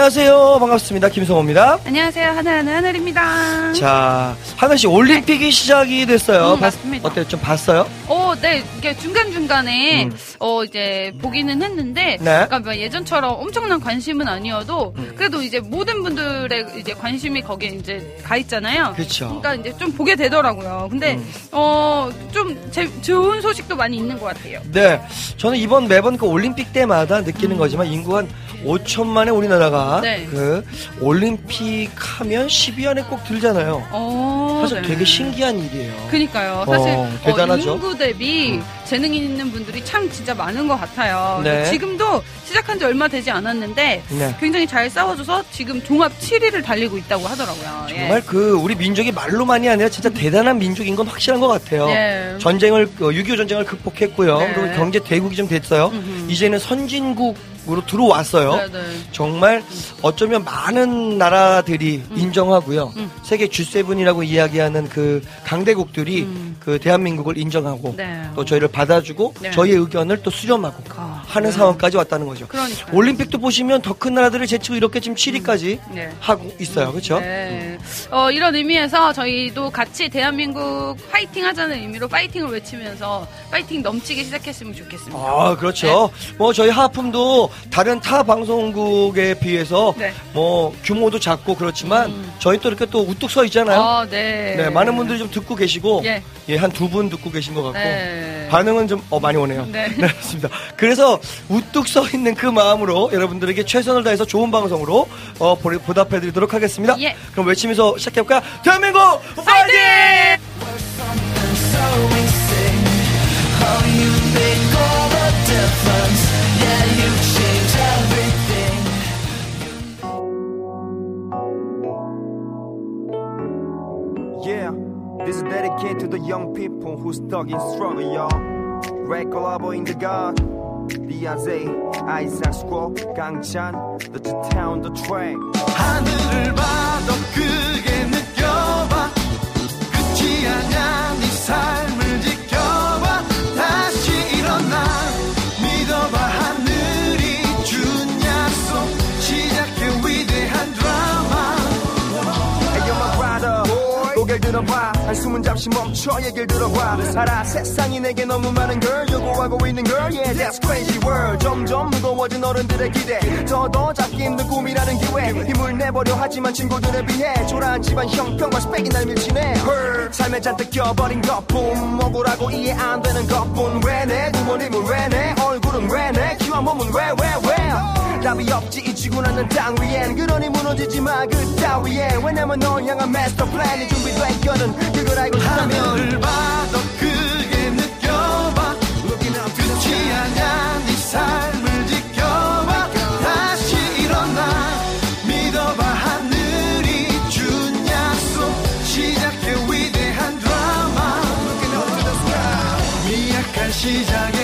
안녕하세요. 반갑습니다. 김성호입니다. 안녕하세요. 하늘하늘 하늘입니다. 자, 하늘 씨 올림픽이 시작이 됐어요. 음, 맞습니다. 어때요? 좀 봤어요? 어, 네. 이게 중간중간에, 음. 어, 이제, 보기는 했는데, 네. 그러니까 뭐 예전처럼 엄청난 관심은 아니어도, 음. 그래도 이제 모든 분들의 이제 관심이 거기에 이제 가 있잖아요. 그쵸. 그러니까 이제 좀 보게 되더라고요. 근데, 음. 어, 좀 제, 좋은 소식도 많이 있는 것 같아요. 네. 저는 이번 매번 그 올림픽 때마다 느끼는 거지만 인구 한 5천만의 우리나라가 음. 네. 그 올림픽 하면 10위 안에 꼭 들잖아요. 어, 사실 네. 되게 신기한 일이에요. 그니까요. 사실 어, 대단하죠. 어, 인구 대비 음. 재능 있는 분들이 참 진짜 많은 것 같아요. 네. 지금도 시작한 지 얼마 되지 않았는데 네. 굉장히 잘 싸워줘서 지금 종합 7위를 달리고 있다고 하더라고요. 예. 정말 그 우리 민족이 말로만이 아니라 진짜 대단한 민족인 건 확실한 것 같아요. 예. 전쟁을 6.25 전쟁을 극복했고요. 네. 그리고 경제 대국이 좀 됐어요. 음흠. 이제는 선진국 으로 들어왔어요. 네, 네. 정말 어쩌면 많은 나라들이 인정하고요. 음. 세계 G7이라고 이야기하는 그 강대국들이 음. 그 대한민국을 인정하고 네. 또 저희를 받아주고 네. 저희의 의견을 또 수렴하고 아, 하는 네. 상황까지 왔다는 거죠. 그러니까요. 올림픽도 보시면 더 큰 나라들을 제치고 이렇게 지금 7위까지 네. 하고 있어요. 그렇죠? 네. 어, 이런 의미에서 저희도 같이 대한민국 파이팅 하자는 의미로 파이팅을 외치면서 파이팅 넘치게 시작했으면 좋겠습니다. 아, 그렇죠. 뭐 저희 하품도 다른 타 방송국에 비해서 네. 뭐 규모도 작고 그렇지만 음. 저희 또 이렇게 또 우뚝 서 있잖아요. 아, 네. 네, 많은 분들이 좀 듣고 계시고 예. 예, 한 두 분 듣고 계신 것 같고 네. 반응은 좀 어, 많이 오네요. 네. 그렇습니다. 그래서 우뚝 서 있는 그 마음으로 여러분들에게 최선을 다해서 좋은 방송으로 어, 보- 보답해드리도록 하겠습니다. 예. 그럼 외치면서 시작해볼까요? 대한민국 파이팅! 파이팅! Yeah, this is dedicated to the young people who stuck in struggle, y'all. Red collabo in the God, Diaze, Isaac Squall, 강찬, the town, the track. 하늘을 봐 더 크게 느껴봐 끝이 아냐 네 삶 한숨은 잠시 멈춰 얘기를 들어봐. 알아, 세상이 내게 너무 많은 걸 요구하고 있는 걸. Yeah, that's crazy world. 점점 무거워진 어른들의 기대. 더더 잡기 힘든 꿈이라는 기회. 힘을 내보려 하지만 친구들에 비해 초라한 집안 형편과 스펙이 날 밀치네. 삶에 잔뜩 껴버린 것뿐. 억울하고 이해 안 되는 것뿐. 왜 내 부모님은 왜 내 얼굴은 왜 내 키와 몸은 왜, 왜, 왜. 답이 없지 이 지구라는 땅 위엔. 그러니 무너지지 마 그 따위에. 왜냐면 널 향한 마스터 플랜이 준비됐거든 그걸 알고 있다면. 하늘을 봐더 크게 느껴봐. 끝이 아냐 네 삶을 지켜봐. 다시 일어나. 믿어봐 하늘이 준 약속. 시작해 위대한 드라마. 미약한 시작의 뒤에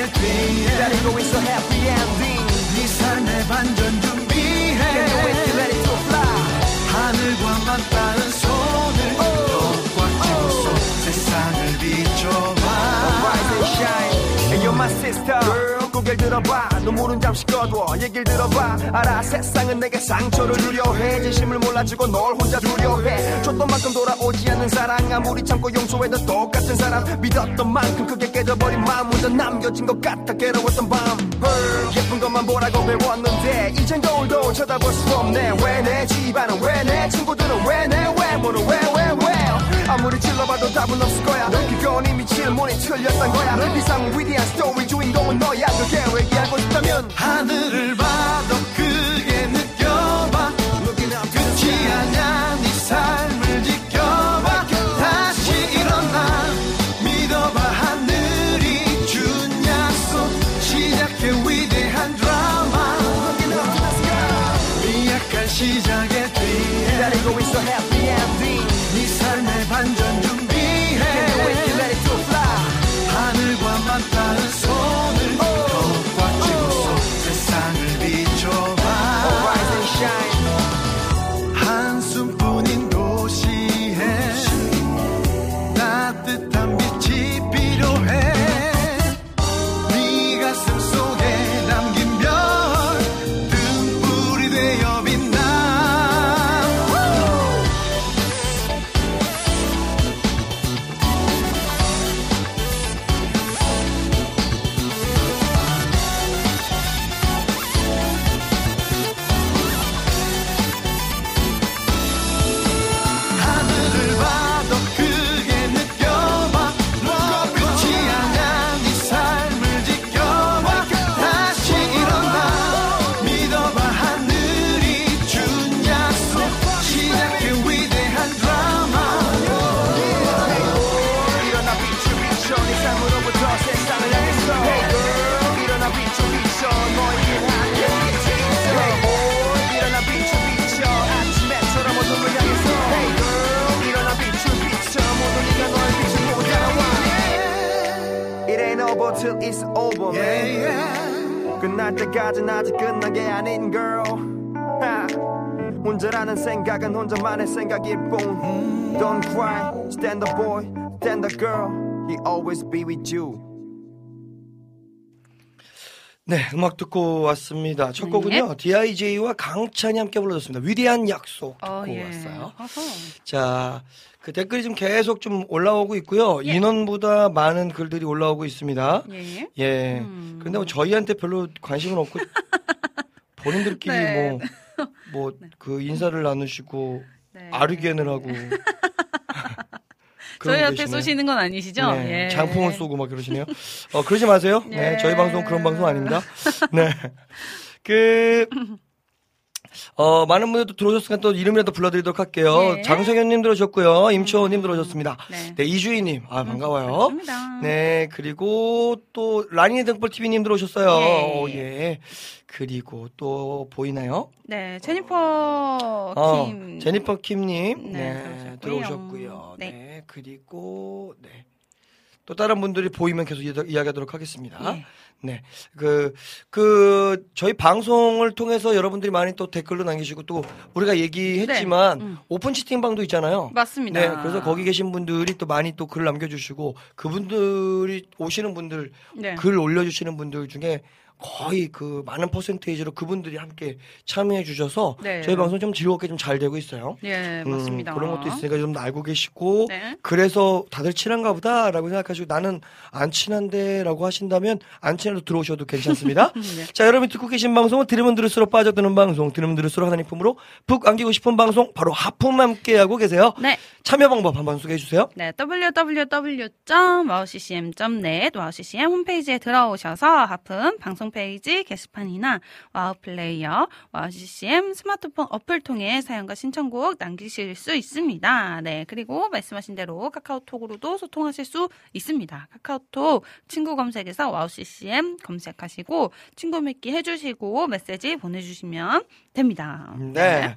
Girl 고개를 들어봐. 눈물은 잠시 꺼둬 얘기를 들어봐. 알아 세상은 내게 상처를 주려 해. 진심을 몰라주고 널 혼자 두려해. 줬던 만큼 돌아오지 않는 사랑. 아무리 참고 용서해도 똑같은 사람. 믿었던 만큼 크게 깨져버린 마음. 혼자 남겨진 것 같아 괴로웠던 밤. 예쁜 것만 보라고 배웠는데 이젠 거울도 쳐다볼 수 없네. 왜 내 집안은? 왜 내 친구들은? 왜 내 외모는? 왜왜 왜 아무리 질러봐도 답은 없을 거야. 그건 이미 질문이 틀렸던 거야. 이상 위대한 스토리 주인공은 너야. 그게 얘기하고 싶다면 하늘을 봐더 크게 느껴봐. 끝이 아냐 네 삶을 지켜봐. 다시 일어나. 믿어봐 하늘이 준 약속. 시작해 위대한 드라마. 미약한 시작의 뒤에. 기다리고 있어. ending 끝날 때까진 아직 끝난 게 아닌 girl 하. 혼자라는 생각은 혼자만의 생각일 뿐 Don't cry, stand up boy, stand up girl He always be with you 네, 음악 듣고 왔습니다. 첫 곡은요, D.I.J와 강찬이 함께 불러줬습니다. 위대한 약속 듣고 어, 예. 왔어요. 어허. 자, 그 댓글이 지금 계속 좀 올라오고 있고요. 예. 인원보다 많은 글들이 올라오고 있습니다. 예. 예. 음. 근데 뭐 저희한테 별로 관심은 없고, 본인들끼리 네. 뭐, 뭐, 그 인사를 나누시고, 네. 아르겐을 하고. 저희한테 계시네요. 쏘시는 건 아니시죠? 네, 예. 장풍을 쏘고 막 그러시네요. 어, 그러지 마세요. 네, 예. 저희 방송 그런 방송 아닙니다. 네. 그, 어, 많은 분들 또 들어오셨으니까 또 이름이라도 불러드리도록 할게요. 예. 장성현님 들어오셨고요. 임초원님 들어오셨습니다. 네. 네, 이주희님. 아, 반가워요. 반갑습니다. 네, 그리고 또 라니네 등불TV님 들어오셨어요. 예. 오, 예. 그리고 또 보이나요? 네, 제니퍼 어, 킴. 제니퍼 킴님. 네, 네, 들어오셨고요. 들어오셨고요. 네. 네. 그리고, 네. 또 다른 분들이 보이면 계속 이야- 이야기하도록 하겠습니다. 예. 네. 그, 그, 저희 방송을 통해서 여러분들이 많이 또 댓글로 남기시고 또 우리가 얘기했지만 네, 음. 오픈 채팅방도 있잖아요. 맞습니다. 네. 그래서 거기 계신 분들이 또 많이 또글 남겨주시고 그분들이 오시는 분들 네. 글 올려주시는 분들 중에 거의 그 많은 퍼센테이지로 그분들이 함께 참여해 주셔서 네. 저희 방송 좀 즐겁게 좀 잘 되고 있어요. 예, 음, 맞습니다. 그런 것도 있으니까 좀 알고 계시고 네. 그래서 다들 친한가 보다라고 생각하시고 나는 안 친한데라고 하신다면 안 친해도 들어오셔도 괜찮습니다. 네. 자, 여러분이 듣고 계신 방송은 들으면 들을수록 빠져드는 방송, 들으면 들을수록 하나님 품으로 푹 안기고 싶은 방송 바로 하품 함께 하고 계세요. 네. 참여 방법 한번 소개해 주세요. 네, www.wowccm.net 와우ccm 홈페이지에 들어오셔서 하품 방송 페이지 게시판이나 와우 플레이어 와우ccm 스마트폰 어플 통해 사연과 신청곡 남기실 수 있습니다. 네, 그리고 말씀하신 대로 카카오톡으로도 소통하실 수 있습니다. 카카오톡 친구 검색에서 와우ccm 검색하시고 친구 맺기 해주시고 메시지 보내주시면 됩니다. 네.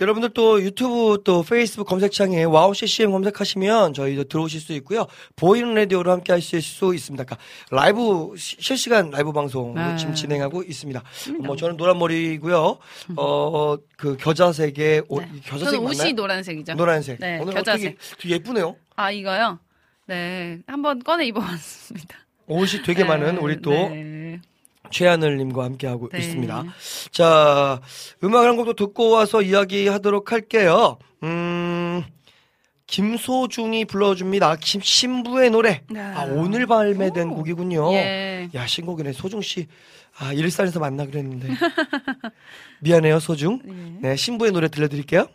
여러분들 또 유튜브 또 페이스북 검색창에 와우 CCM 검색하시면 저희도 들어오실 수 있고요. 보이는 라디오로 함께 하실 수 있습니다. 그러니까 라이브 시- 실시간 라이브 방송을 네. 지금 진행하고 있습니다. 뭐 저는 노란 머리고요. 어 그 겨자색의 옷, 네. 겨자색 저는 맞나요? 옷이 노란색이죠. 노란색. 네, 오늘 겨자색. 되게 예쁘네요. 아 이거요? 네, 한번 꺼내 입어봤습니다. 옷이 되게 네, 많은 우리 또 네. 최하늘님과 함께하고 네. 있습니다. 자, 음악 한 곡도 듣고 와서 이야기하도록 할게요. 음, 김소중이 불러줍니다. 김, 신부의 노래. 네. 아, 오늘 발매된 오. 곡이군요. 예. 야, 신곡이네. 소중씨. 아, 일산에서 만나기로 했는데. 미안해요, 소중. 예. 네, 신부의 노래 들려드릴게요.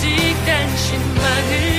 오직 당신만을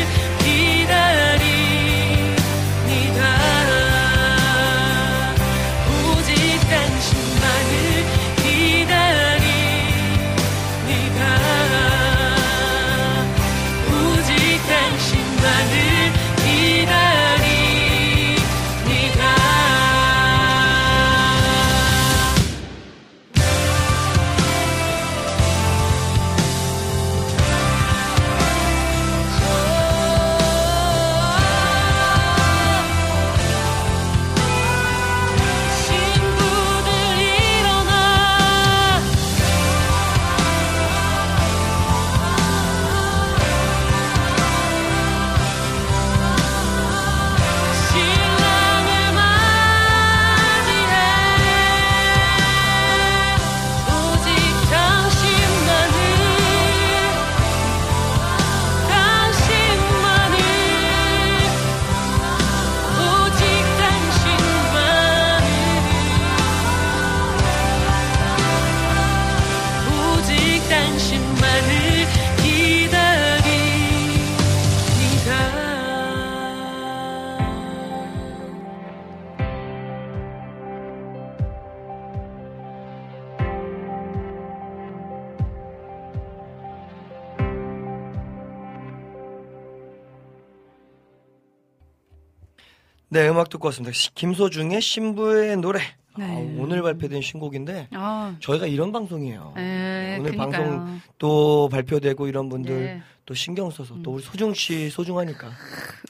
음악 듣고 왔습니다. 시- 김소중의 신부의 노래. 네. 아, 오늘 발표된 신곡인데 아, 저희가 이런 방송이에요. 네, 오늘 그니까요. 방송 또 발표되고 이런 분들 네. 음. 또 신경 써서 또 우리 소중 씨 소중하니까.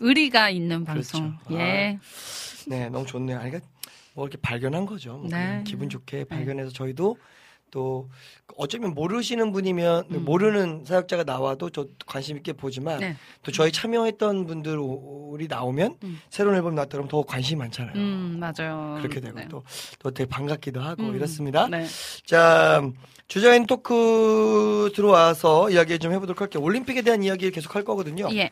의리가 있는 방송. 그렇죠. 예. 네, 너무 좋네요. 아니, 그러니까 뭐 이렇게 발견한 거죠. 뭐 네. 기분 좋게 발견해서 저희도 또 어쩌면 모르시는 분이면 모르는 사역자가 나와도 저 관심 있게 보지만 음. 네. 또 저희 참여했던 분들이 나오면 음. 새로운 앨범 나왔다 그러면 더 관심이 많잖아요. 음, 맞아요. 그렇게 되고 네. 또, 또 되게 반갑기도 하고 음, 이렇습니다. 네. 자, 주자인 토크 들어와서 이야기 좀 해보도록 할게요. 올림픽에 대한 이야기를 계속 할 거거든요. 예.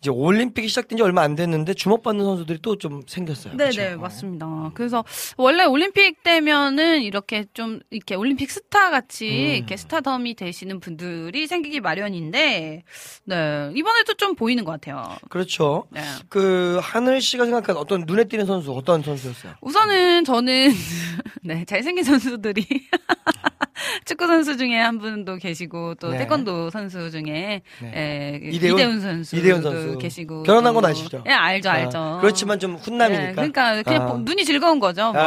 이제 올림픽이 시작된 지 얼마 안 됐는데 주목받는 선수들이 또 좀 생겼어요. 네네? 어. 맞습니다. 그래서 원래 올림픽 때면은 이렇게 좀 이렇게 올림픽 스타 같이 음. 이렇게 스타덤이 되시는 분들이 생기기 마련인데, 네. 이번에도 좀 보이는 것 같아요. 그렇죠. 네. 그 하늘 씨가 생각한 어떤 눈에 띄는 선수 어떤 선수였어요? 우선은 저는 네 잘생긴 선수들이 축구 선수 중에 한 분도 계시고 또 네. 태권도 선수 중에 네. 에, 이대훈? 이대훈, 선수 이대훈 선수. 계시고 결혼한 또- 건 아시죠? 예 알죠 알죠. 아, 그렇지만 좀 훈남이니까. 예, 그러니까 그냥 아. 보- 눈이 즐거운 거죠. 뭐.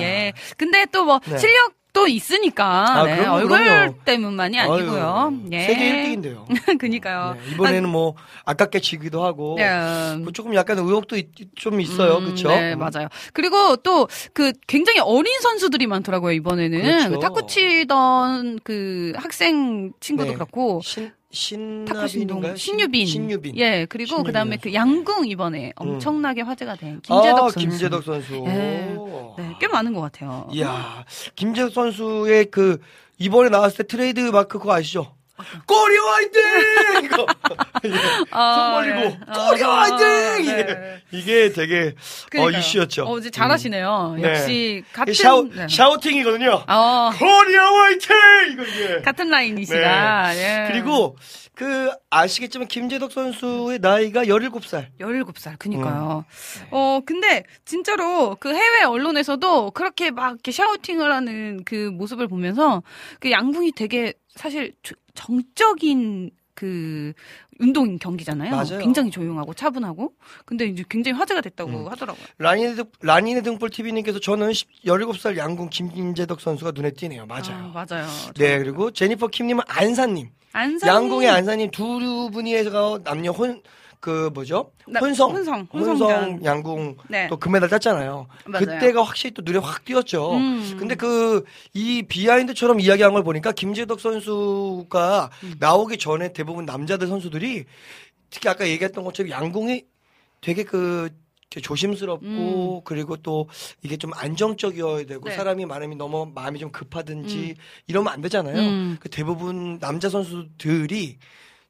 예. 근데 또뭐 네. 실력도 있으니까 아, 네, 그럼요, 얼굴 그럼요. 때문만이 아니고요. 아유, 예. 세계 1등인데요. 그니까요. 이번에는 뭐 아깝게 지기도 하고 네. 뭐 조금 약간 의혹도 있- 좀 있어요. 음, 그렇죠? 네, 맞아요. 그리고 또 그 굉장히 어린 선수들이 많더라고요, 이번에는. 그렇죠. 그 탁구 치던 그 학생 친구도 네. 그렇고. 신 신나빈인가요? 신유빈. 신유빈. 예, 그리고 신유빈 그다음에 선수. 그 양궁 이번에 음. 엄청나게 화제가 된 김재덕 아, 선수. 김재덕 선수. 예. 네, 꽤 많은 것 같아요. 이야, 김제덕 선수의 그 이번에 나왔을 때 트레이드 마크 그거 아시죠? 코리아 화이팅! 이거. 아, 손 벌리고 예. 코리아, 화이팅! 이게, 네. 이게 되게 어, 그러니까요. 이슈였죠. 어, 이제 잘하시네요. 네. 역시 같은 shout, 네. shouting이거든요. 어, 코리아 화이팅! 이거 이게. 같은 라인이시다. 예. 네. 그리고 그 아시겠지만 김제덕 선수의 나이가 17살. 17살, 그니까요. 음. 어, 근데, 진짜로, 그 해외 언론에서도 그렇게 막 이렇게 샤우팅을 하는 그 모습을 보면서, 그 양궁이 되게 사실 조- 정적인 그 운동 경기잖아요. 맞아요. 굉장히 조용하고 차분하고. 근데 이제 굉장히 화제가 됐다고 음. 하더라고요. 라니네, 등- 라니네 등불 TV님께서 저는 10, 17살 양궁 김재덕 선수가 눈에 띄네요. 맞아요. 아, 맞아요. 네, 그리고 제니퍼 킴님은 안사님. 안산 양궁의 안사님 두 분이 해서 남녀 혼, 그 뭐죠? 나- 혼성. 혼성, 혼성. 양궁 네. 또 금메달 땄잖아요. 맞아요. 그때가 확실히 또 눈에 확 띄었죠. 음. 근데 그 이 비하인드처럼 이야기한 걸 보니까 김재덕 선수가 음. 나오기 전에 대부분 남자들 선수들이 특히 아까 얘기했던 것처럼 양궁이 되게 그 조심스럽고 그리고 또 이게 좀 안정적이어야 되고 음. 네. 사람이 많으면 너무 마음이 좀 급하든지 이러면 안 되잖아요. 음. 그 대부분 남자 선수들이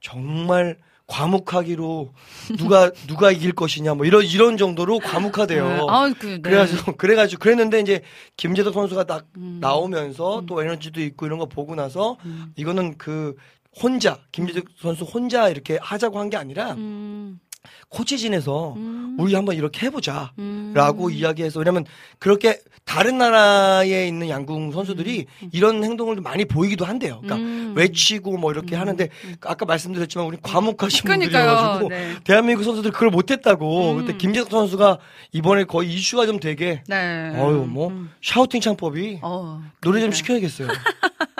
정말 과묵하기로 누가 누가 이길 것이냐 뭐 이런 이런 정도로 과묵하대요. 네. 아, 그, 네. 그래가지고 그래가지고 그랬는데 이제 김재덕 선수가 딱 음. 나오면서 또 에너지도 있고 이런 거 보고 나서 이거는 그 혼자 김재덕 선수 혼자 이렇게 하자고 한 게 아니라 음, 코치진에서 음, 우리 한번 이렇게 해보자. 음. 라고 이야기해서 왜냐면 그렇게 다른 나라에 있는 양궁 선수들이 이런 행동을 좀 많이 보이기도 한대요. 그러니까 음. 외치고 뭐 이렇게 하는데 아까 말씀드렸지만 우리 과묵하신. 분들이어가지고 네. 대한민국 선수들 그걸 못했다고. 음. 그때 김재석 선수가 이번에 거의 이슈가 좀 되게 네. 어유 뭐 음. 샤우팅 창법이 어, 노래 좀. 시켜야겠어요.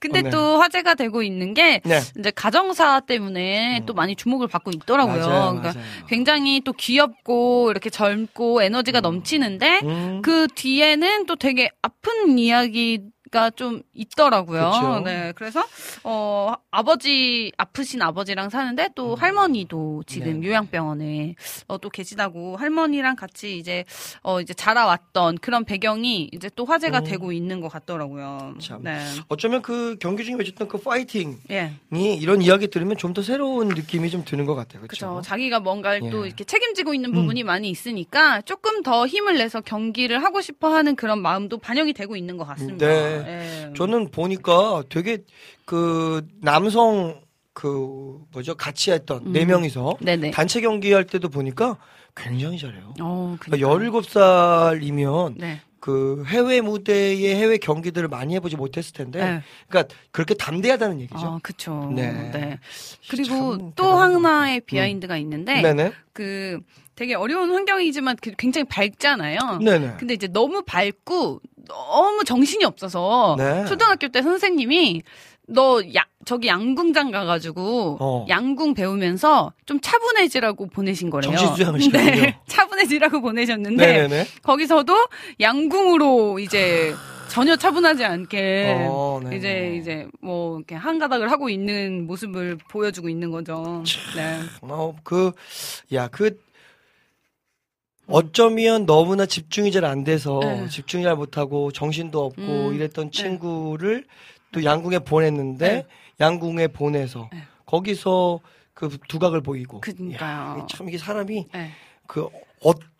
근데 어, 네. 또 화제가 되고 있는 게 네. 이제 가정사 때문에 또 많이 주목을 받고 있더라고요. 음. 맞아요, 그러니까 맞아요. 굉장히 또 귀엽고 이렇게 젊고 에너지가 넘치는데 음. 그 뒤에는 또 되게 아픈 이야기 가좀 있더라고요. 그쵸. 네. 그래서 어 아버지 아프신 아버지랑 사는데 또 할머니도 지금 음. 네. 요양병원에 어, 또 계시다고 할머니랑 같이 이제 어 이제 자라왔던 그런 배경이 이제 또 화제가 음. 되고 있는 것 같더라고요. 참. 네. 어쩌면 그 경기 중에 외쳤던 그 파이팅이 예. 이런 이야기 들으면 좀 더 새로운 느낌이 좀 드는 것 같아요. 그렇죠? 자기가 뭔가를 예. 음. 또 이렇게 책임지고 있는 부분이 많이 있으니까 조금 더 힘을 내서 경기를 하고 싶어 하는 그런 마음도 반영이 되고 있는 것 같습니다. 네. 예. 저는 보니까 되게 그 남성 그 뭐죠 같이 했던 네 명이서 음. 네네. 단체 경기할 때도 보니까 굉장히 잘해요. 어, 그러니까 그러니까요. 17살이면 네. 그 해외 무대의 해외 경기들을 많이 해보지 못했을 텐데, 네. 그러니까 그렇게 담대하다는 얘기죠. 아, 그쵸. 네. 네. 그리고 참또 하나의 비하인드가 있는데, 네네. 그 되게 어려운 환경이지만 그 굉장히 밝잖아요. 네네. 근데 이제 너무 밝고 너무 정신이 없어서 네. 초등학교 때 선생님이 너 야, 저기 양궁장 가가지고 어. 양궁 배우면서 좀 차분해지라고 보내신 거래요. 네, 차분해지라고 보내셨는데 네네네. 거기서도 양궁으로 이제 전혀 차분하지 않게 어. 이제 이제 뭐 이렇게 한 가닥을 하고 있는 모습을 보여주고 있는 거죠. 네. 어, 그, 야, 그, 어쩌면 너무나 집중이 잘 안 돼서 네. 집중이 잘 못하고 정신도 없고 음, 이랬던 친구를 또 양궁에 보냈는데 네. 양궁에 보내서 네. 거기서 그 두각을 보이고. 그러니까요. 야, 이게 참 이게 사람이 네. 그어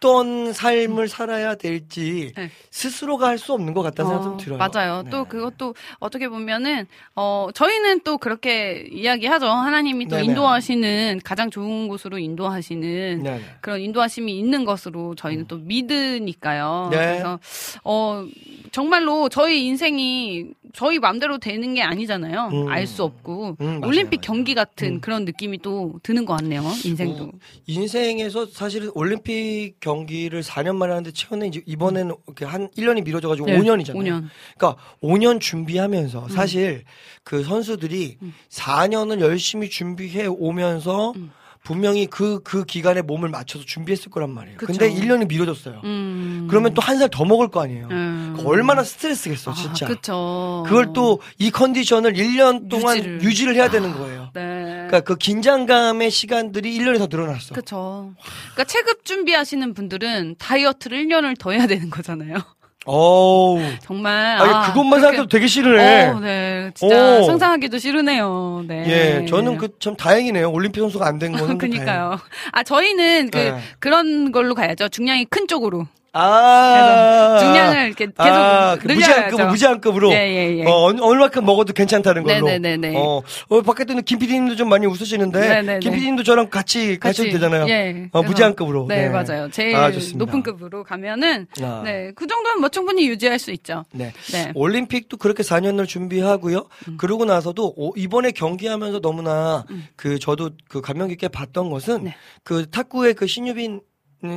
떤 삶을 살아야 될지 네. 스스로가 할 수 없는 것 같다는 생각이 어, 들어요. 맞아요. 네. 또 그것도 어떻게 보면은 어 저희는 또 그렇게 이야기하죠. 하나님이 또 네네. 인도하시는 가장 좋은 곳으로 인도하시는 네네. 그런 인도하심이 있는 것으로 저희는 또 믿으니까요. 네. 그래서 어 정말로 저희 인생이 저희 마음대로 되는 게 아니잖아요. 음. 알수 없고 음, 올림픽 맞아요. 경기 같은 음. 그런 느낌이 또 드는 것 같네요. 인생도. 어, 인생에서 사실은 올림픽 경 기를 4년 만에 하는데 최근에 이제 이번에는 이렇게 한 1년이 미뤄져 가지고 네, 5년이잖아요. 5년. 그러니까 5년 준비하면서 사실 그 선수들이 음. 4년을 열심히 준비해 오면서 음. 분명히 그, 그 기간에 몸을 맞춰서 준비했을 거란 말이에요. 그쵸. 근데 1년이 미뤄졌어요. 음. 그러면 또 한 살 더 먹을 거 아니에요. 음. 얼마나 스트레스겠어, 진짜. 아, 그쵸. 그걸 또 이 컨디션을 1년 동안 유지를. 유지를, 해야 되는 거예요. 네. 그러니까 그 긴장감의 시간들이 1년이 더 늘어났어. 그쵸. 그러니까 체급 준비하시는 분들은 다이어트를 1년을 더 해야 되는 거잖아요. 어우. 정말. 아니, 아, 그것만 그렇게- 생각해도 되게 싫으네. 어, 네. 진짜 오. 상상하기도 싫으네요. 네. 예, 저는 그 참 다행이네요. 올림픽 선수가 안 된 거는. 그니까요. 아, 저희는 그, 네. 그런 걸로 가야죠. 중량이 큰 쪽으로. 아. 중량을 이렇게 계속 아, 그. 무제한급, 무제한급으로. 예, 예, 예. 어, 어느- 얼마큼 먹어도 괜찮다는 걸로. 네네네네. 어, 어, 밖에 때는 김 PD님도 좀 많이 웃으시는데. 네네네. 김 PD님도 저랑 같이 가셔도 같이. 되잖아요. 예. 어, 무제한급으로. 네, 네. 맞아요. 제일 아. 높은 급으로 가면은 아. 네, 그 정도는 뭐 충분히 유지할 수 있죠. 네. 네. 올림픽도 그렇게 4년을 준비하고요. 그러고 나서도 오- 이번에 경기하면서 너무나 음. 그 저도 그 감명 깊게 봤던 것은 네. 그 탁구의 그 신유빈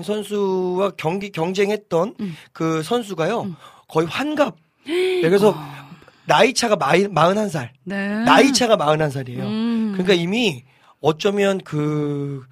선수와 경기 경쟁했던 음. 그 선수가요. 거의 환갑. 네, 그래서 나이 차가 마이, 41살. 네. 나이 차가 41살이에요. 음. 그러니까 이미 어쩌면 그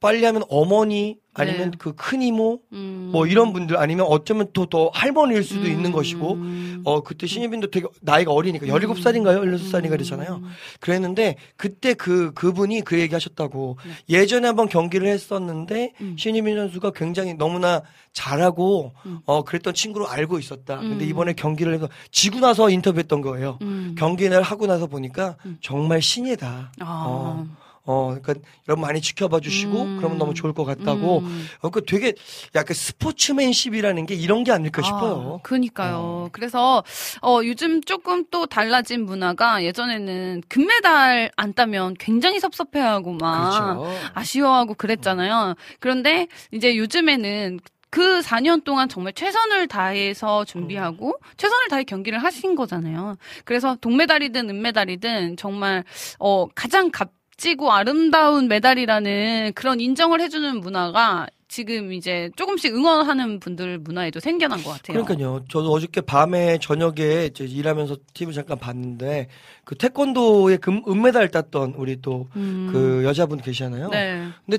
빨리 하면 어머니 아니면 네. 그큰 이모 음. 뭐 이런 분들 아니면 어쩌면 또 더 할머니일 수도 있는 음. 것이고 어 그때 신유빈도 되게 나이가 어리니까 17살인가요? 16살인가 그랬잖아요. 그랬는데 그때 그 그분이 그 얘기 하셨다고 예전에 한번 경기를 했었는데 네. 음. 신예빈 선수가 굉장히 너무나 잘하고 음. 어 그랬던 친구로 알고 있었다. 근데 음. 이번에 경기를 해서 지고 나서 인터뷰했던 거예요. 음. 경기를 하고 나서 보니까 음. 정말 신이다. 아. 어. 어, 그러니까 여러분 많이 지켜봐 주시고 음. 그러면 너무 좋을 것 같다고. 음. 어, 그 되게 약간 스포츠맨십이라는 게 이런 게 아닐까 싶어요. 아, 그니까요. 어. 그래서 어 요즘 조금 또 달라진 문화가 예전에는 금메달 안 따면 굉장히 섭섭해하고 막 그렇죠. 아쉬워하고 그랬잖아요. 그런데 이제 요즘에는 그 4년 동안 정말 최선을 다해서 준비하고 최선을 다해 경기를 하신 거잖아요. 그래서 동메달이든 은메달이든 정말 어 가장 값 지고 아름다운 메달이라는 그런 인정을 해주는 문화가 지금 이제 조금씩 응원하는 분들 문화에도 생겨난 것 같아요. 그러니까요. 저도 어저께 밤에 저녁에 이제 일하면서 TV 잠깐 봤는데 그 태권도의 금 은메달 땄던 우리 또그 음. 여자분 계시잖아요. 네. 근데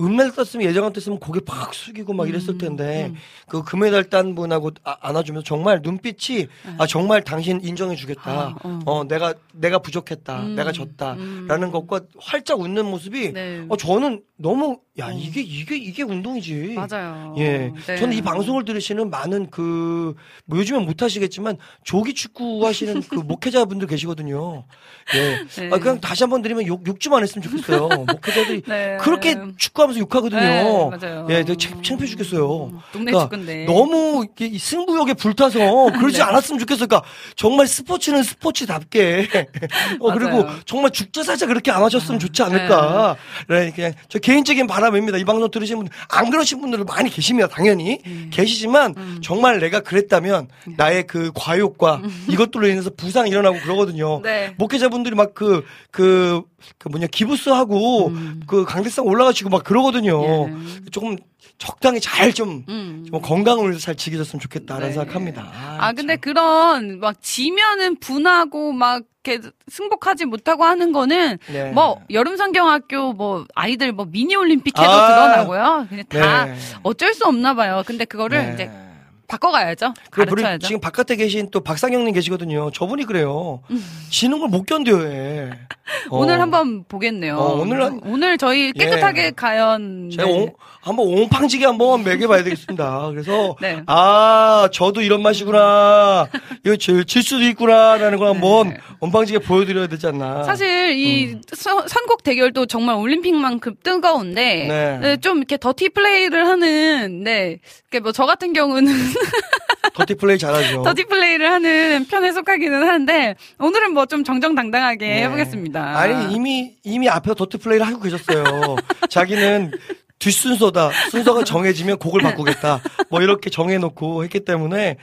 은메달 땄으면 예전 같았으면 고개 팍 숙이고 막 이랬을 음, 텐데 음. 그 금메달 딴 분하고 아- 안아주면서 정말 눈빛이 아 정말 당신 인정해주겠다. 네. 아, 어. 어 내가 내가 부족했다. 음, 내가 졌다라는 음. 것과 활짝 웃는 모습이 네. 어 저는 너무 야 어. 이게 이게 이게 운동이지. 맞아요. 예. 네. 저는 이 방송을 들으시는 많은 그, 뭐 요즘엔 못 하시겠지만, 조기 축구 하시는 그 목회자분들 계시거든요. 예. 네. 아, 그냥 다시 한번 드리면 욕, 욕좀 안 했으면 좋겠어요. 목회자들이 네. 그렇게 축구하면서 욕하거든요. 네, 맞아요. 예, 되게 창- 창피해 죽겠어요. 음, 동네 그러니까 축구인데. 너무 이 승부욕에 불타서 그러지 네. 않았으면 좋겠어요. 그러니까 정말 스포츠는 스포츠답게 어, 그리고. 정말 죽자사자 그렇게 안 하셨으면 좋지 않을까. 네, 그냥 저 개인적인 바람입니다. 이 방송 들으시는 분들 안 그러신 분들도 많이 계십니다. 당연히 음. 계시지만 정말 내가 그랬다면 나의 그 과욕과 이것들로 인해서 부상 일어나고 그러거든요. 네. 목회자분들이 막그그그 뭐냐 기부스하고 그 강대상 올라가시고 막 그러거든요. 음. 예. 조금 적당히 잘좀 음. 좀 건강을 위해서 잘 지켜줬으면 좋겠다라는 네. 생각합니다. 아, 근데 그런, 막, 지면은 분하고, 막, 이렇게 승복하지 못하고 하는 거는, 네. 뭐, 여름성경학교, 뭐, 아이들, 뭐, 미니 올림픽 해도 아. 드러나고요. 그냥 다 네. 어쩔 수 없나 봐요. 근데 그거를 네. 이제 바꿔가야죠. 우리 가르쳐야죠. 지금 바깥에 계신 또 박상영님 계시거든요. 저분이 그래요. 지는 걸 못 견뎌요. 해. 어. 오늘 한번 보겠네요. 어, 오늘 한- 오늘 저희 깨끗하게 예. 가연. 제가 네. 옹- 한번 옹팡지게 한번 매겨봐야 되겠습니다. 그래서 네. 아 저도 이런 맛이구나. 이거 질, 질 수도 있구나라는 걸 한번 네. 옹팡지게 보여드려야 되지 않나. 사실 이 서- 선곡 대결도 정말 올림픽만큼 뜨거운데 네. 네, 좀 이렇게 더티 플레이를 하는 네, 뭐저 같은 경우는 더티 플레이 잘하죠. 더티 플레이를 하는 편에 속하기는 하는데 오늘은 뭐 좀 정정당당하게 네. 해보겠습니다. 아니 이미 이미 앞에서 더티 플레이를 하고 계셨어요. 자기는 뒷순서다. 순서가 정해지면 곡을 바꾸겠다. 뭐 이렇게 정해놓고 했기 때문에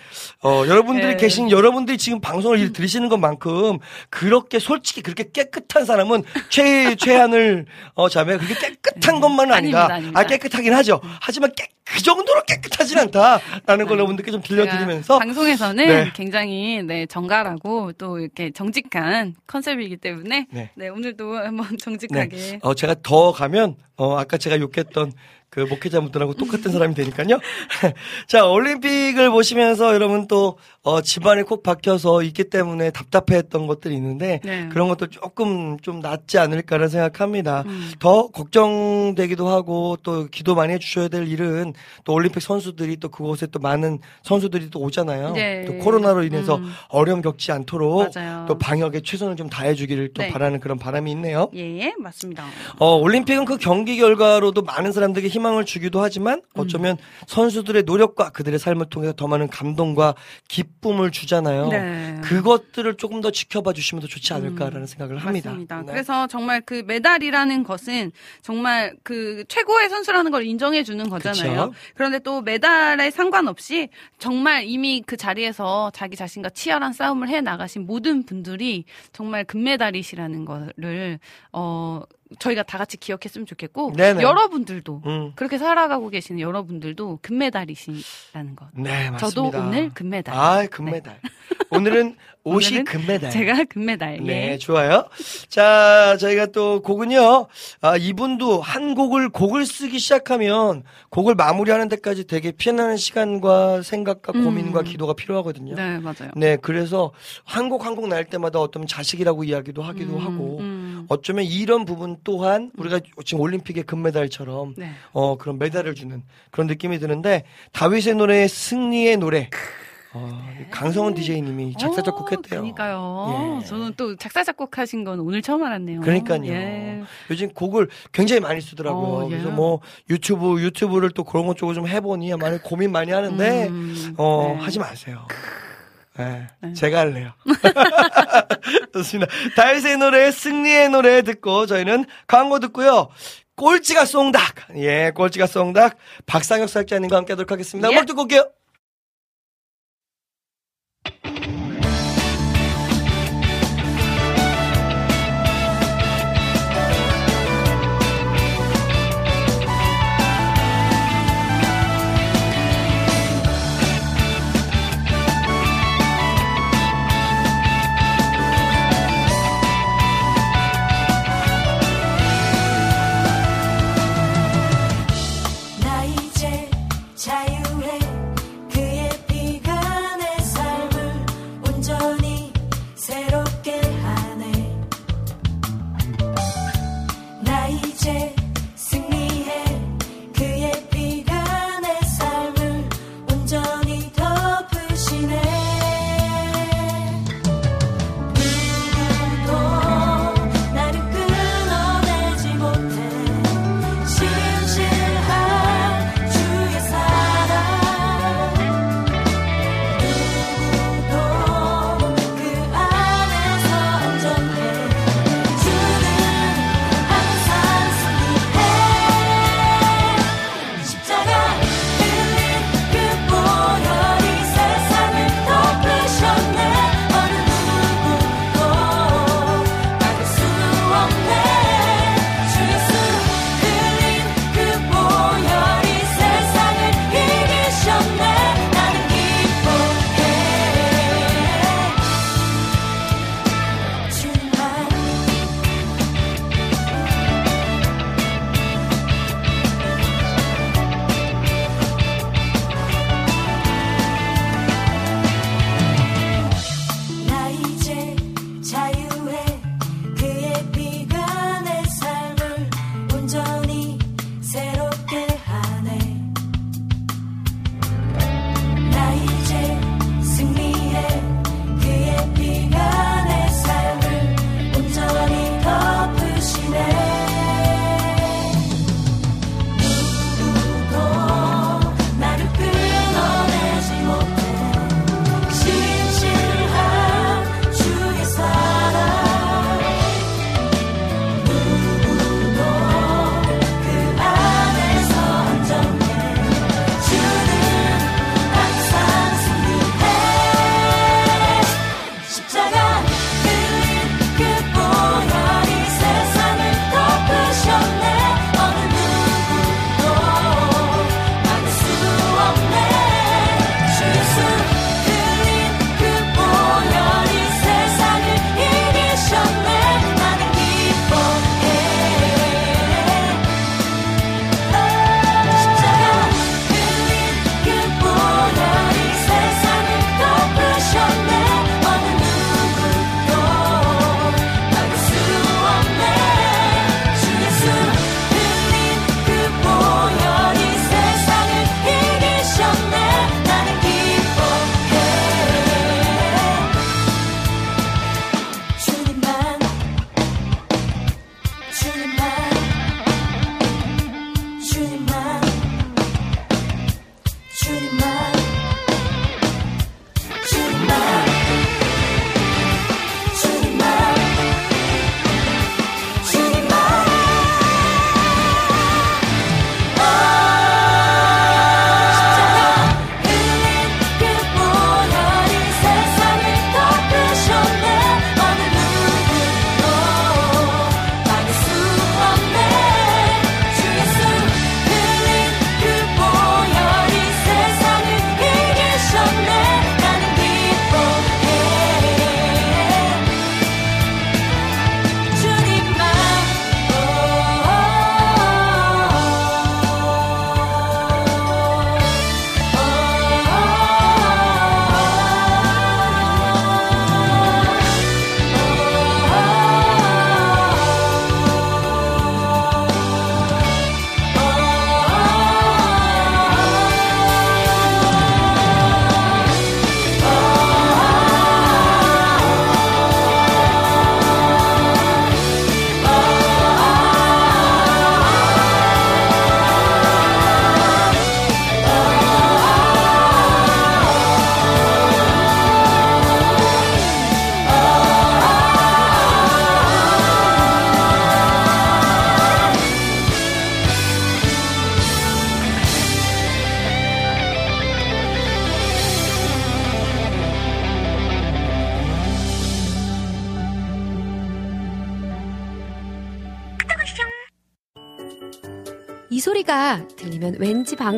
어 여러분들이 네. 계신 여러분들이 지금 방송을 들으시는 것만큼 그렇게 솔직히 그렇게 깨끗한 사람은 최 최한을 어 자매 그게 깨끗한 것만은 아니다. 아닙니다, 아닙니다. 아 깨끗하긴 하죠. 하지만 깨, 그 정도로 깨끗하진 않다라는 걸 여러분들께 좀 들려드리면서 방송에서는 네. 굉장히 네 정갈하고 또 이렇게 정직한 컨셉이기 때문에 네. 네, 오늘도 한번 정직하게 어, 제가 더 가면, 어, 아까 제가 욕했던 그 목회자분들하고 똑같은 사람이 되니까요. 자, 올림픽을 보시면서 여러분 또, 어, 집안에 콕 박혀서 있기 때문에 답답해 했던 것들이 있는데, 네. 그런 것도 조금 좀 낫지 않을까라는 생각합니다. 음. 더 걱정되기도 하고, 또 기도 많이 해주셔야 될 일은 또 올림픽 선수들이 또 그곳에 또 많은 선수들이 또 오잖아요. 네. 또 코로나로 인해서 음. 어려움 겪지 않도록 맞아요. 또 방역에 최선을 좀 다해주기를 또 네. 바라는 그런 바람이 있네요. 예 맞습니다. 어, 올림픽은 그 경기 결과로도 많은 사람들에게 희망을 주기도 하지만 어쩌면 선수들의 노력과 그들의 삶을 통해서 더 많은 감동과 기쁨을 주잖아요. 네. 그것들을 조금 더 지켜봐 주시면 더 좋지 않을까라는 생각을 합니다. 맞습니다. 네. 그래서 정말 그 메달이라는 것은 정말 그 최고의 선수라는 걸 인정해 주는 거잖아요. 그쵸. 그런데 또 메달에 상관없이 정말 이미 그 자리에서 자기 자신과 치열한 싸움을 해 나가신 모든 분들이 정말 금메달이시라는 거를 어 저희가 다 같이 기억했으면 좋겠고 네네. 여러분들도 음. 그렇게 살아가고 계시는 여러분들도 금메달이시라는 것. 네, 맞습니다. 저도 오늘 금메달. 아, 금메달. 오늘은 옷이 오늘은 금메달. 제가 금메달. 네, 예. 좋아요. 자, 저희가 또 곡은요, 아, 이분도 한 곡을, 곡을 쓰기 시작하면 곡을 마무리하는 데까지 되게 피어나는 시간과 생각과 음. 고민과 기도가 필요하거든요. 네, 맞아요. 네, 그래서 한 곡 한 곡 날 때마다 어떤 자식이라고 이야기도 하기도 음, 하고, 음. 어쩌면 이런 부분 또한 우리가 지금 올림픽의 금메달처럼 네. 어, 그런 메달을 주는 그런 느낌이 드는데, 다윗의 노래, 승리의 노래, 어, 강성원 DJ님이 작사, 작곡했대요. 어, 그러니까요. 예. 저는 또 작사 작곡하신 건 오늘 처음 알았네요. 그러니까요. 예. 요즘 곡을 굉장히 많이 쓰더라고요. 어, 예. 그래서 뭐 유튜브 유튜브를 또 그런 것 쪽으로 좀 해보니 많이 고민 많이 하는데 음, 어 네. 하지 마세요. 네, 네. 제가 할래요. 좋습니다. 다윗의 노래, 승리의 노래 듣고 저희는 광고 듣고요. 꼴찌가 송닭. 예, 꼴찌가 송닭. 박상혁 사역자님과 함께 하도록 하겠습니다. 예. 음악 듣고 올게요.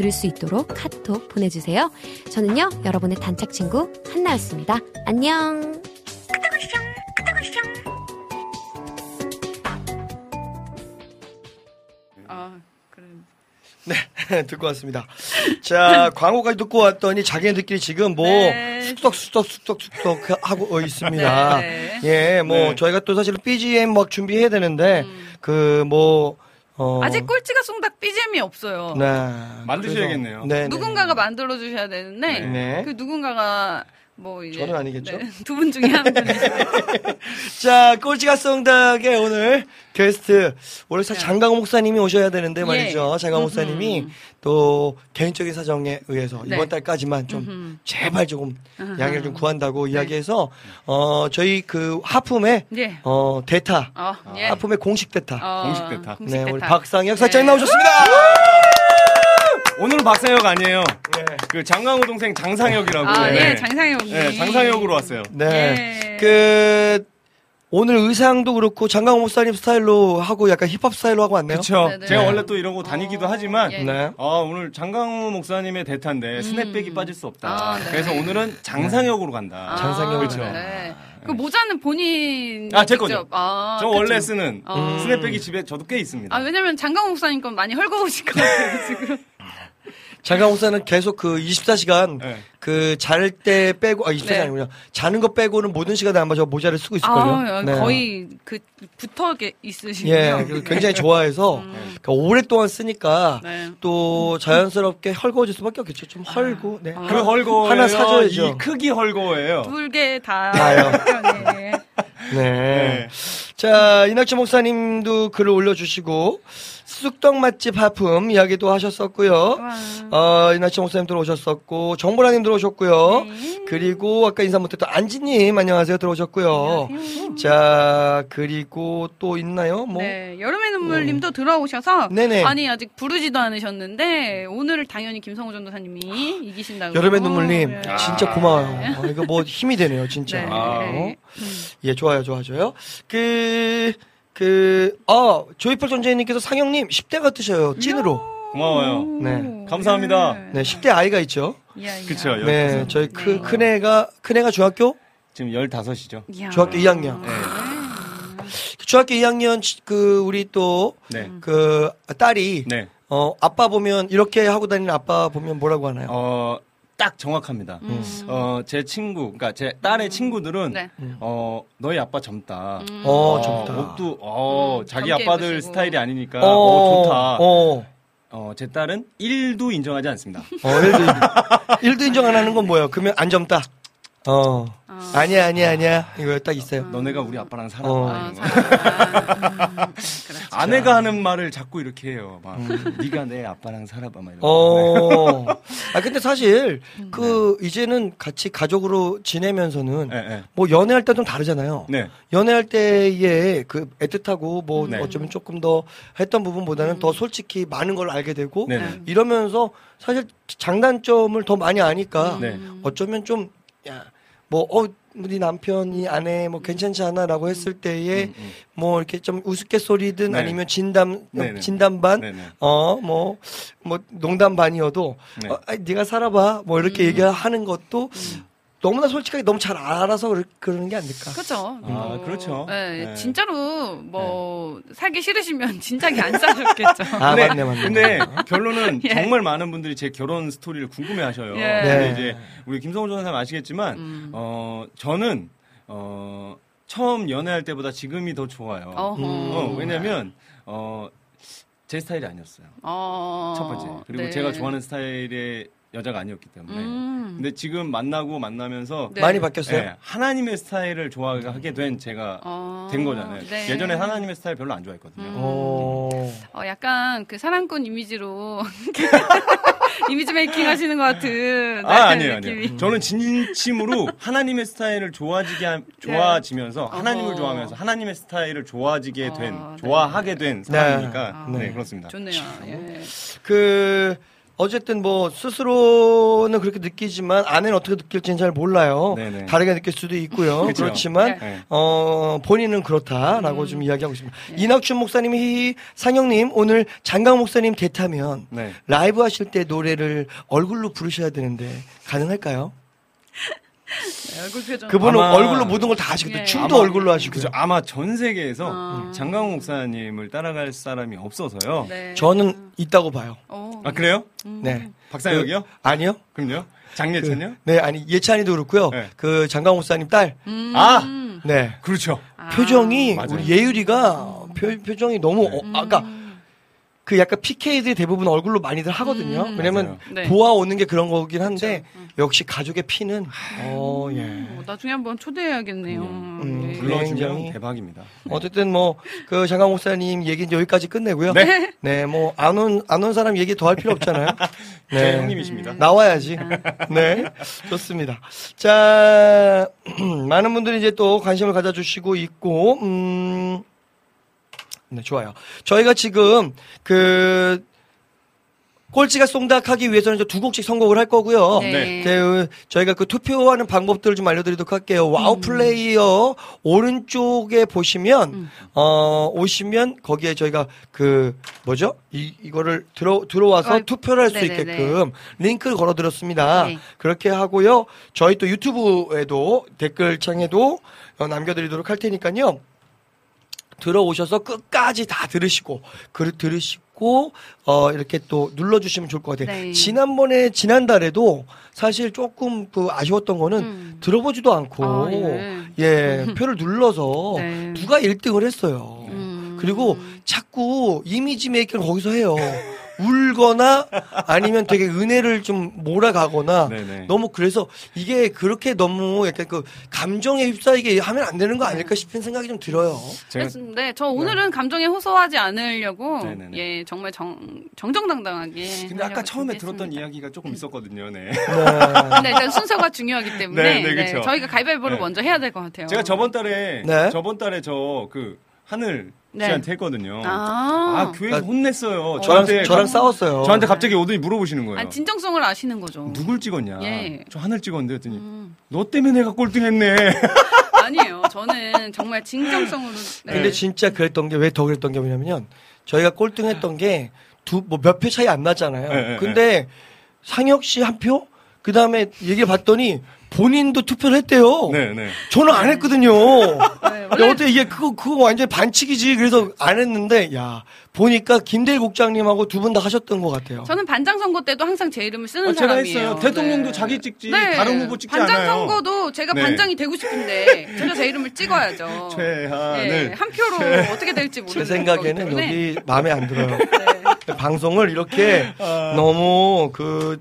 들을 수 있도록 카톡 보내주세요. 저는요 여러분의 단짝 친구 한나였습니다. 안녕. 아, 그래. 듣고 왔습니다. 자, 광고까지 듣고 왔더니 자기네들끼리 지금 뭐 네. 쑥덕 쑥덕 쑥덕 쑥덕 하고 있습니다. 네. 예, 뭐 네. 저희가 또 사실은 BGM 막 준비해야 되는데 그뭐 어, 음. 아직 꼴찌가 송닥 BGM이 없어요. 네. 만드셔야겠네요. 네, 네. 누군가가 만들어 주셔야 되는데 네. 그 누군가가 뭐 이제 저는 아니겠죠? 두분 중에 한 분이시죠. 자, 꼴찌가 송닭의 오늘 게스트 원래 사실 네. 장강호 목사님이 오셔야 되는데 예. 말이죠. 장강호 목사님이 또 개인적인 사정에 의해서 네. 이번 달까지만 좀 음흠. 제발 조금 아하. 양해를 좀 구한다고 네. 이야기해서 어 저희 그 하품의 예. 어 대타 어, 예. 하품의 공식 대타 어, 공식 대타. 공식 네 대타. 우리 박상혁 사장님 네. 나오셨습니다. 오늘은 박상혁 아니에요. 네. 그 장강호 동생 장상혁이라고. 아, 네. 예, 장상혁이. 네, 장상혁으로 왔어요. 네. 예. 그 오늘 의상도 그렇고 장강호 목사님 스타일로 하고 약간 힙합 스타일로 하고 왔네요. 그렇죠. 네네. 제가 원래 또 이러고 다니기도 어, 하지만 예. 네. 아, 오늘 장강호 목사님의 대타인데 snapback이 빠질 수 없다. 아, 네. 그래서 오늘은 장상혁으로 간다. 아, 장상혁 그렇죠. 네. 그 모자는 본인 아, 제 직접- 거죠. 아, 저 그쵸. 원래 쓰는 어. snapback이 집에 저도 꽤 있습니다. 아, 왜냐면 장강호 목사님 건 많이 헐거우실 것 같아요, 지금. 장강호 목사는 계속 그 24시간 네. 그잘 때 빼고 아 24시간 네. 아니군요. 자는 거 빼고는 모든 시간에 아마 저 모자를 쓰고 있을걸요. 아, 네. 거의 그 붙어 계- 있으시군요. 예, 그래서 굉장히 좋아해서 그러니까 오랫동안 쓰니까 네. 또 자연스럽게 헐거워질 수밖에 없겠죠. 좀 헐고, 네. 아. 그 헐거워요. 하나 사줘야죠. 이 크기 헐거워예요. 둘개 다. 다요. 네. 네. 네. 자, 이낙주 목사님도 글을 올려주시고 쑥떡 맛집 하품 이야기도 하셨었고요. 와. 어, 이낙주 목사님 들어오셨었고 정보라님 들어오셨고요. 네. 그리고 아까 인사 못했던 안지님 안녕하세요 들어오셨고요. 안녕하세요. 자, 그리고 또 있나요? 뭐 네, 여름의 눈물님도 들어오셔서 네네. 아니 아직 부르지도 않으셨는데 오늘 당연히 김성우 전도사님이 이기신다고. 여름의 눈물님 네. 진짜 고마워요. 어, 이거 뭐 힘이 되네요, 진짜. 네. 어? 예, 좋아요, 좋아져요. 그, 그, 어, 조이펄 존재님께서 상영님 10대 같으셔요. 찐으로. 고마워요. 네. 감사합니다. 네, 10대 아이가 있죠. 그쵸. 네, 15살. 저희 크, 네. 큰애가, 큰애가 중학교? 지금 15이죠. 이야. 중학교 2학년. 네. 중학교 2학년 치- 그, 우리 또, 네. 그, 딸이, 네. 어, 아빠 보면, 이렇게 하고 다니는 아빠 보면 뭐라고 하나요? 어, 딱 정확합니다. 음. 어, 제 친구, 그러니까 제 딸의 친구들은 네. 어, 너희 아빠 젊다. 음. 어, 젊다. 옷도 어, 음, 자기 아빠들 입으시고. 스타일이 아니니까 어, 좋다. 어. 어, 제 딸은 1도 인정하지 않습니다. 어, 일도, 일도 인정 안 하는 건 뭐예요? 그러면 안 젊다. 어. 아. 아니야, 아니야, 아니야. 이거 딱 있어요. 너네가 우리 아빠랑 살아봐. 어. 아, 이런 거. 사랑하구나. 음, 그렇죠. 아내가 하는 말을 자꾸 이렇게 해요. 막 네가 내 아빠랑 살아봐. 막 이런 거. 어. 아, 근데 사실, 그, 이제는 같이 가족으로 지내면서는, 네, 네. 뭐, 연애할 때좀 다르잖아요. 네. 연애할 때의 그 애틋하고, 뭐, 네. 어쩌면 조금 더 했던 부분보다는 더 솔직히 많은 걸 알게 되고, 네. 네. 이러면서 사실 장단점을 더 많이 아니까, 네. 어쩌면 좀, 야, 뭐, 어, 우리 남편이 아내 뭐 괜찮지 않아라고 했을 때에 음, 음. 뭐 이렇게 좀 우스갯소리든 네. 아니면 진담 네, 네. 진담 반 네, 네. 어, 뭐, 뭐, 농담 반이어도, 네. 어, 아이, 네가 살아봐. 뭐, 이렇게 얘기하는 것도 너무나 솔직하게 너무 잘 알아서 그러, 그러는 게 아닐까. 그렇죠. 아, 그렇죠. 네, 네. 진짜로 뭐 살기 싫으시면 진작에 안 싸셨겠죠. 아, 근데, 맞네, 맞네. 근데 결론은 예. 정말 많은 분들이 제 결혼 스토리를 궁금해 하셔요. 예. 근데 네. 이제 우리 김성호 전사님 아시겠지만, 음. 어, 저는, 어, 처음 연애할 때보다 지금이 더 좋아요. 어, 왜냐면, 어, 제 스타일이 아니었어요. 어. 첫 번째. 그리고 네. 제가 좋아하는 스타일의 여자가 아니었기 때문에. 음. 근데 지금 만나고 만나면서 네. 많이 바뀌었어요. 네, 하나님의 스타일을 좋아하게 된 제가 어. 된 거잖아요. 네. 예전에 하나님의 스타일 별로 안 좋아했거든요. 음. 어. 어, 약간 그 사랑꾼 이미지로 이미지 메이킹 하시는 것 같은 아, 네, 아니에요, 느낌이. 아니에요. 저는 진심으로 하나님의 스타일을 좋아지게, 하- 좋아지면서 하나님을 어허. 좋아하면서 하나님의 스타일을 좋아지게 된, 어, 네. 좋아하게 된 사람이니까, 네. 네, 그렇습니다. 좋네요. 예. 그 어쨌든 뭐 스스로는 그렇게 느끼지만 아내는 어떻게 느낄지는 잘 몰라요. 네네. 다르게 느낄 수도 있고요. 그렇지만 네. 어 본인은 그렇다라고 좀 이야기하고 있습니다. 이낙춘 목사님이 히히, 상영님 오늘 장강 목사님 대타면 네. 라이브 하실 때 노래를 얼굴로 부르셔야 되는데 가능할까요? 네, 얼굴 표정. 그분은 아마- 얼굴로 모든 걸 다 하시거든요. 예. 춤도 아마- 얼굴로 하시고요. 그죠. 아마 전 세계에서 어. 장강호 목사님을 따라갈 사람이 없어서요. 네. 저는 있다고 봐요. 어. 아, 그래요? 네. 박상혁이요? 아니요. 그럼요? 장례찬요? 네, 아니 예찬이도 그렇고요. 네. 그 장강 목사님 딸. 음. 아! 네. 그렇죠. 아. 표정이 맞아요. 우리 예율이가 표, 표정이 너무 어, 아까 그 약간 PK들이 대부분 얼굴로 많이들 하거든요. 음. 왜냐면 맞아요. 네. 보아오는 게 그런 거긴 한데 역시 가족의 피는 어 예. 어, 나중에 한번 초대해야겠네요. 음, 예. 불러주면 굉장히- 대박입니다. 어쨌든 뭐 그 장강 목사님 얘기는 여기까지 끝내고요. 네. 네, 뭐 안 온 안 온 사람 얘기 더 할 필요 없잖아요. 제 형님이십니다. 나와야지. 네. 좋습니다. 자, 많은 분들이 이제 또 관심을 가져주시고 있고, 음, 네, 좋아요. 저희가 지금 그, 꼴찌가 송닥하기 위해서는 이제 두 곡씩 선곡을 할 거고요. 네. 그, 저희가 그 투표하는 방법들을 좀 알려드리도록 할게요. WOW 음. 플레이어 오른쪽에 보시면, 어, 오시면 거기에 저희가 그, 뭐죠? 이, 이거를 들어, 들어와서 어, 투표를 할 수. 있게끔 링크를 걸어드렸습니다. 네. 그렇게 하고요. 저희 또 유튜브에도 댓글창에도 어, 남겨드리도록 할 테니까요. 들어오셔서 끝까지 다 들으시고 그 들으시고 어 이렇게 또 눌러 주시면 좋을 것 같아요. 네. 지난번에 지난달에도 사실 조금 그 아쉬웠던 거는 음. 들어보지도 않고 아, 예. 예 표를 눌러서 네. 누가 1등을 했어요. 음. 그리고 자꾸 이미지 메이킹을 거기서 해요. 울거나 아니면 되게 은혜를 좀 몰아가거나 네네. 너무 그래서 이게 그렇게 너무 약간 그 감정에 휩싸이게 하면 안 되는 거 아닐까 싶은 생각이 좀 들어요. 제가 네, 저 오늘은 감정에 호소하지 않으려고 네네네. 예 정말 정 정정당당하게. 근데 아까 처음에 들었던 준비했습니다. 이야기가 조금 있었거든요. 네. 근데 일단 순서가 중요하기 때문에 네, 네. 저희가 가위바위보를 네. 먼저 해야 될 것 같아요. 제가 저번 달에 네. 저번 달에 저 그 하늘 네. 씨한테 했거든요. 아, 아, 교회에서 아, 혼냈어요. 저랑 저한테 저랑 가- 싸웠어요. 저한테 갑자기 오더니 물어보시는 거예요. 아, 진정성을 아시는 거죠. 누굴 찍었냐? 예. 저 하늘 찍었는데 했더니 음. 너 때문에 내가 꼴등했네. 아니에요. 저는 정말 진정성으로. 네. 근데 진짜 그랬던 게 왜 더 그랬던 게 뭐냐면 저희가 꼴등했던 게 두 뭐 몇 표 차이 안 나잖아요. 네, 네, 근데 상혁 씨 한 표, 그 다음에 얘기를 봤더니 본인도 투표를 했대요. 네, 네. 저는 안 했거든요. 네, 야, 원래 어때 이게 그거 그거 완전 히 반칙이지. 그래서 안 했는데 야 보니까 김대일 국장님하고 두 분 다 하셨던 것 같아요. 저는 반장 선거 때도 항상 제 이름을 쓰는 아, 제가 사람이에요. 했어요. 대통령도 네. 자기 찍지 네. 다른 후보 찍지 반장 않아요. 선거도 제가 네. 반장이 되고 싶은데 제가 제 이름을 찍어야죠. 최하늘. 네, 한 표로 어떻게 될지 모르는 제 생각에는 때문에. 여기 마음에 안 들어요. 네. 방송을 이렇게 너무 그,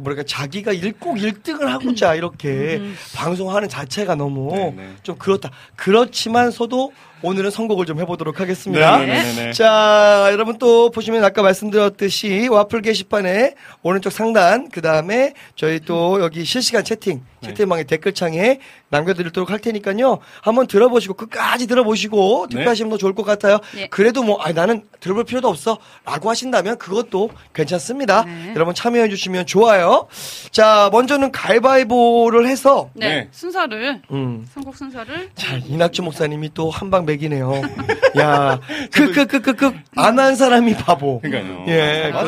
그 뭐랄까 자기가 일꼭 1등을 하고자 이렇게 방송하는 자체가 너무 네, 네. 좀 그렇다. 그렇지만서도 오늘은 선곡을 좀 해보도록 하겠습니다. 네, 네, 네, 네. 자, 여러분 또 보시면 아까 말씀드렸듯이 와플 게시판에 오른쪽 상단, 그 다음에 저희 또 여기 실시간 채팅, 네. 채팅방에 댓글창에 남겨드리도록 할 테니까요. 한번 들어보시고 끝까지 들어보시고 네. 투표하시면 더 좋을 것 같아요. 예. 그래도 뭐, 아, 나는 들어볼 필요도 없어. 라고 하신다면 그것도 괜찮습니다. 네. 여러분 참여해주시면 좋아요. 자, 먼저는 가위바위보를 해서, 네, 네. 순서를 음. 선곡 순서를 자, 이낙주 목사님이 또 한방 맥이네요. 야, 그, 그, 그, 그, 그, 안한 사람이 바보. 그러니까요. 예, 맞아요.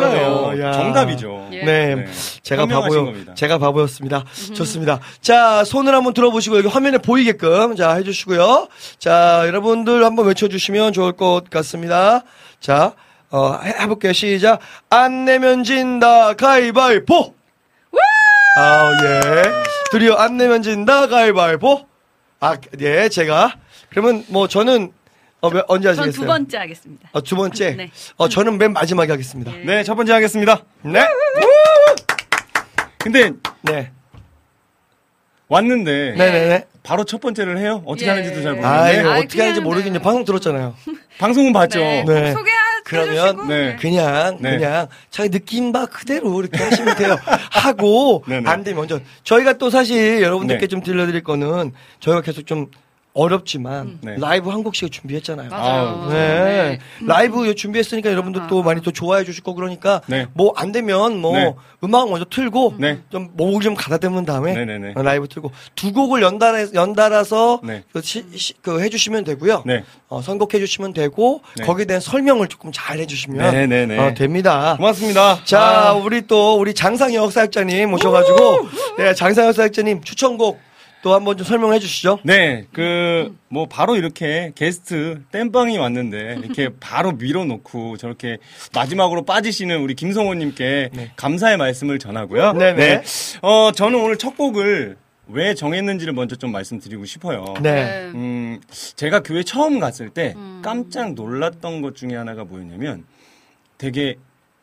그러네요. 야. 정답이죠. 예. 네, 네. 제가 바보요. 겁니다. 제가 바보였습니다. 좋습니다. 자, 손을 한번 들어보시고 여기 화면에 보이게끔 자 해주시고요. 자, 여러분들 한번 외쳐주시면 좋을 것 같습니다. 자, 어, 해- 해볼게요. 시작. 안 내면 진다 가위바위보. 아, 예. 드디어 안 내면 진다 가위바위보. 아, 예, 제가 그러면 뭐 저는 어, 몇- 언제 전 하시겠어요? 두 번째 하겠습니다. 어, 두 번째. 네. 어, 저는 맨 마지막에 하겠습니다. 예. 네, 첫 번째 하겠습니다. 네. 근데 네. 왔는데 네네네. 바로 첫 번째를 해요. 어떻게 예. 하는지도 잘 아, 모르겠는데 아, 어떻게 하는지 모르겠는데 네. 방송 들었잖아요. 방송은 봤죠. 네. 네. 소개해 그러면, 주시고 네. 그냥 네. 그냥 자기 느낌 바 그대로 이렇게 하시면 돼요. 하고 네네. 안 되면 먼저 저희가 또 사실 여러분들께 네. 좀 들려드릴 거는 저희가 계속 좀 어렵지만 네. 라이브 한 곡씩 준비했잖아요. 맞아요. 네. 라이브 준비했으니까 여러분들 또 아. 많이 또 좋아해 주실 거고 그러니까 네. 뭐안 되면 뭐 네. 음악 먼저 틀고 네. 좀 목을 좀 가다듬은 다음에 네네네. 어, 라이브 틀고 두 곡을 연달아 연달아서 네. 그, 시- 시- 그 해주시면 되고요. 네. 어, 선곡해 주시면 되고 네. 거기에 대한 설명을 조금 잘 해주시면 네네네. 어, 됩니다. 고맙습니다. 자, 아, 우리 또 우리 장상혁 사역자님 모셔가지고 네, 장상혁 사역자님 추천곡 또 한번 좀 설명해 주시죠. 네, 그, 뭐, 바로 이렇게 게스트 땜빵이 왔는데, 이렇게 바로 밀어놓고, 저렇게 마지막으로 빠지시는 우리 김성호님께 감사의 말씀을 전하고요. 네네. 어, 저는 오늘 첫 곡을 왜 정했는지를 먼저 좀 말씀드리고 싶어요. 네. 음, 제가 교회 처음 갔을 때 깜짝 놀랐던 것 중에 하나가 뭐였냐면 되게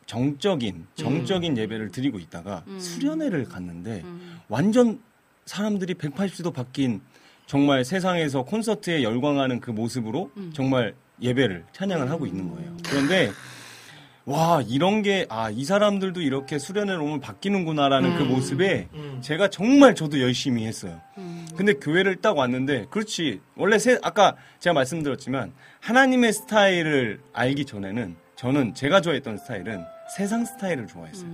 정적인, 정적인 예배를 드리고 있다가 수련회를 갔는데 완전 사람들이 180도 바뀐 정말 세상에서 콘서트에 열광하는 그 모습으로 정말 예배를 찬양을 하고 있는 거예요. 그런데 와 이런 게 아 이 사람들도 이렇게 수련회를 오면 바뀌는구나라는 그 모습에 제가 정말 저도 열심히 했어요. 근데 교회를 딱 왔는데 그렇지 원래 세, 아까 제가 말씀드렸지만 하나님의 스타일을 알기 전에는 저는 제가 좋아했던 스타일은 세상 스타일을 좋아했어요.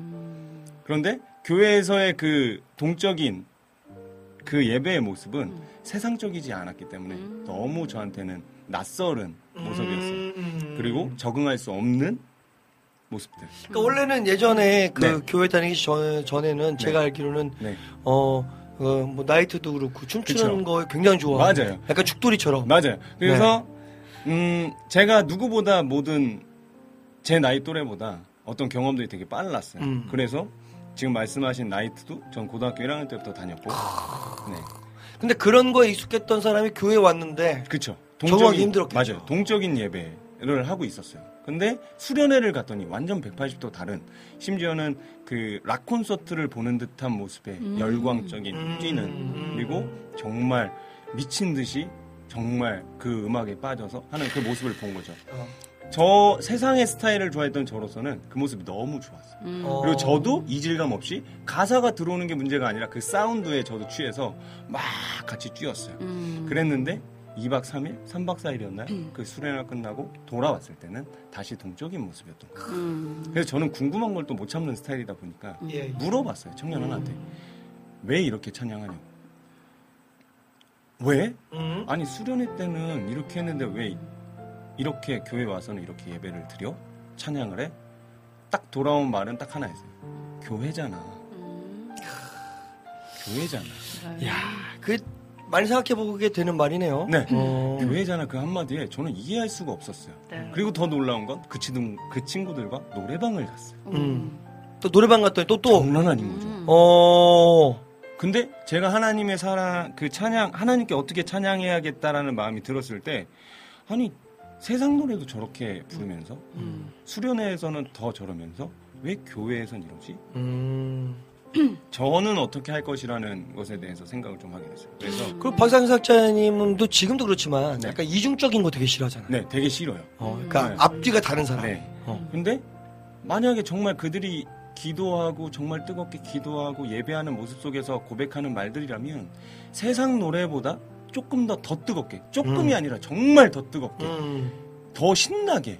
그런데 교회에서의 그 동적인 그 예배의 모습은 세상적이지 않았기 때문에 너무 저한테는 낯설은 모습이었어요. 음. 그리고 적응할 수 없는 모습들. 그러니까 원래는 예전에 그 네. 교회 다니기 전, 전에는 제가 알기로는 네. 어, 어, 뭐 나이트도 그렇고 춤추는 그쵸. 거 굉장히 좋아. 맞아요. 약간 죽돌이처럼. 맞아요. 그래서 네. 음 제가 누구보다 모든 제 나이 또래보다 어떤 경험들이 되게 빨랐어요. 음. 그래서 지금 말씀하신 나이트도 전 고등학교 1학년 때부터 다녔고, 네, 근데 그런 거에 익숙했던 사람이 교회 왔는데 그쵸. 적응하기 힘들었겠죠. 맞아요. 동적인 예배를 하고 있었어요. 근데 수련회를 갔더니 완전 180도 다른 심지어는 그 락 콘서트를 보는 듯한 모습에 열광적인 음. 뛰는 그리고 정말 미친 듯이 정말 그 음악에 빠져서 하는 그 모습을 본 거죠. 어. 저 세상의 스타일을 좋아했던 저로서는 그 모습이 너무 좋았어요. 어. 그리고 저도 이질감 없이 가사가 들어오는 게 문제가 아니라 그 사운드에 저도 취해서 막 같이 뛰었어요. 그랬는데 2박 3일, 3박 4일이었나요? 그 수련회가 끝나고 돌아왔을 때는 다시 동적인 모습이었던 거예요. 그래서 저는 궁금한 걸 또 못 참는 스타일이다 보니까 예. 물어봤어요. 청년 하나한테. 왜 이렇게 찬양하냐고. 왜? 음. 아니 수련회 때는 이렇게 했는데 왜 이렇게 교회 와서는 이렇게 예배를 드려? 찬양을 해? 딱 돌아온 말은 딱 하나였어요. 교회잖아. 교회잖아. 야, 그 많이 생각해 보게 되는 말이네요. 네. 어. 교회잖아 그 한마디에 저는 이해할 수가 없었어요. 네. 그리고 더 놀라운 건 그 친구, 그 친구들과 노래방을 갔어요. 음. 또 노래방 갔더니 또 또. 장난 아닌 거죠. 어. 근데 제가 하나님의 사랑, 그 찬양, 하나님께 어떻게 찬양해야겠다라는 마음이 들었을 때, 아니, 세상 노래도 저렇게 부르면서, 수련회에서는 더 저러면서, 왜 교회에선 이러지? 음. 저는 어떻게 할 것이라는 것에 대해서 생각을 좀 하게 됐어요. 그래서, 그 박상희 작자님도 지금도 그렇지만 네. 약간 이중적인 거 되게 싫어하잖아요. 네, 되게 싫어요. 어, 그러니까 네. 앞뒤가 다른 사람. 네. 어. 근데, 만약에 정말 그들이 기도하고 정말 뜨겁게 기도하고 예배하는 모습 속에서 고백하는 말들이라면 세상 노래보다 조금 더 더 뜨겁게 조금이 음. 아니라 정말 더 뜨겁게 음. 더 신나게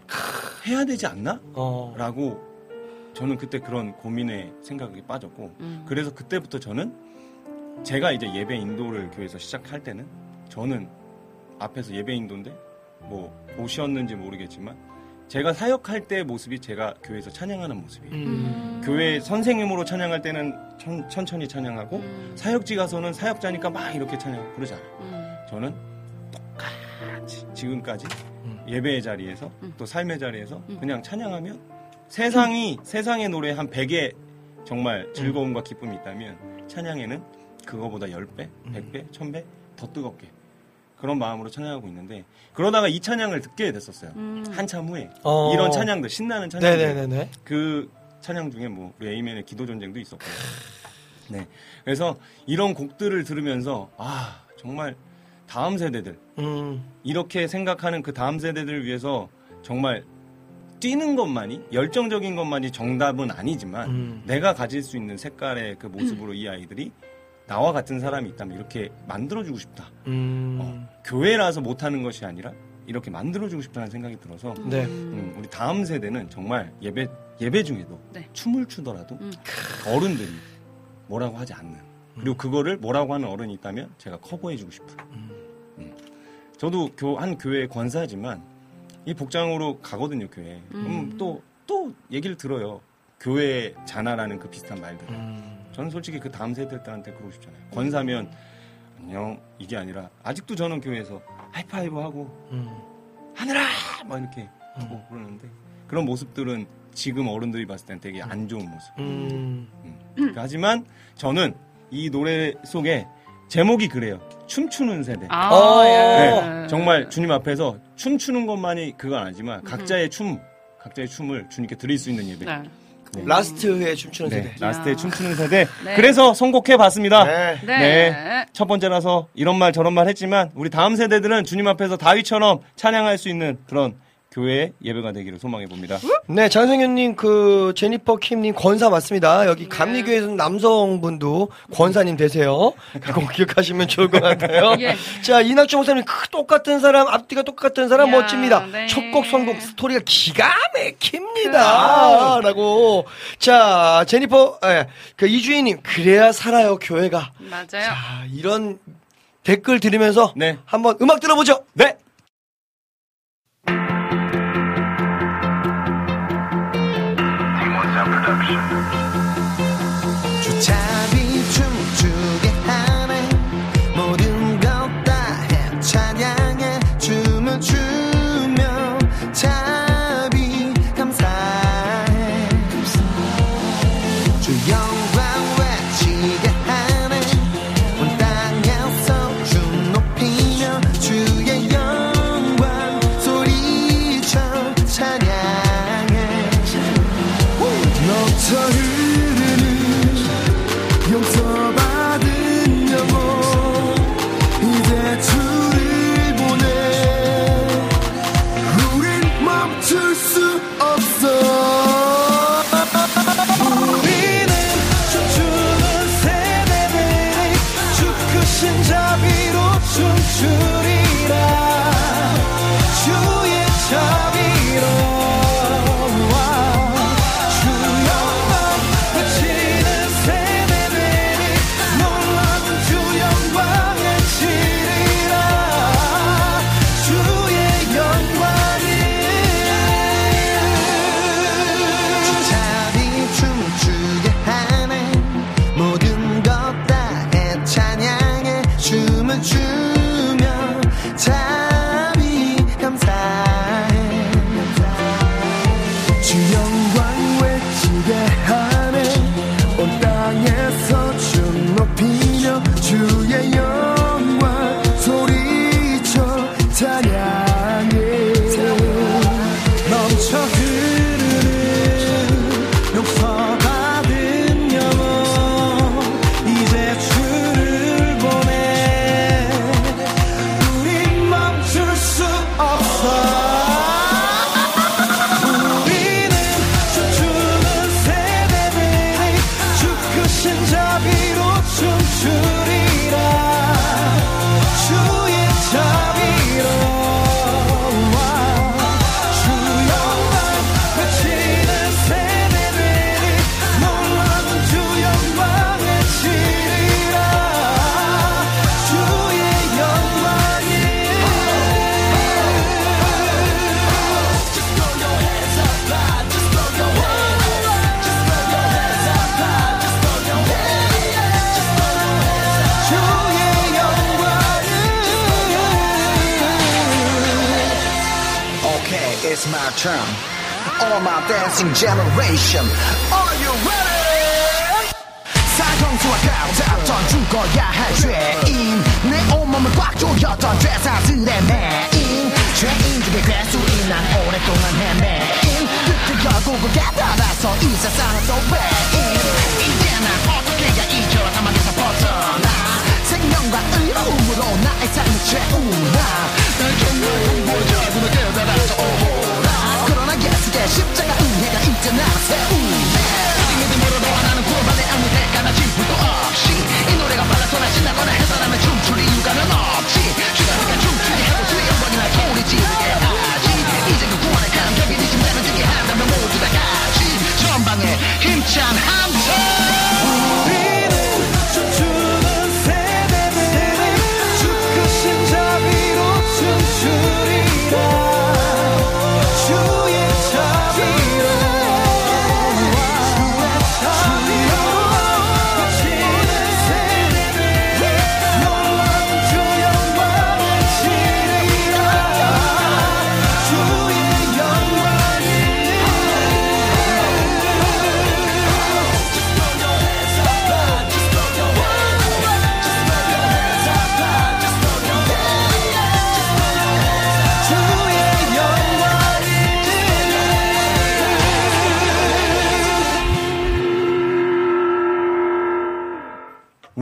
해야 되지 않나? 어. 라고 저는 그때 그런 고민에 생각이 빠졌고 그래서 그때부터 저는 제가 이제 예배 인도를 교회에서 시작할 때는 저는 앞에서 예배 인도인데 뭐 옷이었는지 모르겠지만 제가 사역할 때의 모습이 제가 교회에서 찬양하는 모습이에요. 음. 교회 선생님으로 찬양할 때는 천, 천천히 찬양하고 사역지 가서는 사역자니까 막 이렇게 찬양하고 그러지 않아요. 저는 똑같이 지금까지 음. 예배의 자리에서 또 삶의 자리에서 그냥 찬양하면 세상이 세상의 노래 한 100에 정말 즐거움과 기쁨이 있다면 찬양에는 그거보다 10배, 100배, 1000배 더 뜨겁게 그런 마음으로 찬양하고 있는데 그러다가 이 찬양을 듣게 됐었어요. 한참 후에 어. 이런 찬양들 신나는 찬양들 네네네네. 그 찬양 중에 뭐 우리 에이맨의 기도 전쟁도 있었고. 네. 그래서 이런 곡들을 들으면서 아 정말 다음 세대들 음. 이렇게 생각하는 그 다음 세대들을 위해서 정말 뛰는 것만이 열정적인 것만이 정답은 아니지만 음. 내가 가질 수 있는 색깔의 그 모습으로 이 아이들이 나와 같은 사람이 있다면 이렇게 만들어주고 싶다. 음. 어, 교회라서 못하는 것이 아니라 이렇게 만들어주고 싶다는 생각이 들어서 네. 음, 우리 다음 세대는 정말 예배 예배 중에도 네. 춤을 추더라도 음. 어른들이 뭐라고 하지 않는 그리고 그거를 뭐라고 하는 어른이 있다면 제가 커버해주고 싶은. 음. 저도 교, 한 교회 권사지만 이 복장으로 가거든요 교회. 그럼 또또 얘기를 들어요. 교회 자나라는 그 비슷한 말들. 음. 저는 솔직히 그 다음 세대들한테 그러고 싶잖아요. 권사면 안녕 이게 아니라 아직도 저는 교회에서 하이파이브 하고 음. 하늘아 막 이렇게 하고 그러는데 그런 모습들은 지금 어른들이 봤을 땐 되게 안 좋은 모습. 음. 음. 하지만 저는 이 노래 속에 제목이 그래요. 춤추는 세대. 아, 어. 예. 네, 정말 주님 앞에서 춤추는 것만이 그건 아니지만 각자의 춤, 각자의 춤을 주님께 드릴 수 있는 예배. 네. 네. 라스트의 춤추는 네, 세대. 라스트의 야. 춤추는 세대. 네. 그래서 선곡해 봤습니다. 네. 네. 네. 첫 번째라서 이런 말 저런 말 했지만 우리 다음 세대들은 주님 앞에서 다윗처럼 찬양할 수 있는 그런 교회의 예배가 되기를 소망해 봅니다. 네, 장성현님, 그, 제니퍼 킴님 권사 맞습니다. 여기 감리교회에서는 남성분도 권사님 되세요. 꼭 기억하시면 좋을 것 같아요. 예. 자, 이낙주 목사님, 그 똑같은 사람, 앞뒤가 똑같은 사람 야, 멋집니다. 네. 첫곡 선곡 스토리가 기가 막힙니다. 라고. 자, 제니퍼, 예, 그 이주인님, 그래야 살아요, 교회가. 맞아요. 자, 이런 댓글 들으면서 네. 한번 음악 들어보죠. 네.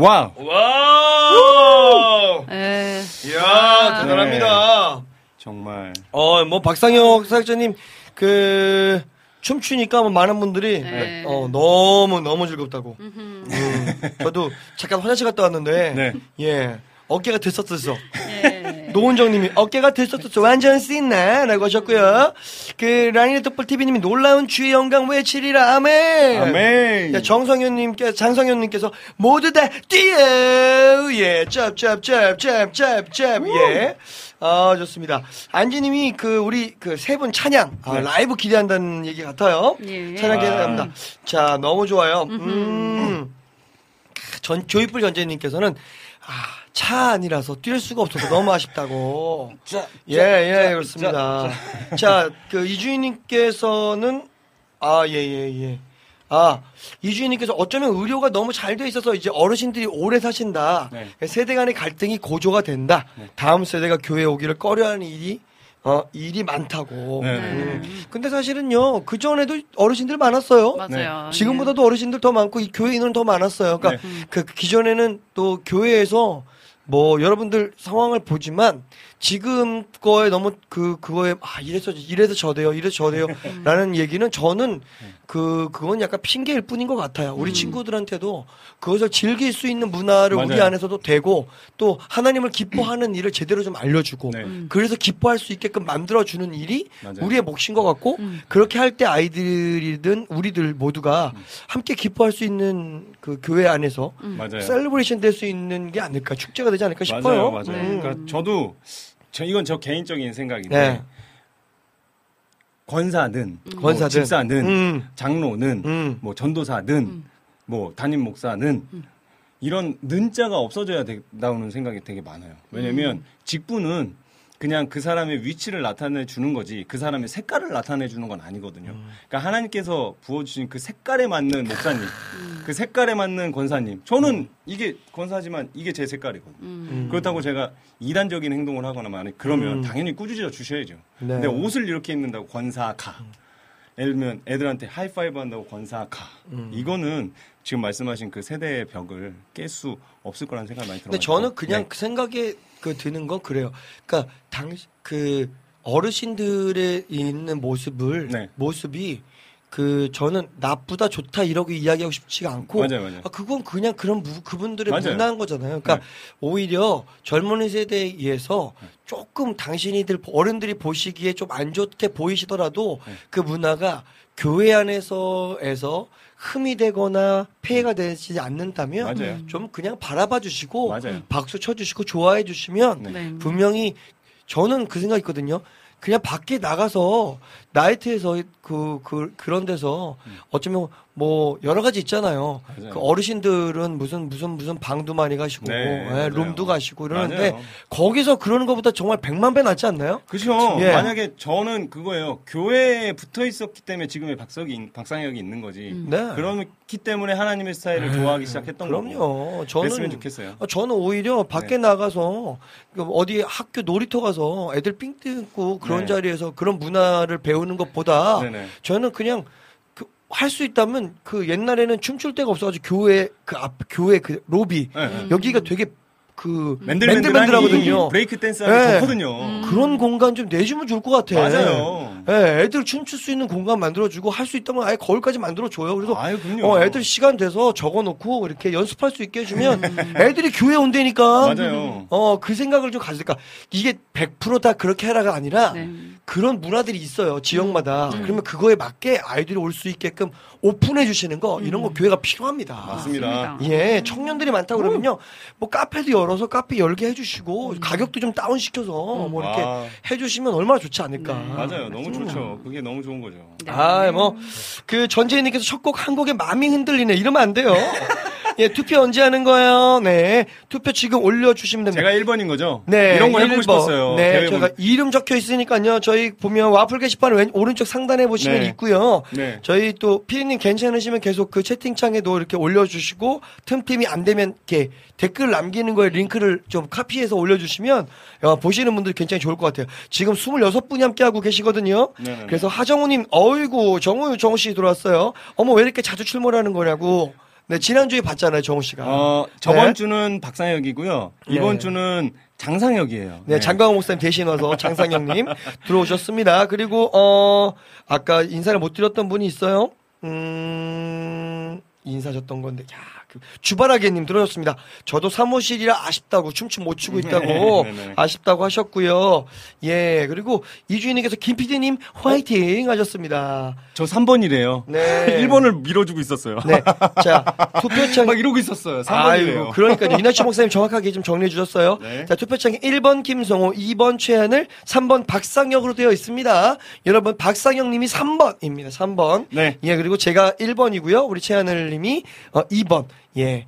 와우. 와! 예. 이야, 대단합니다. 정말 어, 뭐, 박상혁 사역자님, 그, 춤추니까 뭐 많은 분들이, 네. 어, 너무, 너무 즐겁다고. 음, 저도 잠깐 화장실 갔다 왔는데, 네. 예, 어깨가 들썩들썩. 예. 노은정님이 어깨가 들썩들썩 완전 씬나 라고 하셨고요. 그, 라니네 덕불 TV님이 놀라운 주의 영광 외치리라, 아멘! 아멘. 야, 정성현님께, 장성현님께서 모두 다 뛰어! 예, 짭짭짭짭짭짭, 예. 아, 좋습니다. 안지님이 그, 우리 그 세 분 찬양, 아, 네. 라이브 기대한다는 얘기 같아요. 예. 찬양 아. 기대합니다. 자, 너무 좋아요. 음. 전, 조이풀 전재님께서는, 아, 차 아니라서 뛸 수가 없어서 너무 아쉽다고. 예, 예, 그렇습니다. 자, 그 이주인님께서는 아, 예, 예, 예. 아, 이주인님께서 어쩌면 의료가 너무 잘 돼 있어서 이제 어르신들이 오래 사신다. 네. 세대 간의 갈등이 고조가 된다. 다음 세대가 교회 오기를 꺼려하는 일이 어, 일이 많다고. 네. 음. 근데 사실은요, 그전에도 어르신들 많았어요. 맞아요. 지금보다도 어르신들 더 많고 이 교회 인원 더 많았어요. 그러니까 그 기존에는 또 교회에서 뭐 여러분들 상황을 보지만 지금 거에 너무 그 그거에 아 이래서 이래서 저대요 이래서 저대요라는 얘기는 저는 그 그건 약간 핑계일 뿐인 것 같아요. 우리 친구들한테도 그것을 즐길 수 있는 문화를 우리 맞아요. 안에서도 되고 또 하나님을 기뻐하는 일을 제대로 좀 알려주고 네. 그래서 기뻐할 수 있게끔 만들어 주는 일이 맞아요. 우리의 몫인 것 같고 그렇게 할 때 아이들이든 우리들 모두가 함께 기뻐할 수 있는 그 교회 안에서 맞아요. celebration 될 수 있는 게 아닐까 축제가 되지 않을까 싶어요. 맞아요, 맞아요. 음. 그러니까 저도 저 이건 저 개인적인 생각인데 네. 권사든, 뭐 권사든. 집사든, 음. 장로는, 음. 뭐 전도사든, 뭐 담임 목사는 이런 는자가 없어져야 된다는 생각이 되게 많아요. 왜냐면 직분은 그냥 그 사람의 위치를 나타내 주는 거지 그 사람의 색깔을 나타내 주는 건 아니거든요. 그러니까 하나님께서 부어주신 그 색깔에 맞는 목사님, 그 색깔에 맞는 권사님. 저는 이게 권사지만 이게 제 색깔이거든요. 음. 그렇다고 제가 이단적인 행동을 하거나 만약 그러면 음. 당연히 꾸짖어 주셔야죠. 네. 근데 옷을 이렇게 입는다고 권사가. 예를 들면 애들한테 하이파이브 한다고 권사가. 음. 이거는 지금 말씀하신 그 세대의 벽을 깰 수 없을 거라는 생각이 많이 들어요. 근데 저는 그냥 그 생각에 그 드는 건 그래요. 그러니까 당그 어르신들의 있는 모습을 네. 모습이 그 저는 나쁘다 좋다 이러고 이야기하고 싶지가 않고 맞아요, 맞아요. 아, 그건 그냥 그런 무- 그분들의 맞아요. 문화인 거잖아요. 그러니까 네. 오히려 젊은 세대에 의해서 조금 당신이들 어른들이 보시기에 좀 안 좋게 보이시더라도 네. 그 문화가 교회 안에서에서 흠이 되거나 폐해가 되지 않는다면 맞아요. 좀 그냥 바라봐 주시고 맞아요. 박수 쳐 주시고 좋아해 주시면 네. 네. 분명히 저는 그 생각 있거든요. 그냥 밖에 나가서 나이트에서 그, 그 그런 데서 어쩌면 뭐 여러 가지 있잖아요. 맞아요. 그 어르신들은 무슨 무슨 무슨 방도 많이 가시고 네, 예. 룸도 가시고 이러는데 맞아요. 거기서 그러는 것보다 정말 백만 배 낫지 않나요? 그렇죠. 예. 만약에 저는 그거예요. 교회에 붙어 있었기 때문에 지금의 박석이 박상혁이 있는 거지. 네. 그렇기 때문에 하나님의 스타일을 좋아하기 시작했던 거고. 그럼요. 저는 그랬으면 좋겠어요. 어, 저는 오히려 밖에 네. 나가서 그 어디 학교 놀이터 가서 애들 삥 뜯고 그런 네. 자리에서 그런 문화를 배우 는 것보다 네네. 저는 그냥 그 할 수 있다면 그 옛날에는 춤출 데가 없어가지고 교회 그 앞 교회 그 로비 네, 네. 여기가 되게 그 맨들맨들하거든요. 브레이크 댄스 하기 네. 좋거든요. 그런 공간 좀 내주면 좋을 것 같아. 맞아요. 예, 애들 춤출 수 있는 공간 만들어주고 할 수 있다면 아예 거울까지 만들어줘요. 그래서 아유. 어, 애들 시간 돼서 적어놓고 이렇게 연습할 수 있게 해주면 애들이 교회 온다니까. 맞아요. 어, 그 생각을 좀 가질까. 이게 100%다 그렇게 해라가 아니라 네. 그런 문화들이 있어요. 지역마다. 그러면 그거에 맞게 아이들이 올 수 있게끔 오픈해 주시는 거 이런 거 교회가 필요합니다. 맞습니다. 예, 청년들이 많다 그러면요. 뭐 카페도 열어서 카페 열게 해주시고 가격도 좀 다운 시켜서 뭐 이렇게 아. 해주시면 얼마나 좋지 않을까. 맞아요. 너무 좋죠. 그게 너무 좋은 거죠. 아, 뭐, 그 전재희님께서 첫 곡 한 곡에 마음이 흔들리네. 이러면 안 돼요. 예, 투표 언제 하는 거예요? 네. 투표 지금 올려주시면 됩니다. 제가 1번인 거죠? 네. 이런 거 해보고 1번. 싶었어요. 네. 본- 이름 적혀 있으니까요. 저희 보면 와플 게시판 왼, 오른쪽 상단에 보시면 네. 있고요. 네. 저희 또 피디님 괜찮으시면 계속 그 채팅창에도 이렇게 올려주시고 틈틈이 안 되면 이렇게 댓글 남기는 거에 링크를 좀 카피해서 올려주시면 어, 보시는 분들 굉장히 좋을 것 같아요. 지금 26분이 함께하고 계시거든요. 네네네. 그래서 하정우님, 어이구 정우 정우 씨 들어왔어요. 어머 왜 이렇게 자주 출몰하는 거냐고. 네 지난주에 봤잖아요 정우 씨가. 어, 저번 네. 주는 박상혁이고요. 이번 네. 주는 장상혁이에요. 네, 장강호 목사님 대신 와서 장상영님 들어오셨습니다. 그리고 어 아까 인사를 못 드렸던 분이 있어요. 음 인사졌던 건데 야. 그 주바라기님 들어오셨습니다. 저도 사무실이라 아쉽다고 춤춤 못 추고 있다고 네, 네, 네. 아쉽다고 하셨고요. 예 그리고 이주인님께서 김 PD님 화이팅 하셨습니다. 저 3번이래요. 네. 1번을 밀어주고 있었어요. 네, 자 투표창 막 이러고 있었어요. 3번이래요. 아이고, 그러니까 이나치 목사님 정확하게 좀 정리해 주셨어요. 네. 자, 투표창에 1번 김성호, 2번 최하늘, 3번 박상혁으로 되어 있습니다. 여러분, 박상혁 님이 3번입니다. 3번. 네. 예, 그리고 제가 1번이고요. 우리 최하늘 님이 어, 2번. 예.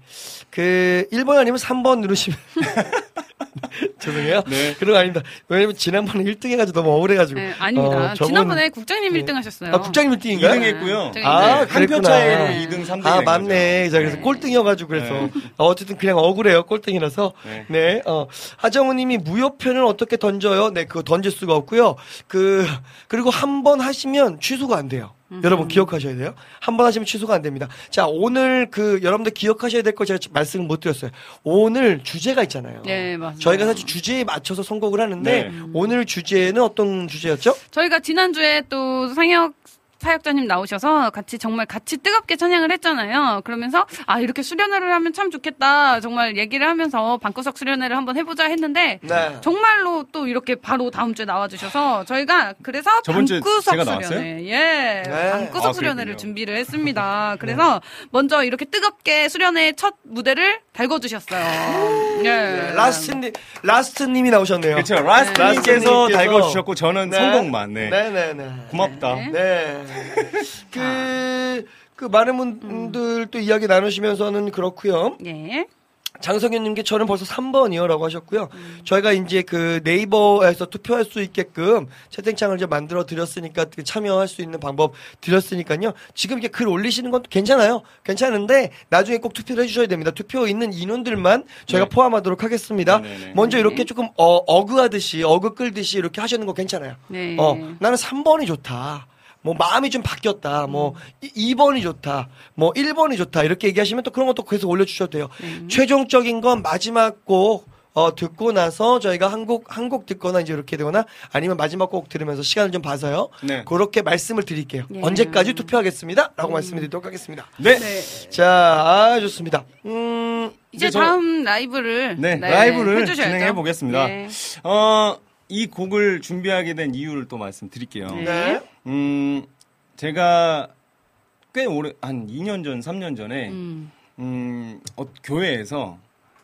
그 1번 아니면 3번 누르시면 죄송해요. 네. 그런 거 아닙니다. 왜냐면 지난번에 1등 해가지고 너무 억울해가지고. 네, 아닙니다. 어, 저분- 지난번에 국장님 네. 1등 하셨어요. 아, 국장님 1등인가요? 2등 했고요. 네, 아, 네, 한표 그랬구나. 차이로 2등, 3등. 아, 맞네. 자, 그래서 네. 꼴등이어가지고 그래서. 네. 어, 어쨌든 그냥 억울해요. 꼴등이라서. 네. 네. 어. 하정우 님이 무효표는 어떻게 던져요? 네, 그거 던질 수가 없고요. 그, 그리고 한 번 하시면 취소가 안 돼요. 여러분 기억하셔야 돼요. 한 번 하시면 취소가 안 됩니다. 자, 오늘 그 여러분들 기억하셔야 될 거 제가 말씀을 못 드렸어요. 오늘 주제가 있잖아요. 네, 맞아요. 저희가 사실 주제에 맞춰서 선곡을 하는데 네. 오늘 주제는 어떤 주제였죠? 저희가 지난주에 또 상혁 사역자님 나오셔서 같이 정말 같이 뜨겁게 찬양을 했잖아요. 그러면서 아 이렇게 수련회를 하면 참 좋겠다. 정말 얘기를 하면서 방구석 수련회를 한번 해보자 했는데 네. 정말로 또 이렇게 바로 다음 주에 나와주셔서 저희가 그래서 방구석? 수련회 예 네. 방구석 아, 수련회를. 준비를 했습니다. 그래서 먼저 이렇게 뜨겁게 수련회 첫 무대를 달궈주셨어요. 예. 라스트님, 라스트님이 나오셨네요. 그렇죠. 라스트님께서. 달궈주셨고, 저는 네. 성공만. 네. 네네네. 고맙다. 네. 네. 그, 그 많은 분들 또 이야기 나누시면서는 그렇고요. 예. 장성현님께 저는 벌써 3번이요라고 하셨고요. 저희가 이제 그 네이버에서 투표할 수 있게끔 채팅창을 좀 만들어 드렸으니까 그 참여할 수 있는 방법 드렸으니까요. 지금 이렇게 글 올리시는 건 괜찮아요. 괜찮은데 나중에 꼭 투표를 해주셔야 됩니다. 투표 있는 인원들만 저희가 네. 포함하도록 하겠습니다. 네네네. 먼저 이렇게 조금 어, 어그하듯이 어그 끌듯이 이렇게 하시는 거 괜찮아요. 네. 어, 나는 3번이 좋다. 뭐 마음이 좀 바뀌었다. 뭐 2번이 좋다. 뭐 1번이 좋다. 이렇게 얘기하시면 또 그런 것도 계속 올려주셔도 돼요. 최종적인 건 마지막 곡 어, 듣고 나서 저희가 한 곡, 한 곡 듣거나 이제 이렇게 되거나 아니면 마지막 곡 들으면서 시간을 좀 봐서요. 네. 그렇게 말씀을 드릴게요. 예. 언제까지 투표하겠습니다. 라고 말씀을 드리도록 하겠습니다. 네. 네. 자, 아, 좋습니다. 음, 이제 다음 라이브를 네, 라이브를 해주셔야죠. 진행해 보겠습니다. 네. 어, 이 곡을 준비하게 된 이유를 또 말씀드릴게요. 네. 네. 음, 제가 꽤 오래, 한 2년 전, 3년 전에, 음. 음, 어, 교회에서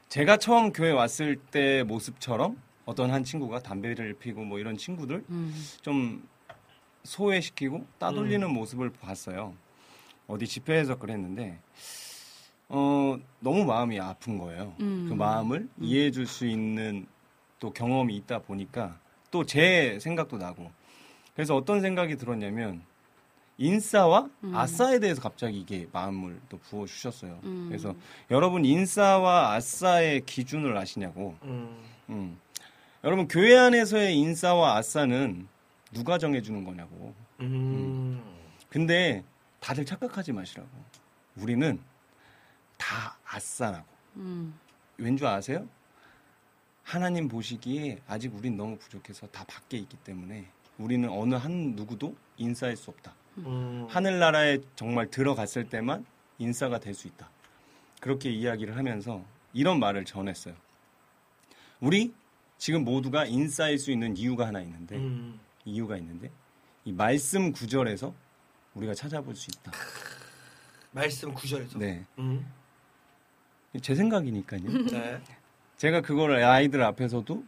제가 처음 교회 왔을 때 모습처럼 어떤 한 친구가 담배를 피고 뭐 이런 친구들 음. 좀 소외시키고 따돌리는 모습을 봤어요. 어디 집회에서 그랬는데 어 너무 마음이 아픈 거예요. 음. 그 마음을 이해해 줄 수 있는 또 경험이 있다 보니까 또 제 생각도 나고 그래서 어떤 생각이 들었냐면 인싸와 음. 아싸에 대해서 갑자기 이게 마음을 또 부어 주셨어요. 음. 그래서 여러분 인싸와 아싸의 기준을 아시냐고. 음. 음. 여러분 교회 안에서의 인싸와 아싸는 누가 정해주는 거냐고. 음. 근데 다들 착각하지 마시라고. 우리는 다 아싸라고. 음. 왠줄 아세요? 하나님 보시기에 아직 우린 너무 부족해서 다 밖에 있기 때문에 우리는 어느 한 누구도 인싸일 수 없다. 음. 하늘나라에 정말 들어갔을 때만 인싸가 될 수 있다. 그렇게 이야기를 하면서 이런 말을 전했어요. 우리 지금 모두가 인싸일 수 있는 이유가 하나 있는데 음. 이유가 있는데 이 말씀 구절에서 우리가 찾아볼 수 있다. 말씀 구절에서. 네, 음. 제 생각이니까요. 네. 제가 그걸 아이들 앞에서도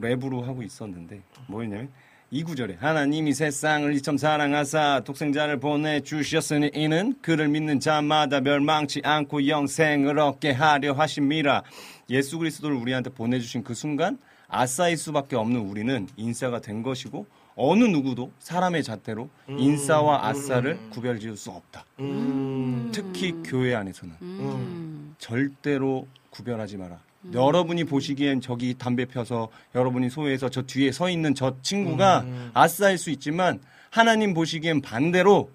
랩으로 하고 있었는데 뭐였냐면 이 구절에 하나님이 세상을 이처럼 사랑하사 독생자를 보내주셨으니 이는 그를 믿는 자마다 멸망치 않고 영생을 얻게 하려 하심이라 예수 그리스도를 우리한테 보내주신 그 순간 아싸일 수밖에 없는 우리는 인싸가 된 것이고 어느 누구도 사람의 잣대로 인싸와 아싸를 구별지을 수 없다. 음. 특히 교회 안에서는 음. 절대로 구별하지 마라. 여러분이 보시기엔 저기 담배 펴서 여러분이 소외해서 저 뒤에 서 있는 저 친구가 음. 아싸일 수 있지만 하나님 보시기엔 반대로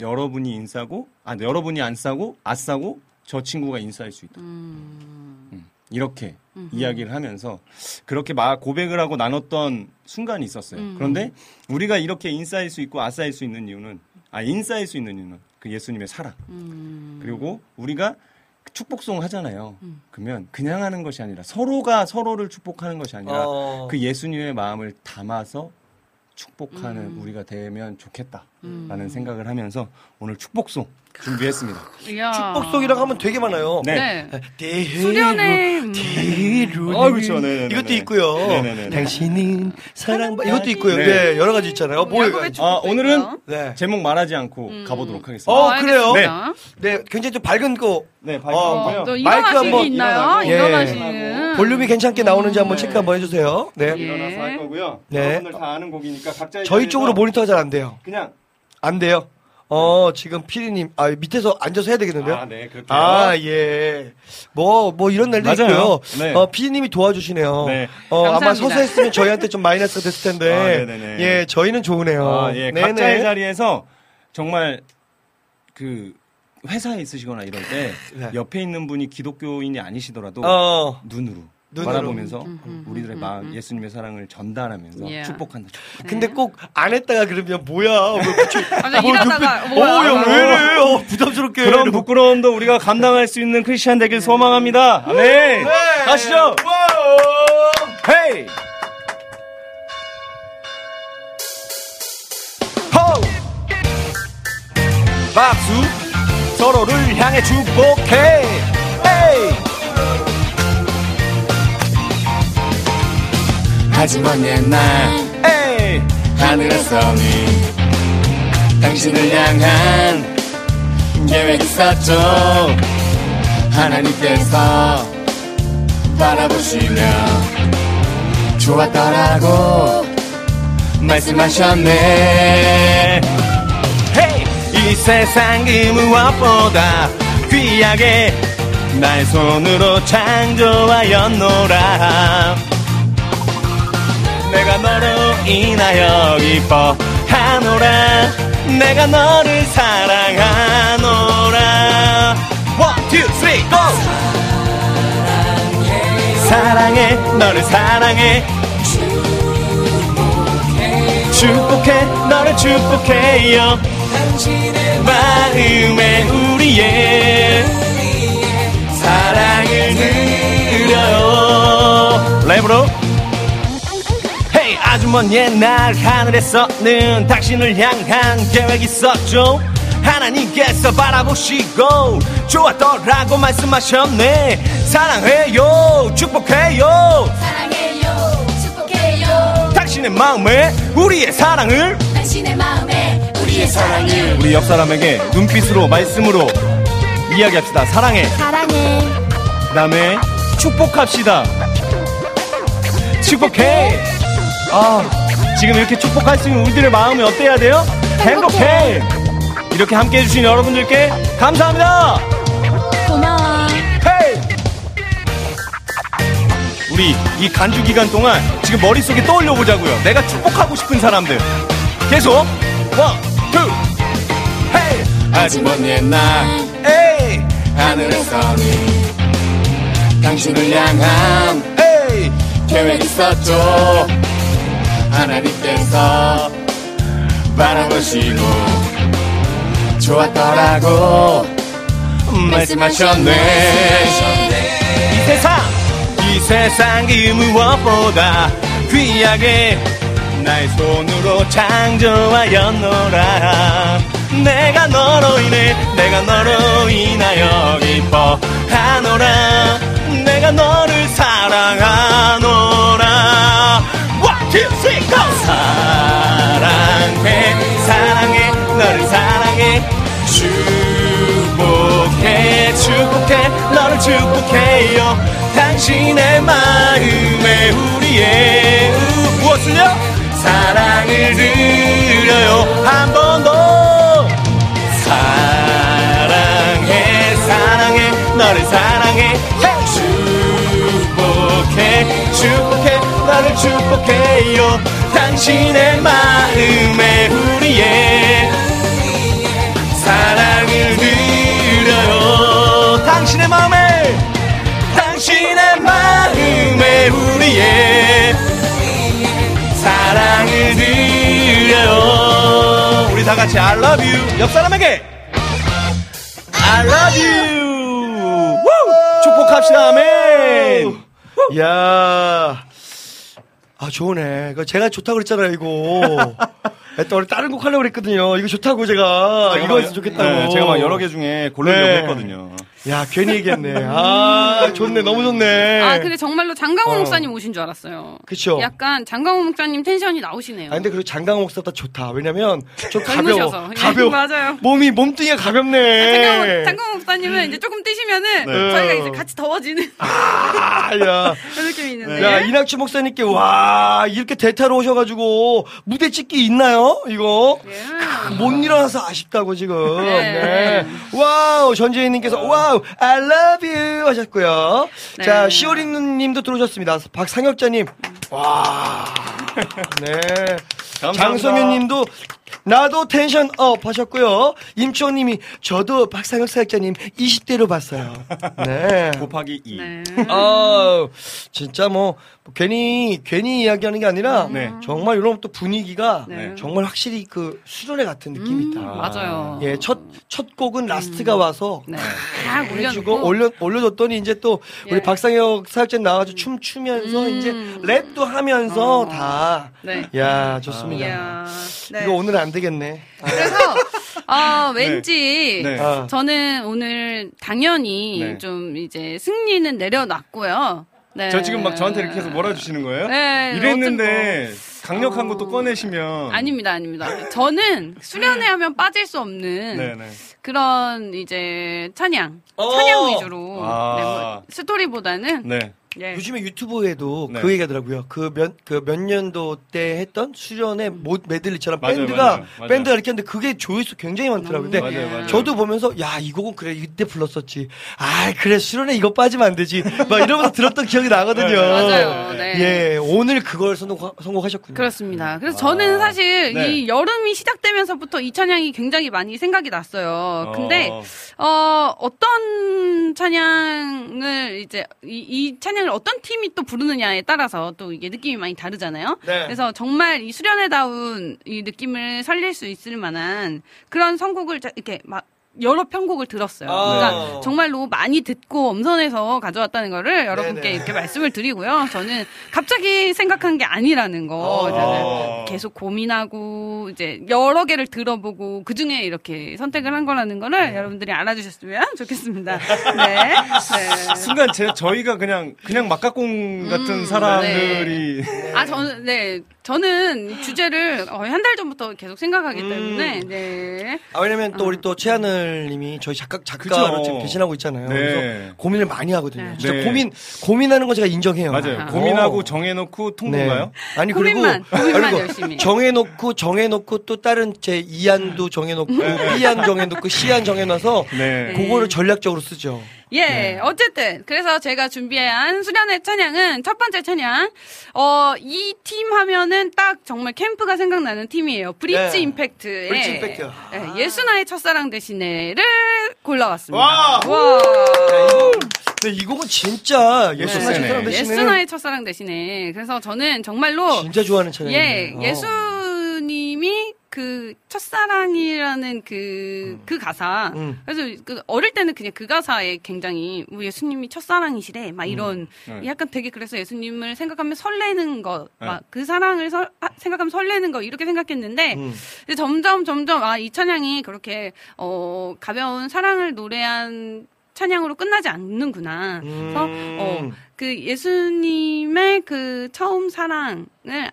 여러분이 인싸고 아 여러분이 안 싸고 아싸고 저 친구가 인싸일 수 있다. 음, 이렇게 이야기를 하면서 그렇게 막 고백을 하고 나눴던 순간이 있었어요. 음. 그런데 우리가 이렇게 인싸일 수 있고 아싸일 수 있는 이유는 아 인싸일 수 있는 이유는 그 예수님의 사랑 음. 그리고 우리가 축복송 하잖아요. 그러면 그냥 하는 것이 아니라 서로가 서로를 축복하는 것이 아니라 어. 그 예수님의 마음을 담아서 축복하는 음. 우리가 되면 좋겠다라는 생각을 하면서 오늘 축복송 준비했습니다. 이야. 축복송이라고 하면 되게 많아요. 네. 네. 대로 수련회. 대로 아, 그렇죠. 네네네네. 이것도 있고요. 네네네네. 당신은 사랑받 이것도 있고요. 네. 네. 여러 가지 있잖아요. 뭐 아, 오늘은. 네. 제목 말하지 않고 음. 가보도록 하겠습니다. 어, 그래요? 알겠습니다. 네, 굉장히 좀 밝은 거 네, 어, 발표하고요. 또 마이크 한번 있나요? 일어나고. 예. 일어나시는. 볼륨이 괜찮게 나오는지 한번 네. 체크 한번 해주세요. 네. 예. 일어나서 할 거고요. 네. 여러분들 다 아는 곡이니까 각자의 저희 쪽으로 모니터가 잘 안 돼요. 그냥 안 돼요. 어, 지금 피디님, 아, 밑에서 앉아서 해야 되겠는데요? 아, 네, 그렇게. 아, 예. 뭐, 뭐, 이런 날도 맞아요. 있고요. 네. 어, 피디님이 도와주시네요. 네. 어, 아마 감사합니다. 서서 했으면 저희한테 좀 마이너스가 됐을 텐데. 아, 네네네. 예, 저희는 좋으네요. 아, 예. 네네. 각자의 자리에서 정말 그 회사에 있으시거나 이럴 때 네. 옆에 있는 분이 기독교인이 아니시더라도 어, 눈으로, 눈으로. 바라보면서 음, 우리들의 음, 마음, 음. 예수님의 사랑을 전달하면서 예. 축복한다. 근데 꼭 안 했다가 그러면 뭐야. 왜 그치? 맞아, 뭐 눈빛- 뭐야. 어, 야, 왜 이래. 어, 부담스럽게. 그런. 부끄러움도 우리가 감당할 수 있는 크리스찬 되길 소망합니다. 아멘. 네. 가시죠. 헤이. 호! 박수 서로를 향해 축복해 에이! 하지만 옛날 에이! 하늘에서는 당신을 향한 계획 있었죠 하나님께서 바라보시며 좋았더라고 말씀하셨네 헤 이! 이 세상 그 무엇보다 귀하게 나의 손으로 창조하였노라 내가 너로 인하여 기뻐하노라 내가 너를 사랑하노라 One, go! 사랑해 너를 사랑해 축복해 너를 축복해요 마음에 우리의 사랑을 드려요. 랩으로. 헤이 아주 먼 옛날 하늘에서는 당신을 향한 계획이 있었죠. 하나님께서 바라보시고 좋았더라고 말씀하셨네. 사랑해요 축복해요. 사랑해요 축복해요. 당신의 마음에 우리의 사랑을 당신의 마음에 우리의 사랑을 우리 옆 사람에게 눈빛으로 말씀으로 이야기합시다. 사랑해. 사랑해. 그다음에 축복합시다. 축복해. 아, 지금 이렇게 축복할 수 있는 우리들의 마음이 어때야 돼요? 행복해. 이렇게 함께 해주신 여러분들께 감사합니다. 고마워. 헤이! 우리 이 간주 기간 동안 지금 머릿속에 떠올려 보자고요. 내가 축복하고 싶은 사람들. 계속 one, two, hey! 아주 먼 옛날 에이! 하늘에서는 당신을 향한 에이! 계획 있었죠 하나님께서 바라보시고 좋았더라고 말씀하셨네. 이 세상, 이 세상 그 무엇보다 귀하게 나의 손으로 창조하였노라. 내가 너로 인해, 내가 너로 인하여 기뻐하노라. 내가 너를 사랑하노라. One, two, three, go! 사랑해, 사랑해, 너를 사랑해. 축복해 축복해 너를 축복해요 당신의 마음에 우리의? 사랑을 드려요. 한 번 더. 사랑해 사랑해 너를 사랑해. 축복해 축복해 너를 축복해요. 당신의 마음에 우리의 사랑을 드려요. 당신의 마음에 당신의 마음에 우리의 우리 다 같이 I love you 옆 사람에게 I love you 우! 축복합시다 아멘 야. 아, 좋으네. 그 제가 좋다고 그랬잖아요, 이거. 또 원래 다른 곡 하려고 그랬거든요. 이거 좋다고 제가. 이거 했으면 좋겠다고. 네, 제가 막 여러 개 중에 고르려고 네. 했거든요 야, 괜히 얘기했네. 아, 좋네. 너무 좋네. 아, 근데 정말로 장강호 어. 목사님 오신 줄 알았어요. 그쵸. 약간 장강호 목사님 텐션이 나오시네요. 아, 근데 그리고 장강호 목사보다 좋다. 왜냐면, 좀 가벼워. 젊으셔서. 예, 가벼워. 맞아요. 몸이, 몸뚱이가 가볍네. 장강호, 장강호 목사님은 이제 조금 뛰시면은 네. 저희가 이제 같이 더워지는 아, 야. 그런 느낌이 있는데. 야, 이낙주 목사님께, 와, 이렇게 대타로 오셔가지고, 무대 찍기 있나요? 이거? 예. 못 일어나서 아쉽다고 지금. 네. 네. 와우 전재희님께서 와우 I love you 하셨고요. 네. 자 시오리누님도 들어오셨습니다. 박상혁자 님 와. 네. 감사합니다. 장성윤님도 나도 tension up 하셨고요. 임초님이 저도 박상혁 사역자님 20대로 봤어요. 네. 곱하기 2 네. 아 진짜 뭐 괜히 괜히 이야기하는 게 아니라 네. 정말 이런 또 분위기가 네. 정말 확실히 그 수련회 같은 느낌이 있다. 음, 맞아요. 예, 첫, 첫 곡은 라스트가 와서 네. 딱 해주고 올려주고. 올려, 올려줬더니 이제 또 우리 예. 박상혁 사역자님 나와가지고 춤 추면서 음. 이제 랩도 하면서 어. 다. 네. 야, 좋습니다. 이야. 네. 이거 오늘은 안 되겠네. 아, 그래서 어, 왠지 네. 아. 저는 오늘 당연히 네. 좀 이제 승리는 내려놨고요. 네. 저 지금 막 저한테 이렇게 해서 몰아주시는 거예요? 네, 이랬는데 강력한 어. 것도 꺼내시면 아닙니다, 아닙니다. 저는 수련회 하면 빠질 수 없는 네네. 그런 이제 찬양, 어. 찬양 위주로 아. 네, 뭐 스토리보다는 네. 예. 요즘에 유튜브에도 네. 그 얘기하더라고요. 그 몇, 그 몇 년도 때 했던 수련의 모, 메들리처럼 맞아요, 밴드가, 맞아요, 맞아요. 밴드가 이렇게 했는데 그게 조회수 굉장히 많더라고요. 근데 맞아요, 맞아요. 저도 보면서, 야, 이 곡은 그래, 이때 불렀었지. 아, 그래, 수련회 이거 빠지면 안 되지. 막 이러면서 들었던 기억이 나거든요. 맞아요, 네. 예, 오늘 그걸 선곡, 선곡하셨군요. 그렇습니다. 그래서 저는 사실 네. 이 여름이 시작되면서부터 이 찬양이 굉장히 많이 생각이 났어요. 근데 어. 어, 어떤 찬양을 이제 이, 이 찬양 을 어떤 팀이 또 부르느냐에 따라서 또 이게 느낌이 많이 다르잖아요. 네. 그래서 정말 이 수련회다운 이 느낌을 살릴 수 있을 만한 그런 선곡을 자- 이렇게 막 여러 편곡을 들었어요. 아. 그러니까 정말로 많이 듣고 엄선해서 가져왔다는 거를 여러분께 네네. 이렇게 말씀을 드리고요. 저는 갑자기 생각한 게 아니라는 거. 어. 저는 계속 고민하고 이제 여러 개를 들어보고 그 중에 이렇게 선택을 한 거라는 거를 네. 여러분들이 알아주셨으면 좋겠습니다. 네. 네. 순간 제, 저희가 그냥 그냥 막가공 같은 사람들이 아, 저는, 네. 저는 주제를 거의 한달 전부터 계속 생각하기 음. 때문에 네. 아, 왜냐면 또 어. 우리 또 최하늘님이 저희 작가 작가로 그쵸. 지금 계신하고 있잖아요. 네. 그래서 고민을 많이 하거든요. 네. 진짜 네. 고민 고민하는 거 제가 인정해요. 맞아요. 아. 고민하고 어. 정해놓고 통보가요? 네. 아니 고민만, 그리고 고민만 그리고 열심히. 정해놓고 정해놓고 또 다른 제 이안도 정해놓고 B안 정해놓고 C안 정해놔서 네. 그거를 전략적으로 쓰죠. 예, 어쨌든 그래서 제가 준비한 수련회 찬양은 첫 번째 찬양. 어, 이 팀 하면은 딱 정말 캠프가 생각나는 팀이에요. 브릿지 네. 임팩트의 브릿지 임팩트. 예, 예수나의 첫사랑 대신에를 골라왔습니다. 와! 와. 근데 이 곡은 진짜 예수나 네. 첫사랑 대신에 예수나의 첫사랑 대신에. 그래서 저는 정말로 진짜 좋아하는 찬양이에요. 예, 어. 예수님이 그 첫사랑이라는 그, 그 가사. 음. 그래서 그 어릴 때는 그냥 그 가사에 굉장히 뭐 예수님이 첫사랑이시래. 막 이런 네. 약간 되게 그래서 예수님을 생각하면 설레는 거, 네. 막그 사랑을 설- 아, 생각하면 설레는 거 이렇게 생각했는데 음. 점점 점점 아 이 찬양이 그렇게 어 가벼운 사랑을 노래한 찬양으로 끝나지 않는구나. 그래서 음. 어, 그 예수님의 그 처음 사랑을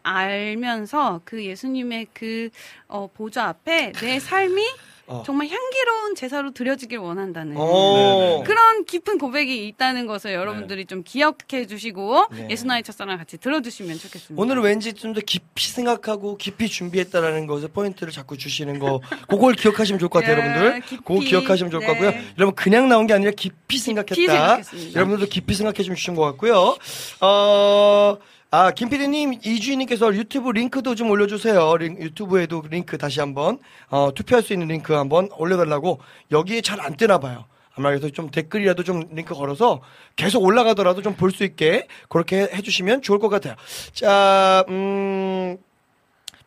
알면서 그 예수님의 그 어, 보좌 앞에 내 삶이 어. 정말 향기로운 제사로 드려지길 원한다는 어. 그런 깊은 고백이 있다는 것을 여러분들이 좀 기억해 주시고 네. 예수나의 첫사랑 같이 들어주시면 좋겠습니다. 오늘은 왠지 좀 더 깊이 생각하고 깊이 준비했다라는 것에 포인트를 자꾸 주시는 거 그걸 기억하시면 좋을 것 같아요 야, 여러분들 깊이. 그거 기억하시면 좋을 것 네. 같고요 여러분 그냥 나온 게 아니라 깊이 생각했다 생각했습니다. 여러분들도 깊이 생각해 주신 것 같고요 어... 아, 김PD님, 이주인님께서 유튜브 링크도 좀 올려주세요. 링- 유튜브에도 링크 다시 한번, 어, 투표할 수 있는 링크 한번 올려달라고. 여기에 잘 안 뜨나 봐요. 아마 그래서 좀 댓글이라도 좀 링크 걸어서 계속 올라가더라도 좀 볼 수 있게 그렇게 해주시면 좋을 것 같아요. 자, 음,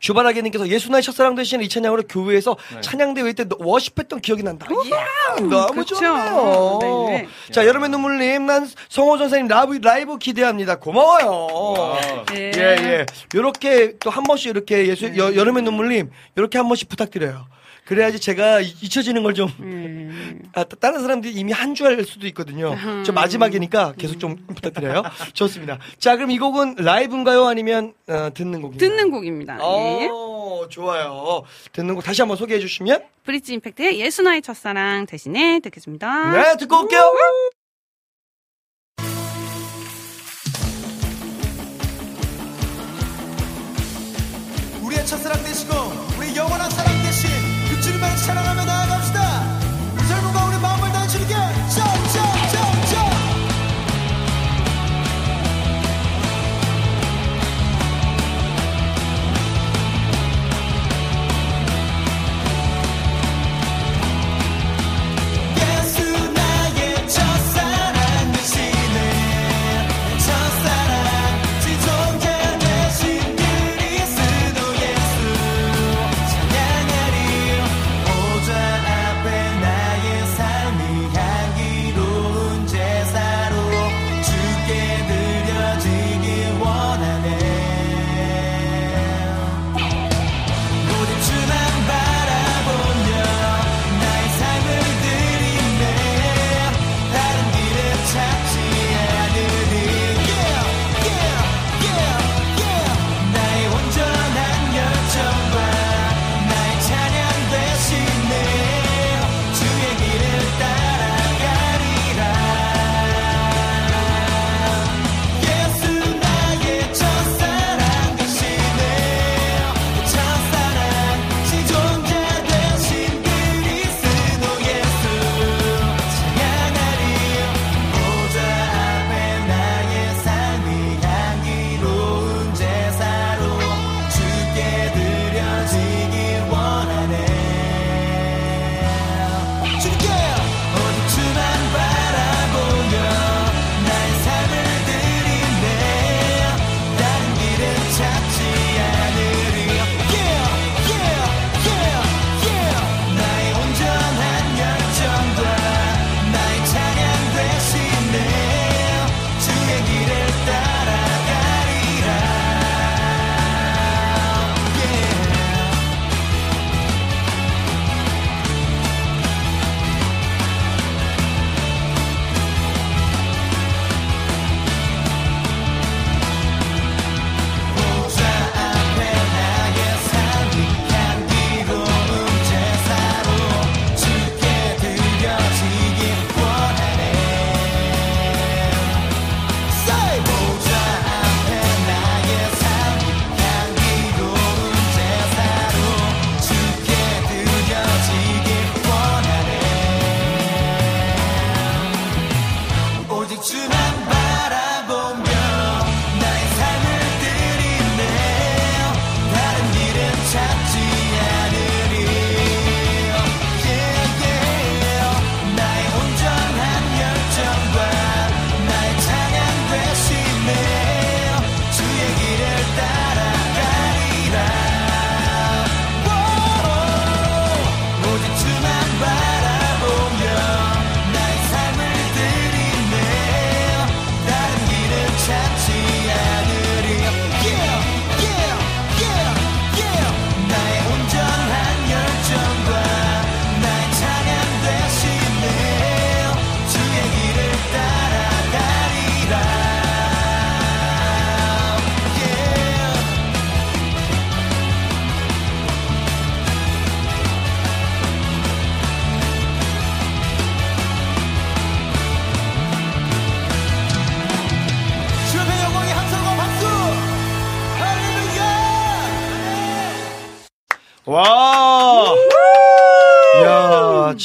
주바라기님께서 예수 나의 첫사랑 대신 이 찬양으로 교회에서 찬양대회 때 워십했던 기억이 난다. 이야, 너무 그쵸. 좋네요. 네. 자, 여름의 눈물님, 난 성호 전사님 라이브, 라이브 기대합니다. 고마워요. 네. 예, 예. 요렇게 또 한 번씩 이렇게 예수, 여, 여름의 눈물님, 요렇게 한 번씩 부탁드려요. 그래야지 제가 이- 잊혀지는 걸 좀, 음. 아, 따- 다른 사람들이 이미 한 줄 알 수도 있거든요. 저 마지막이니까 계속 좀 부탁드려요. 좋습니다. 자, 그럼 이 곡은 라이브인가요? 아니면, 어, 듣는 곡인가요? 듣는 곡입니다. 예. 어, 좋아요. 듣는 곡 다시 한번 소개해 주시면. 브릿지 임팩트의 예수나의 첫사랑 대신에 듣겠습니다. 네, 듣고 올게요. 우리의 첫사랑 되시고 우리 영원한 사랑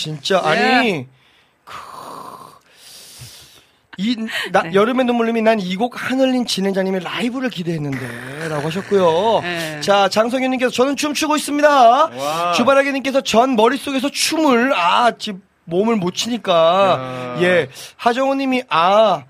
진짜 아니. 크. 이 나, 네. 여름의 눈물님이 난 이 곡 하늘린 진행자님의 라이브를 기대했는데 라고 하셨고요. 네. 자 장성현님께서 저는 춤추고 있습니다. 와. 주바라기님께서 전 머릿속에서 춤을 아 지금 몸을 못 치니까 야. 예 하정우님이 아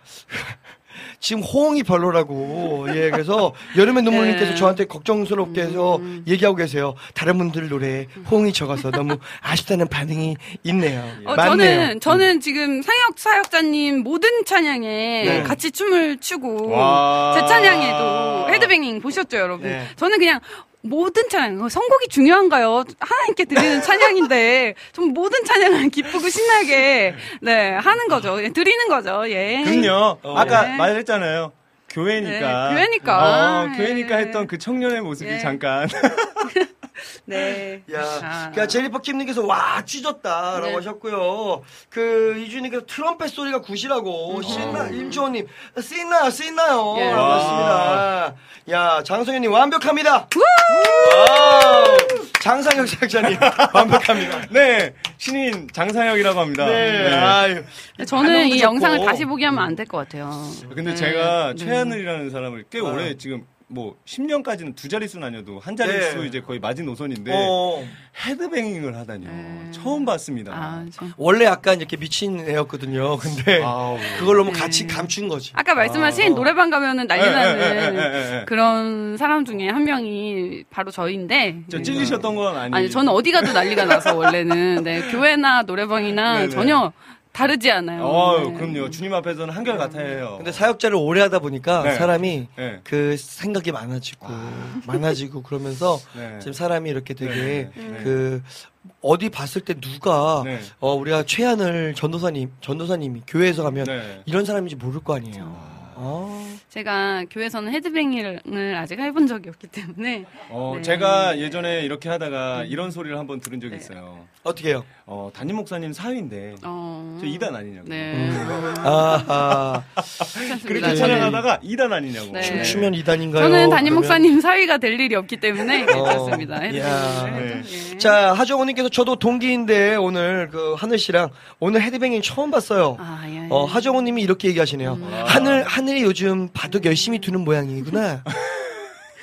지금 호응이 별로라고 예 그래서 여름의 눈물님께서 네. 저한테 걱정스럽게 해서 얘기하고 계세요. 다른 분들 노래 호응이 적어서 너무 아쉽다는 반응이 있네요. 어, 맞네요. 저는 저는 지금 상혁 사역자님 모든 찬양에 네. 같이 춤을 추고 와. 제 찬양에도 헤드뱅잉 보셨죠, 여러분? 네. 저는 그냥 모든 찬양, 어, 선곡이 중요한가요? 하나님께 드리는 찬양인데 좀 모든 찬양을 기쁘고 신나게 네 하는 거죠, 예, 드리는 거죠, 예. 그럼요. 어. 아까 네. 말했잖아요. 교회니까. 네, 교회니까. 어, 교회니까 예. 했던 그 청년의 모습이 예. 잠깐. 네. 야, 아. 그러니까 제리퍼 킴님께서 와 찢었다라고 네. 하셨고요. 그 이준님께서 트럼펫 소리가 굿이라고 신나 임주호님 쓰있나요 쓰있나요? 예. 했습니다. 야 장성현님 완벽합니다. 장상혁 작자님 완벽합니다. 네. 신인 장사혁이라고 합니다. 네, 아유. 저는 반응도 이 좋고. 영상을 다시 보게 하면 안 될 것 같아요. 근데 네. 제가 네. 최하늘이라는 사람을 꽤 어. 오래 지금 뭐 10년까지는 두 자릿수는 아니어도 한 자릿수 네. 이제 거의 마지노선인데 어, 헤드뱅잉을 하다니요. 네. 처음 봤습니다. 아, 저. 원래 약간 이렇게 미친 애였거든요. 근데 아우. 그걸 너무 네. 같이 감춘 거지. 아까 말씀하신 아. 노래방 가면은 난리 예, 예, 예, 나는. 그런 사람 중에 한 명이 바로 저인데. 저 찔리셨던 건 아니에요. 아니, 저는 어디 가도 난리가 나서 원래는. 네, 교회나 노래방이나 네네. 전혀 다르지 않아요. 어, 네. 그럼요. 주님 앞에서는 한결 같아요. 근데 사역자를 오래 하다 보니까 네. 사람이 네. 그 생각이 많아지고 많아지고 그러면서 네. 지금 사람이 이렇게 되게 네, 네. 그 어디 봤을 때 누가 네. 어 우리가 최하늘 전도사님 전도사님이 교회에서 가면 네. 이런 사람인지 모를 거 아니에요. 아. 제가 교회에서는 헤드뱅잉을 아직 해본 적이 없기 때문에. 어, 네. 제가 예전에 이렇게 하다가 이런 소리를 한번 들은 적이 네. 있어요. 어떻게 해요? 어, 담임 목사님 사위인데 어. 저 이단 아니냐고. 네. 아하. 괜찮습니다. 그렇게 네. 찬양하다가 이단 아니냐고. 네. 춤추면 이단인가요? 저는 담임 그러면? 목사님 사위가 될 일이 없기 때문에 어. 괜찮습니다. 예. 자, 하정우님께서 저도 동기인데 오늘 그 하늘 씨랑 오늘 헤드뱅잉 처음 봤어요. 아, 예. 어, 하정우님이 이렇게 얘기하시네요. 하늘, 하늘 이 요즘 바둑 열심히 두는 모양이구나.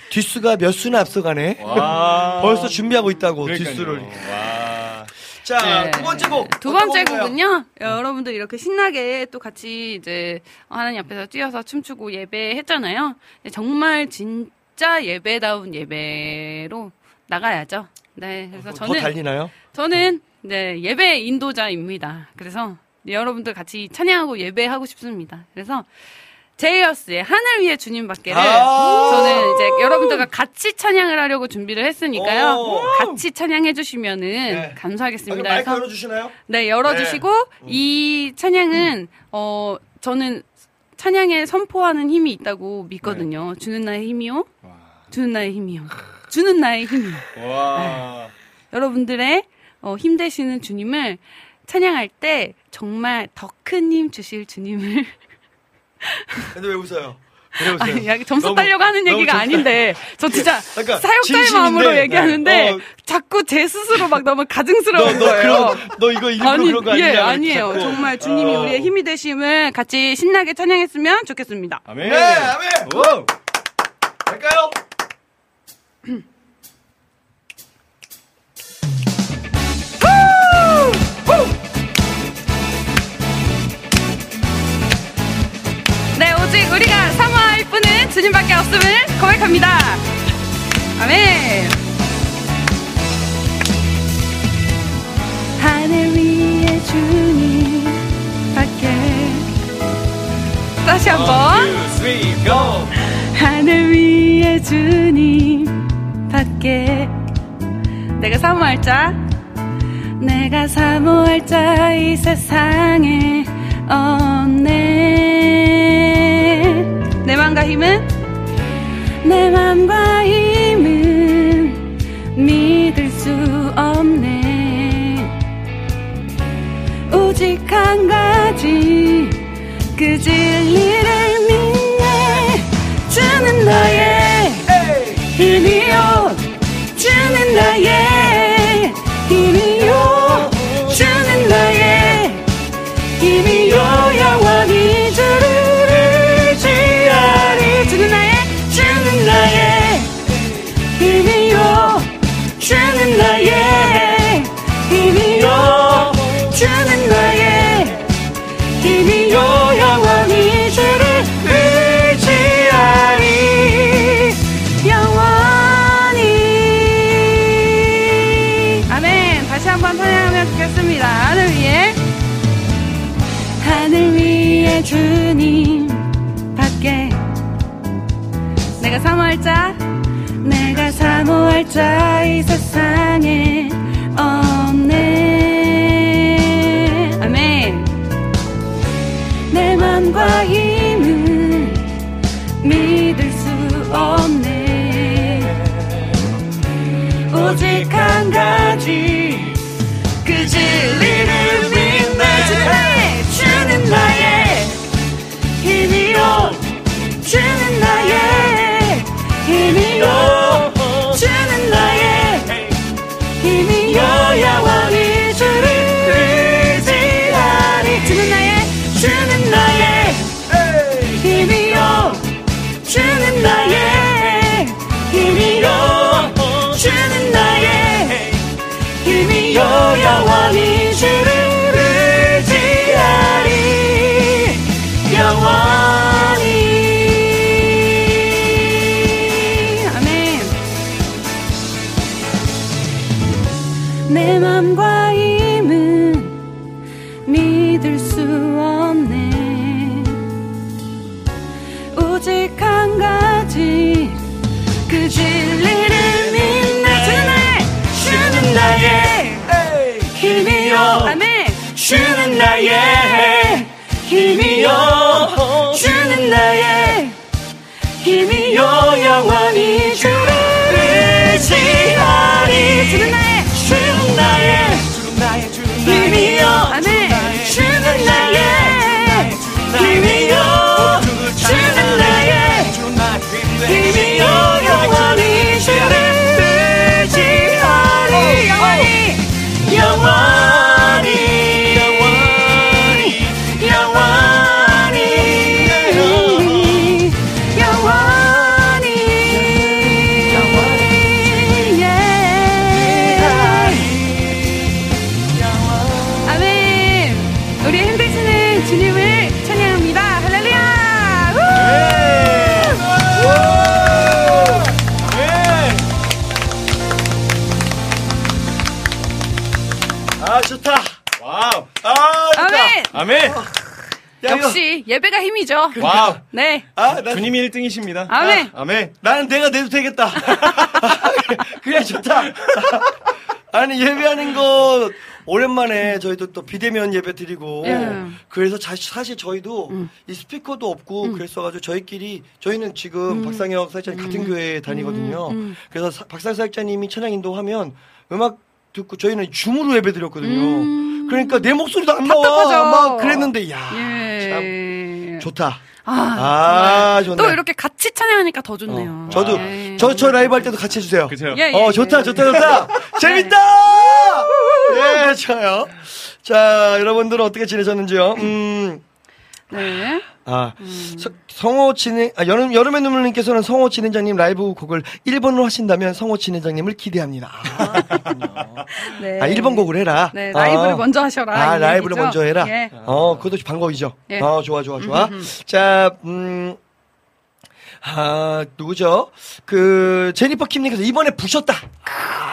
뒷수가 몇 수나 앞서가네. 와. 벌써 준비하고 있다고, 그러니까요. 뒷수를. 와. 자, 네. 두 번째 곡. 두 번째? 곡은요. 여러분들 이렇게 신나게 또 같이 이제 하나님 앞에서 뛰어서 춤추고 예배했잖아요. 정말 진짜 예배다운 예배로 나가야죠. 네, 그래서 더 저는 달리나요? 저는 네 예배 인도자입니다. 그래서 여러분들 같이 찬양하고 예배하고 싶습니다. 그래서 제이어스의 하늘 위에 주님밖에를 아. 저는 이제 여러분들과 같이 찬양을 하려고 준비를 했으니까요. 오. 같이 찬양해 주시면은 네. 아, 감사하겠습니다. 마이크 그래서 열어 주시나요? 네, 열어 주시고, 이 찬양은, 어, 저는 찬양에 선포하는 힘이 있다고 믿거든요. 주는 나의 힘이요. 와. 주는 나의 힘이요. 주는 나의 힘이요. 와. 여러분들의 어, 힘 되시는 주님을 찬양할 때 정말 더 큰 힘 주실 주님을. 근데 왜 웃어요? 아니, 야, 점수 너무- 따려고 하는 얘기가 점- 아닌데, 저 진짜 그러니까 사역자의 진심인데, 마음으로 얘기하는데, 네. 어. 자꾸 제 스스로 막 너무 너, 가증스러운 너, 거예요. 그런, 너 이거 일부러 아니, 그런 거 아니냐? 예, 아니에요. 자꾸. 정말 주님이 어. 우리의 힘이 되심을 같이 신나게 찬양했으면 좋겠습니다. 아멘. 네, 아멘! 오. 갈까요? 네, 분은 주님밖에 없음을 고백합니다. 아멘. 하늘 위에 주님밖에. 다시 한번. three, 위에 주님 밖에. 내가 사모할 자. 내가 사모할 자 이 세상에 없네 내 맘과 힘은? 내 맘과 힘은 믿을 수 없네. 오직 한 가지 그 진리를 역시 예배가 힘이죠. wow. 네. 아, 나, 주님이 1등이십니다. 아멘. 아 멘. 나는 내가 내도 되겠다. 그래 좋다. 아니 예배하는 거 오랜만에 저희도 또 비대면 예배 드리고 예. 그래서 자- 사실 저희도 이 스피커도 없고 그랬어가지고 저희끼리 저희는 지금 박상혁 사역자님 같은 교회에 다니거든요. 그래서 사- 박상혁 사역자님이 찬양 인도하면 음악 듣고 저희는 줌으로 예배 드렸거든요. 그러니까 내 목소리도 안 나와. 답답하죠. 막 그랬는데 야 예. 참 좋다. 아, 아. 좋네. 또 이렇게 같이 찬양하니까 더 좋네요. 어, 저도 네. 저저 라이브 할 때도 같이 해주세요. 그죠? 예, 예, 어 예. 좋다 좋다 좋다 재밌다. 예 좋아요. 자 여러분들은 어떻게 지내셨는지요? 음. 네. 아, 서- 성호 진행, 아, 여름, 여름의 눈물님께서는 성호 진행자님 라이브 곡을 1번으로 하신다면 성호 진행자님을 기대합니다. 아. 네. 아, 1번 곡을 해라. 네, 라이브를 어. 먼저 하셔라. 아, 이 라이브를 얘기죠? 먼저 해라. 예. 어, 그것도 방법이죠. 예. 어, 좋아, 좋아, 좋아. 자, 음, 아, 누구죠? 그, 제니퍼 킴님께서 이번에 부셨다.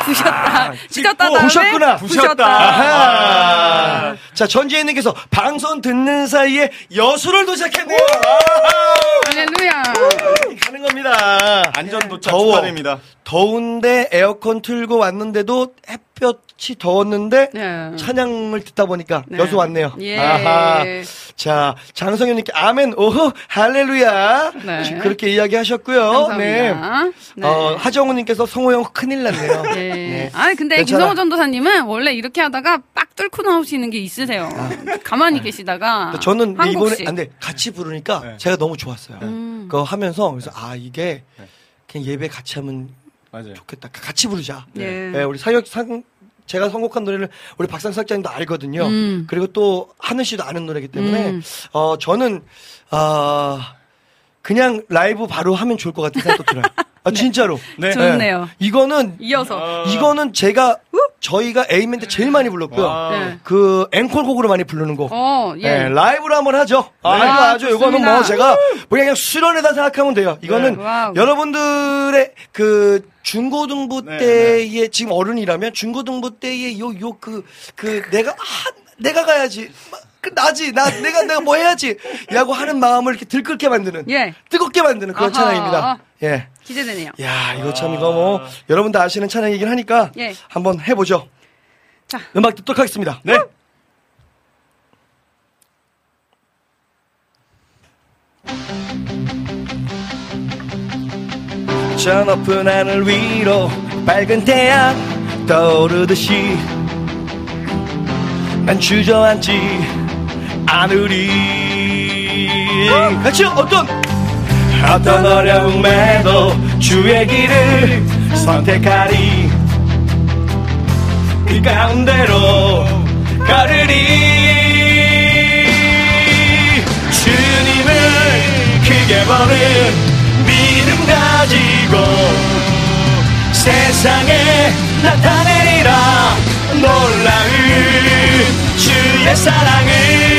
부셨다. 부셨다. 다음에 부셨구나. 부셨다. 아하. 자, 전지혜님께서 방송 듣는 사이에 여수를 도착했네요. 할렐루야. 아, 가는 겁니다. 안전 도착 더워. 축하드립니다. 더운데 에어컨 틀고 왔는데도 햇볕이 더웠는데 네. 찬양을 듣다 보니까 네. 여수 왔네요. 예. 아하. 자, 장성현님께 아멘, 오호, 할렐루야. 네. 그렇게 이야기하셨고요. 네. 감사합니다. 네. 어, 하정우님께서 성호형 큰일 났네요. 예. 네. 아 근데 괜찮아. 김성호 전도사님은 원래 이렇게 하다가 빡 뚫고 나오시는 게 있으세요. 가만히 계시다가 근데 저는 한 이번에. 안 돼. 같이 부르니까 네. 제가 너무 좋았어요. 음. 그거 하면서 그래서 아 이게 그냥 예배 같이 하면 맞아요. 좋겠다. 같이 부르자. 예. 네, 우리 사역 상 제가 선곡한 노래를 우리 박상 사장님도 알거든요. 음. 그리고 또 하늘 씨도 아는 노래기 때문에 음. 어 저는 아 그냥 라이브 바로 하면 좋을 것 같은 생각도 들어요. 아 진짜로. 네. 좋네요. 이거는 이어서 아. 이거는 제가 저희가 에이맨 때 제일 많이 불렀고요. 와. 네. 그 앵콜곡으로 많이 부르는 곡. 어, 예. 네, 라이브로 한번 하죠. 아, 네. 이거 아, 아주 이거는. 뭐 제가 그냥 수련회다 생각하면 돼요. 이거는 네. 여러분들의 그 중고등부 네, 때의 지금 어른이라면 중고등부 때의 요 요 그그 내가 아, 내가 가야지. 그 나지 나 내가 내가 뭐 해야지 라고 하는 마음을 이렇게 들끓게 만드는 예. 뜨겁게 만드는 그런 아하. 찬양입니다. 예. 기대되네요. 야, 이거 참 이거 뭐 여러분도 아시는 찬양이긴 하니까 예. 한번 해 보죠. 자. 음악 듣도록 하겠습니다. 네. 저 높은 하늘 위로 밝은 태양 떠오르듯이 난 주저앉지 않으리 같이 어떤 어떤 어려움에도 주의 길을 선택하리. 그 가운데로 걸으리. 주님을 크게 보는 믿음 가지고 세상에 나타내리라. 놀라운 주의 사랑을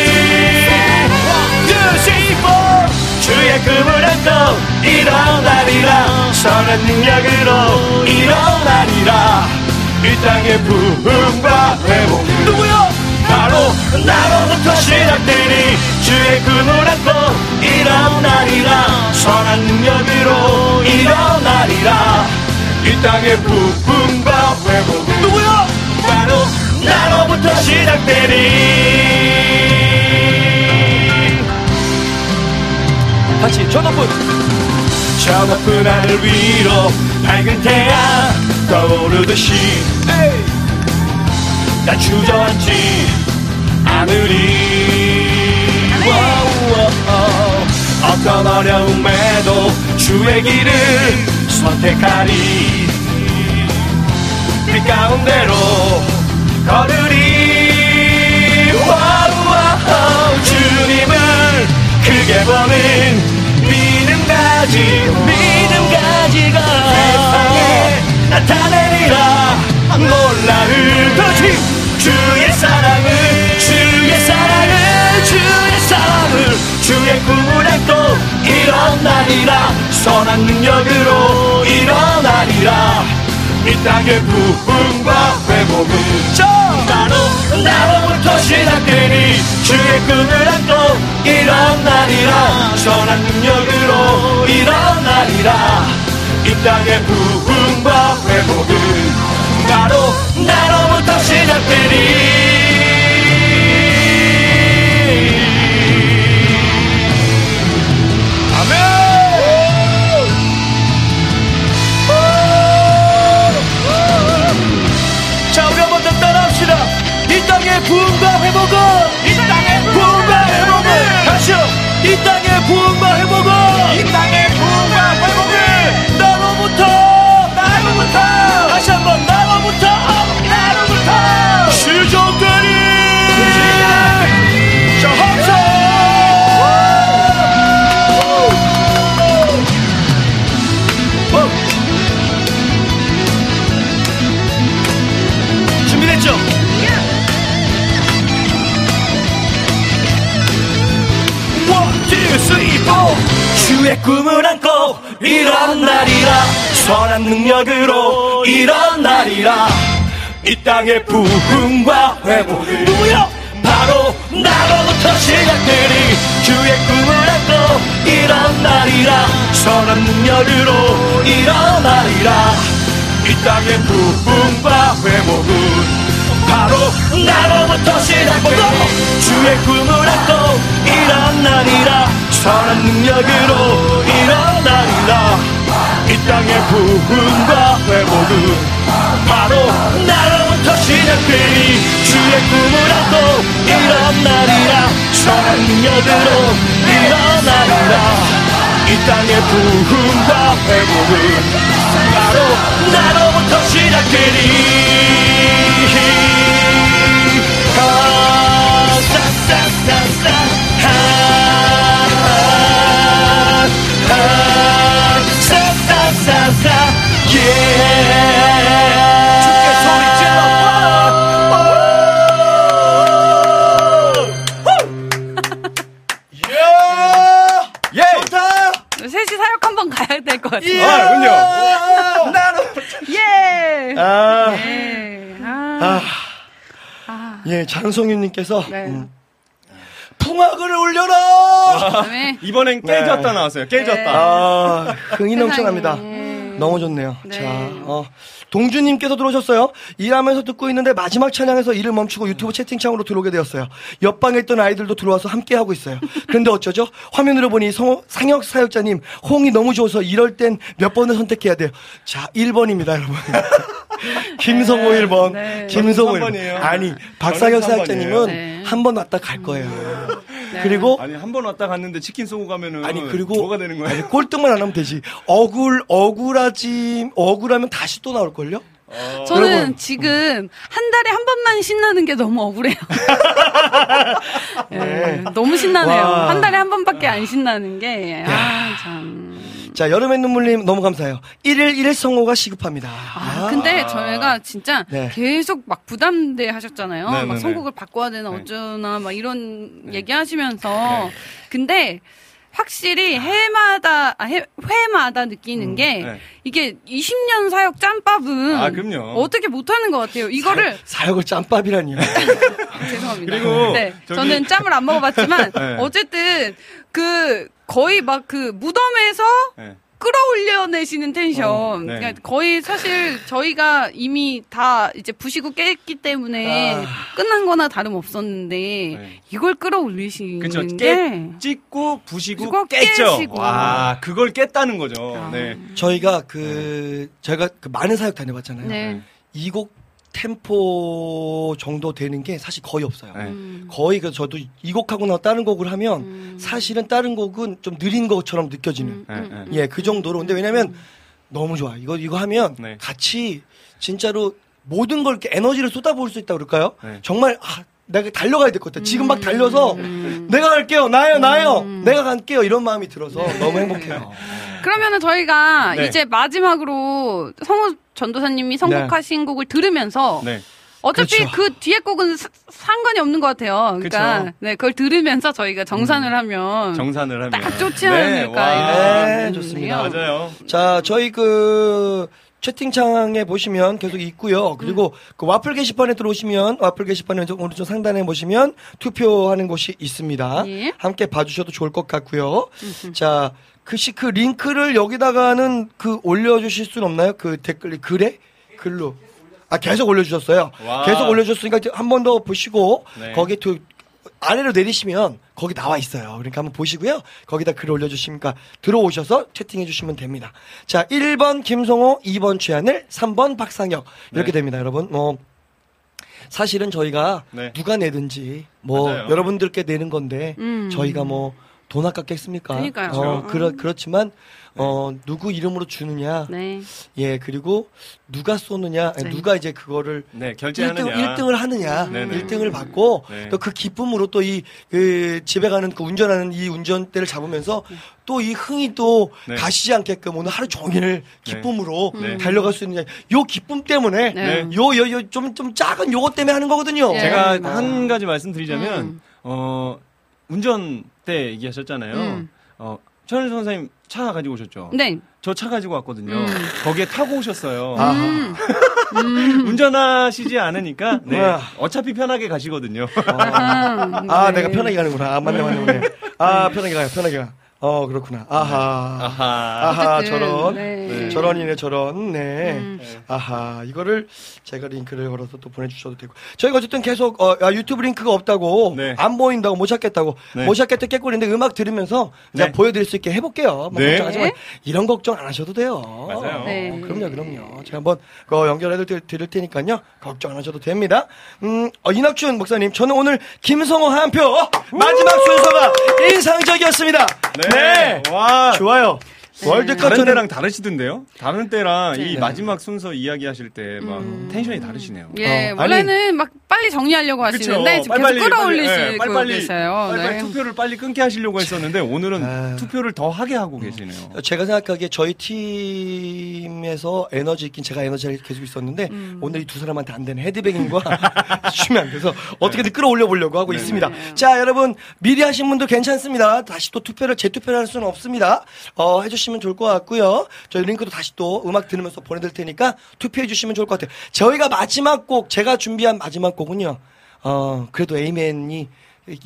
주의 꿈을 안고 일어나리라. 선한 능력으로 일어나리라. 이 땅의 부흥과 회복. 누구요? 바로 나로부터 시작되니 주의 꿈을 안고 일어나리라. 선한 능력으로 일어나리라. 이 땅의 부흥과 회복. 누구요? 바로 나로부터 시작되니 같이 저 높은 저 높은 하늘 위로 밝은 태양 떠오르듯이. 나 주저앉지 않으리. 어떤 어려움에도 주의 길을 선택하리. 빛 가운데로 걸으리 크게 보는 믿음 가지 믿음 가지가 세상에 나타내리라. 놀라운 도시 주의 사랑을 주의 사랑을 주의 사랑을 주의 꿈을 안고 일어나리라. 선한 능력으로 일어나리라 이 땅의 부흥과 회복은 바로 나로부터 시작되니 주의 꿈을 안고 일어나리라. 선한 능력으로 일어나리라. 이 땅의 부흥과 회복은 바로 나로부터 시작되니 이 땅의 부흥과 회복은 다시요 이 땅의 부흥과 회복 four. 주의 꿈을 안고 일어나리라 선한 능력으로 일어나리라 이 땅의 부흥과 회복 누구요? 바로 나로부터 시작되니 주의 꿈을 안고 일어나리라 선한 능력으로 일어나리라 이 땅의 부흥과 회복은 바로 나로부터 시작되니 주의 꿈을 안고 일어나리라 선한 능력으로 일어나리라. 이 땅의 부흥과 회복은 바로 나로부터 시작되니 주의 꿈을 안고 일어나리라 선한 능력으로 일어나리라. 이 땅의 부흥과 회복은 바로 나로부터 시작되니 셋이. 아, 그럼요. 예. 아, 예. 아. 아, 아. 예, 장성윤님께서 네. 음, 풍악을 올려라! 그다음에 이번엔 깨졌다 나왔어요. 깨졌다. 네. 아, 흥이 넘쳐납니다. 세상에. 너무 좋네요. 네. 자, 어, 동주님께서 들어오셨어요. 일하면서 듣고 있는데 마지막 찬양에서 일을 멈추고 유튜브 채팅창으로 들어오게 되었어요. 옆방에 있던 아이들도 들어와서 함께 하고 있어요. 그런데 어쩌죠? 화면으로 보니 성, 상혁 사역자님 호응이 너무 좋아서 이럴 땐 몇 번을 선택해야 돼요. 자, 1번입니다, 여러분. 김성호 1번. 네. 김성호 저는 1번. 3번이에요. 아니, 박상혁 사역자님은 네. 한번 왔다 갈 거예요. 네. 그리고 아니 한 번 왔다 갔는데 치킨 쏘고 가면은 아니 그리고 뭐가 되는 거예요? 아니, 꼴등만 안 하면 되지. 억울 억울하지 억울하면 다시 또 나올 걸요? 저는 여러분. 지금 한 달에 한 번만 신나는 게 너무 억울해요. 예, 너무 신나네요. 네. 와. 한 달에 한 번밖에 안 신나는 게, 아, 참. 자 여름의 눈물님 너무 감사해요. 1일 1일 성호가 시급합니다. 아, 근데 저희가 진짜 네. 계속 막 부담돼 하셨잖아요. 네, 네, 막 네. 선곡을 바꿔야 되나 네. 어쩌나 막 이런 얘기 하시면서. 근데 확실히 해마다, 아, 해, 회마다 느끼는 게 네. 이게 20년 사역 짬밥은 아, 그럼요. 어떻게 못하는 것 같아요. 이거를 사 역을 짬밥이라니요. 죄송합니다. 그리고 네, 저기- 저는 짬을 안 먹어봤지만 네. 어쨌든 그 거의 막 그 무덤에서 네. 끌어올려내시는 텐션. 어, 네. 그러니까 거의 사실 저희가 이미 다 이제 부시고 깼기 때문에 아. 끝난 거나 다름 없었는데 네. 이걸 끌어올리시는 그쵸. 게 깨, 찍고 부시고 깼죠. 깨시고. 와, 그걸 깼다는 거죠. 아. 네. 저희가 그 제가 그 많은 사역 다녀봤잖아요. 네. 이곡 템포 정도 되는 게 사실 거의 없어요. 네. 음. 거의 그 저도 이 곡하고 나 다른 곡을 하면 음. 사실은 다른 곡은 좀 느린 것처럼 느껴지는. 네, 네. 예, 그 정도로. 근데 왜냐면 너무 좋아. 이거 이거 하면 네. 같이 진짜로 모든 걸 이렇게 에너지를 쏟아부을 수 있다 그럴까요? 네. 정말 아, 내가 달려가야 될 것 같아. 지금 막 달려서 음. 내가 갈게요. 나요, 나요. 내가 갈게요. 이런 마음이 들어서 너무 행복해요. 그러면은 저희가 네. 이제 마지막으로 성우 전도사님이 선곡하신 곡을 들으면서 네. 어차피 그렇죠. 그 뒤에 곡은 사- 상관이 없는 것 같아요. 그러니까 그쵸. 네 그걸 들으면서 저희가 정산을 하면 정산을 하면 딱 좋지 네, 않을까 네, 생각이 좋습니다. 맞아요. 자, 저희 그 채팅창에 보시면 계속 있고요. 그리고 그 와플 게시판에 들어오시면 와플 게시판에 오른쪽 상단에 보시면 투표하는 곳이 있습니다. 예. 함께 봐주셔도 좋을 것 같고요. 자, 그시 그 링크를 여기다가는 그 올려주실 수는 없나요? 그 댓글 글에 글로. 아 계속 올려주셨어요. 와. 계속 올려주셨으니까 한 번 더 보시고 네. 거기 두, 아래로 내리시면 거기 나와 있어요. 그러니까 한번 보시고요. 거기다 글 올려주시니까 들어오셔서 채팅해 주시면 됩니다. 자, 1번 김성호, 2번 최하늘, 3번 박상혁 이렇게 네. 됩니다, 여러분. 뭐 사실은 저희가 네. 누가 내든지 뭐 맞아요. 여러분들께 내는 건데 음. 저희가 뭐 돈 아깝겠습니까? 그러니까요. 어, 그렇죠. 그렇, 그렇지만 어, 누구 이름으로 주느냐, 네. 예 그리고 누가 쏘느냐, 아니, 네. 누가 이제 그거를 네, 1등, 결제하느냐. 1등 을 하느냐, 네네. 1등을 받고 네. 또그 기쁨으로 또 이 그 집에 가는 그 운전하는 이 운전대를 잡으면서 또 이 흥이 또 네. 가시지 않게끔 오늘 하루 종일 기쁨으로 네. 달려갈 수 있느냐, 요 기쁨 때문에 네. 요요 요 좀좀 작은 요것 때문에 하는 거거든요. 예. 제가 네. 한 가지 말씀드리자면 음. 어 운전 때 얘기하셨잖아요. 음. 어 최현수 선생님 차 가지고 오셨죠? 네. 저 차 가지고 왔거든요. 음. 거기에 타고 오셨어요. 아. 음. 운전하시지 않으니까 네, 와. 어차피 편하게 가시거든요. 아하, 아, 네. 내가 편하게 가는구나. 아, 맞네, 맞네, 맞네. 아, 편하게 가요, 편하게 가. 어, 그렇구나. 아하. 아하. 아하, 어쨌든, 저런. 네. 저런이네, 저런. 네. 음. 아하. 이거를 제가 링크를 걸어서 또 보내주셔도 되고. 저희가 어쨌든 계속, 어, 아, 유튜브 링크가 없다고. 네. 안 보인다고 못 찾겠다고. 네. 못 찾겠다 깨꼬리인데 음악 들으면서 제가 네. 보여드릴 수 있게 해볼게요. 뭐 네. 걱정하지 마. 네. 이런 걱정 안 하셔도 돼요. 맞아요. 네. 그럼요, 그럼요. 제가 한번 그 연결해 드릴, 드릴 테니까요. 걱정 안 하셔도 됩니다. 음, 어, 이낙준 목사님, 저는 오늘 김성호 한 표 마지막 순서가 인상적이었습니다. 네. 와. 좋아요. 월드컵 다른 저는 때랑 다르시던데요? 다른 때랑 이 네. 마지막 순서 이야기하실 때 막 텐션이 다르시네요. 예, 어, 원래는 막 빨리 정리하려고 하시는데 지금 계속 끌어올리시고 예, 빨리 빨리, 계세요. 빨리빨리 네. 투표를 빨리 끊게 하시려고 했었는데 오늘은 아유. 투표를 더 하게 하고 계시네요. 제가 생각하기에 저희 팀에서 에너지 있긴 제가 에너지가 계속 있었는데 음. 오늘 이 두 사람한테 안 되는 헤드뱅잉과 주면 안 돼서 어떻게든 끌어올려 보려고 하고 네. 있습니다. 자, 여러분 미리 하신 분도 괜찮습니다. 다시 또 투표를 재투표를 할 수는 없습니다. 어, 해주시면 좋을 것 같고요. 저희 링크도 다시 또 음악 들으면서 보내드릴 테니까 투표해 주시면 좋을 것 같아요. 저희가 마지막 곡 제가 준비한 마지막 곡은요. 어, 그래도 에이맨이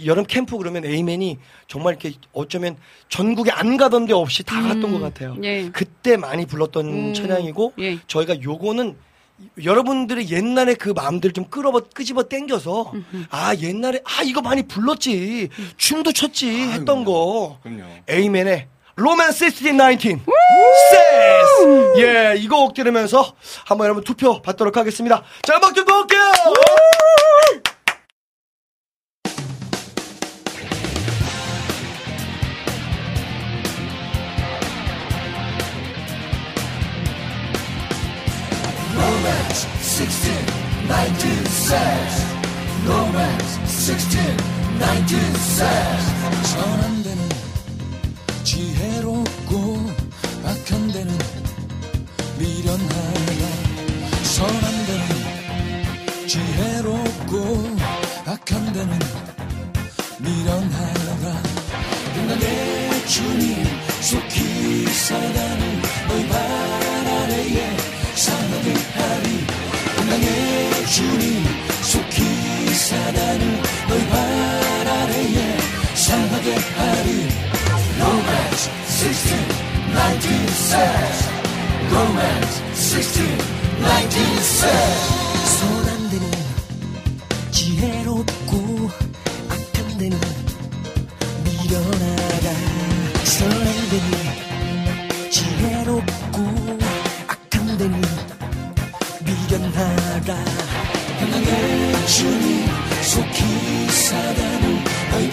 여름 캠프 그러면 에이맨이 정말 이렇게 어쩌면 전국에 안 가던 데 없이 다 갔던 것 같아요. 예. 그때 많이 불렀던 음, 찬양이고 예. 저희가 요거는 여러분들의 옛날에 그 마음들 좀 끌어버 끄집어 당겨서 아 옛날에 아 이거 많이 불렀지 춤도 췄지 했던 거 그럼요. 에이맨의 로맨 1619 Says 예 이거 곡 들으면서 한번 여러분 투표 받도록 하겠습니다. 자 음악 듣고 올게요! 선한 데는 지혜롭고 미련하다 선한 데는 지혜롭고 악한 데는 미련하다 그러나 내 주님 속히 사단을 너희 발 아래에 상하게 하리. 그러나 내 주님 속히 사단을 너희 발 아래에 상하게 하리. Romance 16, 19 says Romance 16, 19 says 선한 데는 지혜롭고 악한 데는 미련하다 선한 데는 지혜롭고 악한 데는 미련하다 하나의 주님 속히 사단을 너희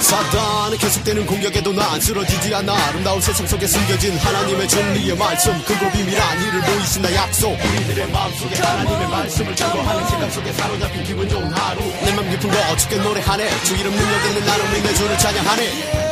사단의 계속되는 공격에도 난 쓰러지지 않아 아름다운 세상 속에 숨겨진 하나님의 진리의 말씀 그고 비밀한 이를 보이신다 약속. 우리들의 마음속에 하나님의 말씀을 증거하는 세상 속에 사로잡힌 기분 좋은 하루. 내 맘 깊은 거 어떻게 노래하네. 주 이름 능력 있는 나를 믿내 주를 찬양하네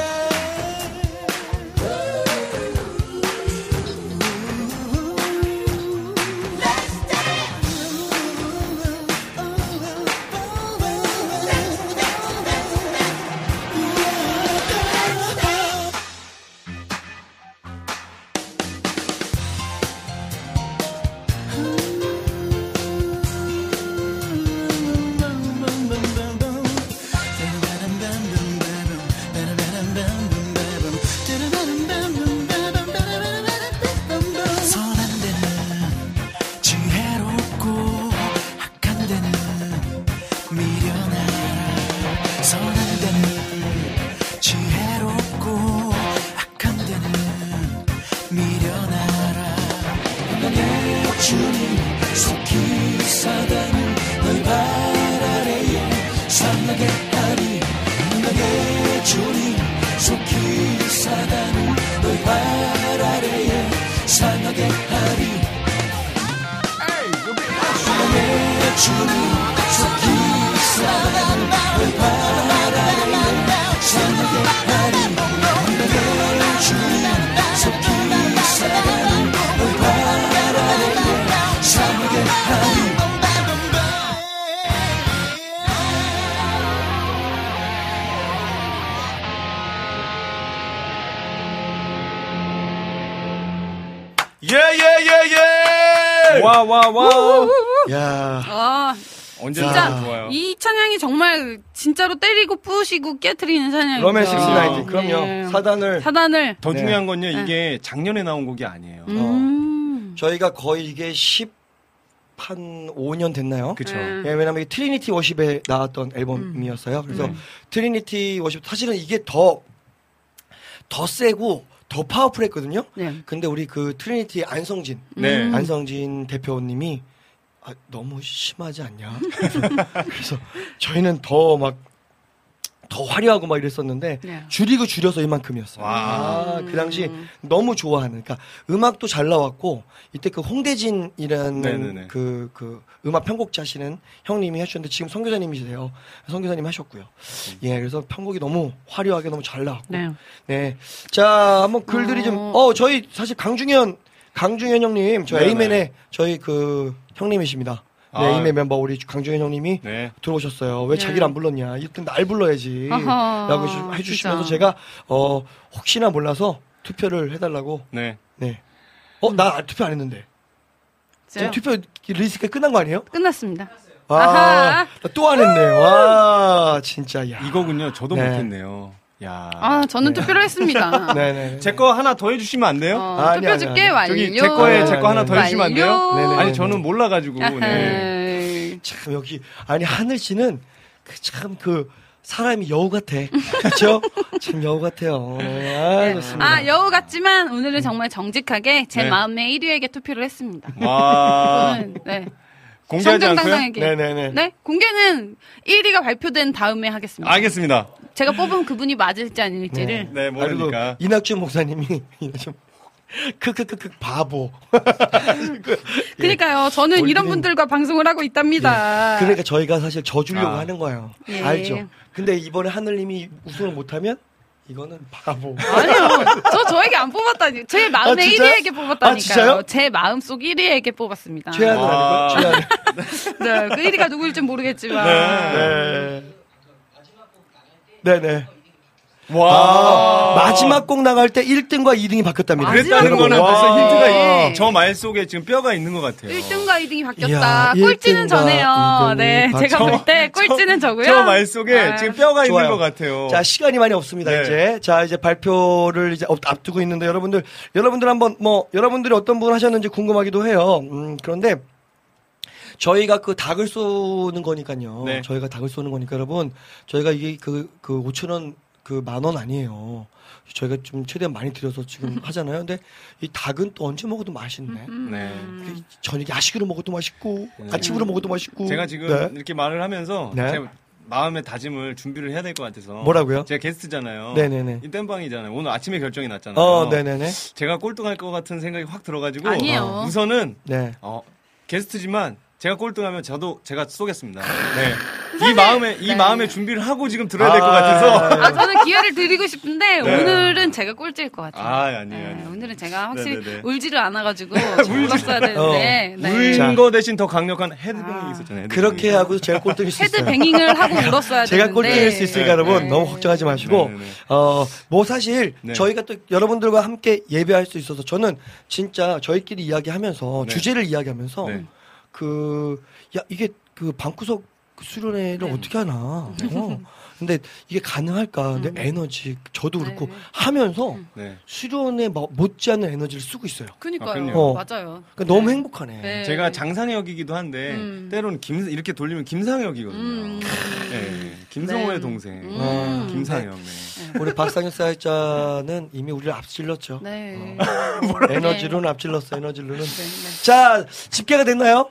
때리고 부시고 깨트리는 찬양이죠. Romance Night. 그럼요. 네. 사단을 사단을. 더 네. 중요한 건요, 이게 작년에 나온 곡이 아니에요. 음. 저희가 거의 이게 10, 한 5년 됐나요? 그쵸. 네. 예, 왜냐면 이게 Trinity Worship에 나왔던 앨범이었어요. 그래서 네. Trinity Worship 사실은 이게 더, 더 세고 더 powerful했거든요. 네. 근데 우리 그 Trinity 안성진, 네. 음. 안성진 대표님이 아, 너무 심하지 않냐? 그래서 저희는 더 막, 더 화려하고 막 이랬었는데 네. 줄이고 줄여서 이만큼이었어요. 와. 아, 그 당시 너무 좋아하는, 그러니까 음악도 잘 나왔고 이때 그 홍대진이라는 네네네. 그, 그 음악 편곡자시는 형님이 하셨는데 지금 선교사님이세요. 선교사님 하셨고요. 예, 그래서 편곡이 너무 화려하게 너무 잘 나왔고. 네. 네. 자, 한번 글들이 좀, 어. 어, 저희 사실 강중현, 강중현 형님, 저. 에이맨의 저희 그 형님이십니다. 네, 아. 에이맨 멤버 우리 강중현 형님이 네. 들어오셨어요. 왜 네. 자기를 안 불렀냐. 이때 날 불러야지. 아하, 라고 해주- 해주시면서 진짜. 제가, 어, 혹시나 몰라서 투표를 해달라고. 네. 네. 어, 나 투표 안 했는데. 진짜요? 투표 리스트가 끝난 거 아니에요? 끝났습니다. 와, 아하. 또안 했네. 와, 진짜, 야. 이거군요. 저도 네. 못했네요. 야. 아, 저는 투표를 했습니다. 네네. 제 거 하나 더 해주시면 안 돼요? 어, 아니, 투표 아니, 아니. 완료. 저기 제 거에 제 거 하나 더 네, 해주시면 안 돼요? 네네. 아니 저는 몰라가지고. 네. 아하이. 참 여기 아니 하늘 씨는 참그 사람이 여우 같아. 그렇죠? 참 여우 같아요. 네, 아, 좋습니다. 아, 여우 같지만 오늘은 정말 정직하게 제 네. 마음의 1위에게 투표를 했습니다. 와. 네. 공개하지 않고요? 네네네. 네? 공개는 1위가 발표된 다음에 하겠습니다. 알겠습니다. 제가 뽑은 그분이 맞을지 아닐지를. 네, 그리고 모르니까. 이낙준 목사님이 좀 크크크크 바보. 그러니까요. 저는 이런 올드는- 분들과 방송을 하고 있답니다. 그러니까 저희가 사실 져주려고 아. 하는 거예요. 예. 알죠? 근데 이번에 하늘님이 우승을 못하면 이거는 바보. 아니요. 저 저에게 안 뽑았다니. 제 아, 진짜요? 1위에게 뽑았다니까요. 아? 제 마음속 1위에게 뽑았습니다. 최하늘 와. 아니고 최하늘. 네, 그 1위가 누구일지 모르겠지만. 네. 네 네. 와. 아, 마지막 곡 나갈 때 1등과 2등이 바뀌었답니다. 그랬다는 거는 와. 벌써 힌트가 네. 저말 속에 지금 뼈가 있는 것 같아요. 1등과 2등이 바뀌었다. 이야, 꼴찌는 1등과 저네요. 2등이 네, 바뀌- 제가 볼 때 꼴찌는 저 고요. 저 말 속에 아. 지금 뼈가 좋아요. 있는 것 같아요. 자, 시간이 많이 없습니다, 네. 이제. 자, 이제 발표를 이제 앞- 앞두고 있는데, 여러분들, 여러분들 한번, 뭐, 여러분들이 어떤 분 하셨는지 궁금하기도 해요. 음, 그런데, 저희가 그 닭을 쏘는 거니까요. 네. 저희가 닭을 쏘는 거니까, 여러분, 저희가 이게 그, 그 5천 원, 그 만 원 아니에요. 저희가 좀 최대한 많이 들여서 지금 하잖아요. 근데 이 닭은 또 언제 먹어도 맛있네. 네. 그 저녁에 야식으로 먹어도 맛있고, 아침으로 먹어도 맛있고. 제가 지금 네. 이렇게 말을 하면서 네. 제 마음의 다짐을 준비를 해야 될 것 같아서 뭐라고요? 제가 게스트잖아요. 네네네. 이 땜방이잖아요. 오늘 아침에 결정이 났잖아요. 어, 네네네. 제가 꼴등할 것 같은 생각이 확 들어가지고 아니에요. 어, 우선은 네. 어, 게스트지만 제가 꼴등하면 저도 제가 쏘겠습니다. 네. 이 마음에 이 마음의 준비를 하고 지금 들어야 될것 아, 같아서. 아, 저는 기회를 드리고 싶은데, 네. 오늘은 제가 꼴찌일 것 같아요. 아, 아니에요. 네, 아니에요. 오늘은 제가 확실히 네네네. 울지를 않아가지고 울었어야 되는데 네. 울 자. 거 대신 더 강력한 헤드뱅이 있었잖아요. 헤드뱅이. 그렇게 하고 제가 꼴등일 수 있어요. 헤드뱅잉을 하고 울었어야 제가 되는데 꼴등일 수 있으니까 네, 여러분 네. 너무 걱정하지 마시고 네, 네, 네. 어뭐 사실 네. 저희가 또 여러분들과 함께 예배할 수 있어서 저는 진짜 저희끼리 이야기하면서 네. 주제를 이야기하면서 네. 그 야 이게 그 방구석 수련회를 네. 어떻게 하나 어. 근데 이게 가능할까 근데 에너지 저도 그렇고 네. 하면서 네. 수련회 뭐 못지않은 에너지를 쓰고 있어요 그니까요. 아. 어. 맞아요. 그러니까 너무 행복하네 네. 제가 장상혁이기도 한데 음. 때로는 김 이렇게 돌리면 김상혁이거든요. 음. 네. 김성호의 네. 동생 음. 김상혁. 네. 우리 박상현 사회자는 이미 우리를 앞질렀죠 네. 에너지로는 앞질렀어 에너지로는 네, 네. 자, 집계가 됐나요?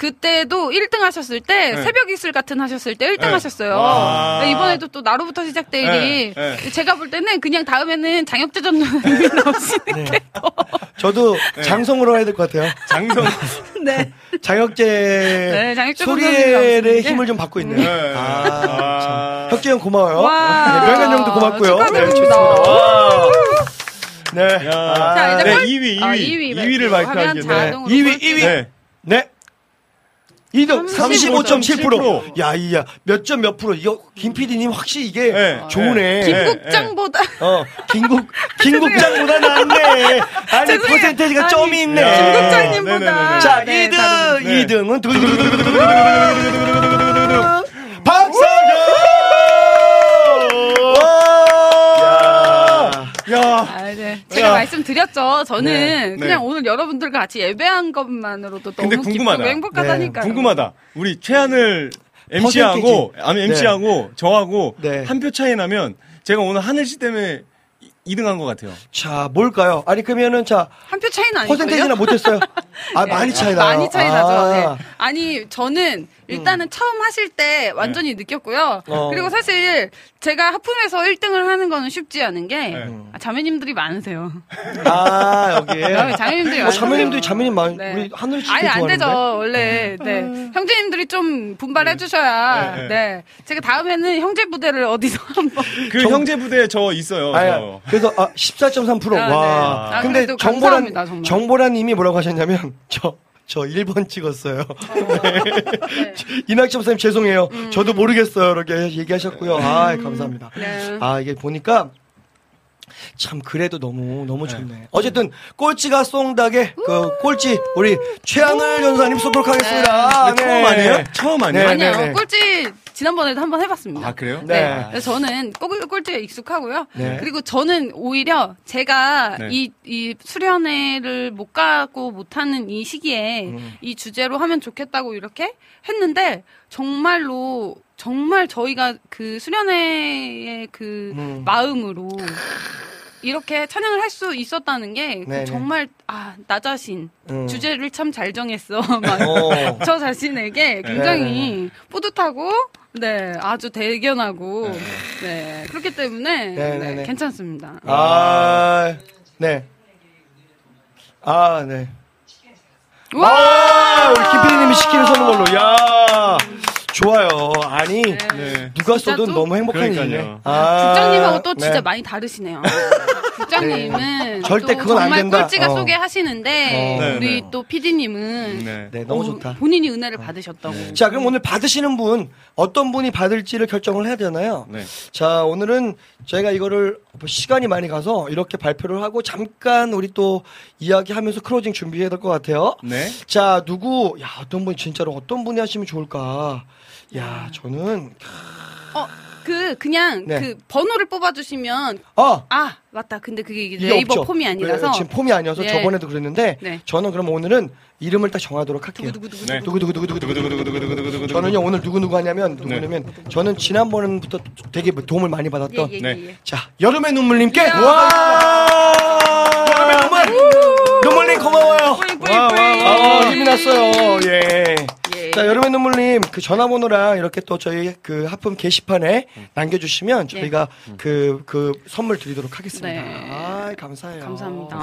네. 그때도 1등 하셨을 때 네. 새벽 이슬 같은 하셨을 때 1등 네. 하셨어요. 와. 네, 이번에도 또 나로부터 시작돼 일이 네, 네. 제가 볼 때는 그냥 다음에는 장혁재 전 누님이 나오시는 게 더. 저도 네. 장성으로 해야 될 것 같아요. 장성. 네. 장혁재 네, 게. 힘을 좀 받고 있네요. 네. 아, 아. 참. 혁재 형 고마워요. 와. 네, 명현 형도 고맙고요. 축하드립니다. 네. 네. 야. 아, 자, 이제 네, 꼴- 2위, 2위. 아, 2위 2위 를 발표. 하면 발표하겠네. 자동으로 2위, 꼴찌. 2위. 네. 네. 2등 35.7%. 35.7%. 야, 이야. 몇 점 몇 프로. 이거 김 PD님 확실히 이게 네. 좋으네. 김국장보다 어, 김국, 김국장보다 낫네. 아니, 죄송해요. 퍼센테이지가 아니, 점이 있네. 야. 김국장님보다. 자, 네, 2등, 다른- 네. 2등은 박상현! 와! 야. 아, 네. 제가 야. 말씀드렸죠. 저는 네. 그냥 네. 오늘 여러분들과 같이 예배한 것만으로도 너무 근데 궁금하다. 기쁘고 행복하다니까요. 궁금하다. 우리 최하늘 MC하고, 아니, MC하고, 저하고, 네. 한 표 차이 나면, 제가 오늘 하늘 씨 때문에 2등 한 것 같아요. 자, 뭘까요? 아니, 그러면은, 자, 한 표 차이는 아니고요. 퍼센테이지나 못했어요. 아, 많이 차이 나요. 많이 차이 나죠. 아. 네. 아니 저는 일단은 처음 하실 때 완전히 느꼈고요. 어. 그리고 사실 제가 하품에서 1등을 하는 거는 쉽지 않은 게 네. 아, 자매님들이 많으세요. 아, 여기에. 네, 자매님들이 어, 많으세요. 자매님들이 자매님 많, 네. 우리 하늘 씨 아니 안? 되죠 원래 네 형제님들이 좀 분발해 주셔야 네, 네, 네. 제가 다음에는 형제 부대를 어디서 한번 그 형제 부대에 저 있어요. 아니, 저. 그래서 아, 14.3%. 아, 와. 네. 아, 근데 그래도 정보란 감사합니다, 정말. 정보란 님이 뭐라고 하셨냐면 저 저 1번 찍었어요. 네. 이낙지 목사님 죄송해요. 저도 모르겠어요. 이렇게 얘기하셨고요. 아, 감사합니다. 네. 아, 이게 보니까 참 그래도 너무 너무 좋네. 어쨌든 꼴찌가 쏭닥의 그 꼴찌 우리 최하늘 연사님 쏘도록 하겠습니다. 근데 처음 아니에요? 처음 아니에요? 네, 아니요 네, 네. 꼴찌 지난번에도 한번 해봤습니다. 아, 그래요? 네. 네. 그래서 저는 꼴, 꼴찌에 익숙하고요. 네. 그리고 저는 오히려 제가 네. 이, 이 수련회를 못 가고 못하는 이 시기에 음. 이 주제로 하면 좋겠다고 이렇게 했는데 정말로 정말 저희가 그 수련회의 그 음. 마음으로 이렇게 찬양을 할 수 있었다는 게그 네네. 정말 아 나 자신 음. 주제를 참 잘 정했어. 막 어. 저 자신에게 굉장히 뿌듯하고 네 아주 대견하고 네 그렇기 때문에 네, 네, 네, 네. 괜찮습니다. 아, 네. 아, 네. 와 아, 우리 김PD님이 시키는 걸로. 야 좋아요. 아니, 네. 누가 진짜 써도 좀- 너무 행복한. 일이네. 아, 국장님하고 또 진짜 네. 많이 다르시네요. 국장님은 절대 또 그건 안 정말 된다. 꼴찌가 어. 소개하시는데 어. 네, 우리 네. 또 PD님은 네. 네, 너무 좋다. 본인이 은혜를 받으셨다고. 네. 자, 그럼 오늘 받으시는 분, 어떤 분이 받을지를 결정을 해야 되잖아요. 네. 자, 오늘은 저희가 이거를 시간이 많이 가서 이렇게 발표를 하고 잠깐 우리 또 이야기하면서 클로징 준비해야 될 것 같아요. 네. 자, 누구, 야, 어떤 분, 진짜로 어떤 분이 하시면 좋을까? 야, 저는, 어, 그 그냥 네. 그 번호를 뽑아 주시면 아! 아 맞다. 근데 그게 이게 네이버 없죠. 폼이 아니라서 네, 지금 폼이 아니어서 네. 저번에도 그랬는데 네. 저는 그럼 오늘은 이름을 딱 정하도록 할게요. 두구두구두구. 네. 두구두구두구두구두구두구 저는요 오늘 누구 누구 하냐면 누구냐면 저는 지난번부터 되게 도움을 많이 받았던 예, 예, 네. 예, 예. 자 여름의 눈물님께. 와 여름의 눈물 눈물님 고마워요. 뿌잉, 뿌잉, 와, 와, 뿌잉. 아 힘이 났어요. 예. 예. 자 여름의 눈물님 그 전화번호랑 이렇게 또 저희 그 하품 게시판에 남겨주시면 저희가 그그 선물 드리도록 하겠습니다. 네. 아 감사해요. 감사합니다.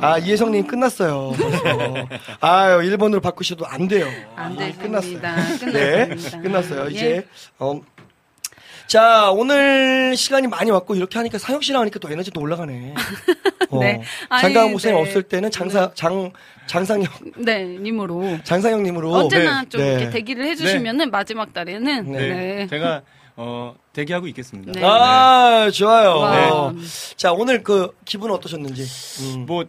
아 이혜성님 끝났어요. 아유 일본으로 바꾸셔도 안 돼요. 안 아. 끝났어요. 끝났습니다. 네, 끝났어요. 예. 이제 어, 자 오늘 시간이 많이 왔고 이렇게 하니까 사영 씨랑 하니까 또 에너지 또 올라가네. 어, 네. 아니, 장강 목사님 네. 없을 때는 장사 장 장상영 네, 님으로 장상영님으로 언제나 네. 좀 네. 이렇게 대기를 해주시면은 마지막 달에는 네. 네. 네. 제가 어, 대기하고 있겠습니다. 네. 아 좋아요. 와. 자 오늘 그 기분 어떠셨는지. 음. 뭐,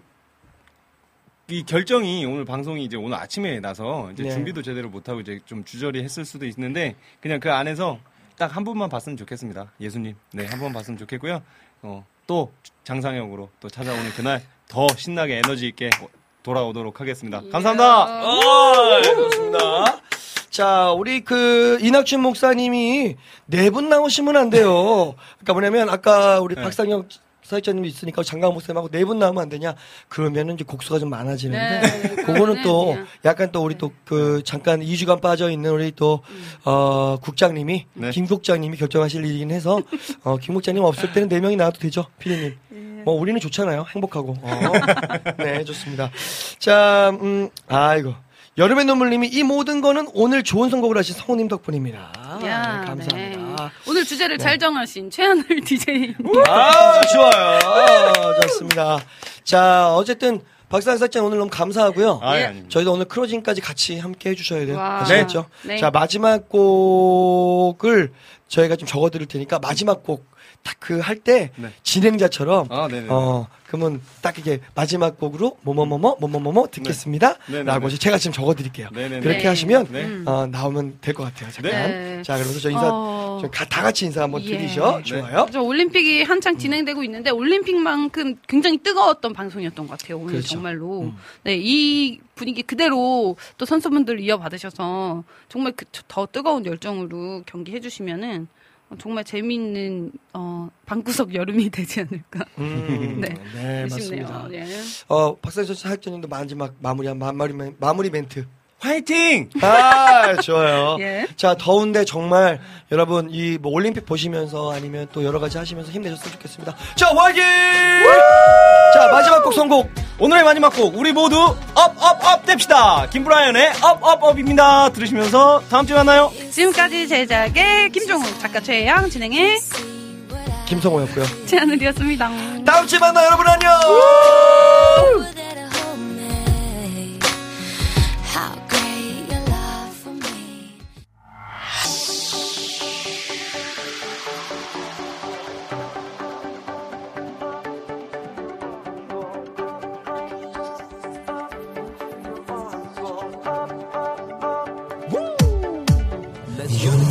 이 결정이 오늘 방송이 이제 오늘 아침에 나서 이제 네. 준비도 제대로 못하고 이제 좀 주저리 했을 수도 있는데 그냥 그 안에서 딱 한 분만 봤으면 좋겠습니다. 예수님. 네, 한 번 봤으면 좋겠고요. 어, 또 장상혁으로 또 찾아오는 그날 더 신나게 에너지 있게 돌아오도록 하겠습니다. 감사합니다. 아, 그렇습니다. 자, 우리 그 이낙춘 목사님이 네 분 나오시면 안 돼요. 그러니까 뭐냐면 아까 우리 네. 박상혁 사역자님도 있으니까 장강 목사님하고 네 분 나오면 안 되냐? 그러면은 이제 곡수가 좀 많아지는데 네, 그거는 또 그러면은 약간 또 우리 또 그 잠깐 2주간 빠져 있는 우리 또 어, 국장님이 네. 김 국장님이 결정하실 일이긴 해서 어, 김 국장님 없을 때는 네 명이 나와도 되죠, 피디님. 뭐 우리는 좋잖아요, 행복하고. 어. 네, 좋습니다. 자, 음, 아이고. 여름의 눈물님이 이 모든 거는 오늘 좋은 선곡을 하신 성우님 덕분입니다. 야, 네, 감사합니다. 네. 오늘 주제를 잘 정하신 최하늘 DJ. 아, 좋아요. 아, 좋습니다. 자, 어쨌든 박상 사장 오늘 너무 감사하고요. 아, 예. 저희도 오늘 크로징까지 같이 함께 해주셔야 돼요. 와. 아시겠죠? 네. 자, 마지막 곡을 저희가 좀 적어드릴 테니까 마지막 곡 딱 그 할때 네. 진행자처럼 아, 네네. 어, 그러면 딱 이게 마지막 곡으로 뭐뭐뭐뭐 뭐뭐뭐뭐 듣겠습니다. 네. 라고 네네네. 제가 지금 적어드릴게요. 네네네. 그렇게 네. 하시면 네. 어, 나오면 될 것 같아요. 잠깐. 네. 자, 그러면서 저 인사 어. 다 같이 인사 한번 예. 드리죠. 네. 좋아요. 저 올림픽이 한창 진행되고 있는데 올림픽만큼 굉장히 뜨거웠던 방송이었던 것 같아요. 오늘 그렇죠. 정말로. 음. 네, 이 분위기 그대로 또 선수분들 이어받으셔서 정말 그, 더 뜨거운 열정으로 경기해 주시면은 정말 재미있는 어, 방구석 여름이 되지 않을까 음, 네. 네, 싶네요. 맞습니다. 예. 어, 박사님 사학전님도 마지막 마무리 마무리 멘- 마무리 멘트. 화이팅! 아, 좋아요. 예. 자, 더운데 정말 여러분 이 뭐 올림픽 보시면서 아니면 또 여러 가지 하시면서 힘내셨으면 좋겠습니다. 자, 화이팅! 자, 마지막 곡 선곡. 오늘의 마지막 곡 우리 모두 up up up 됩시다. 김브라이언의 Up Up Up입니다. 들으시면서 다음 주에 만나요. 지금까지 제작의 김종욱 작가 최양 진행의 김성호였고요. 최하늘이었습니다. 다음 주에 만나 여러분 안녕.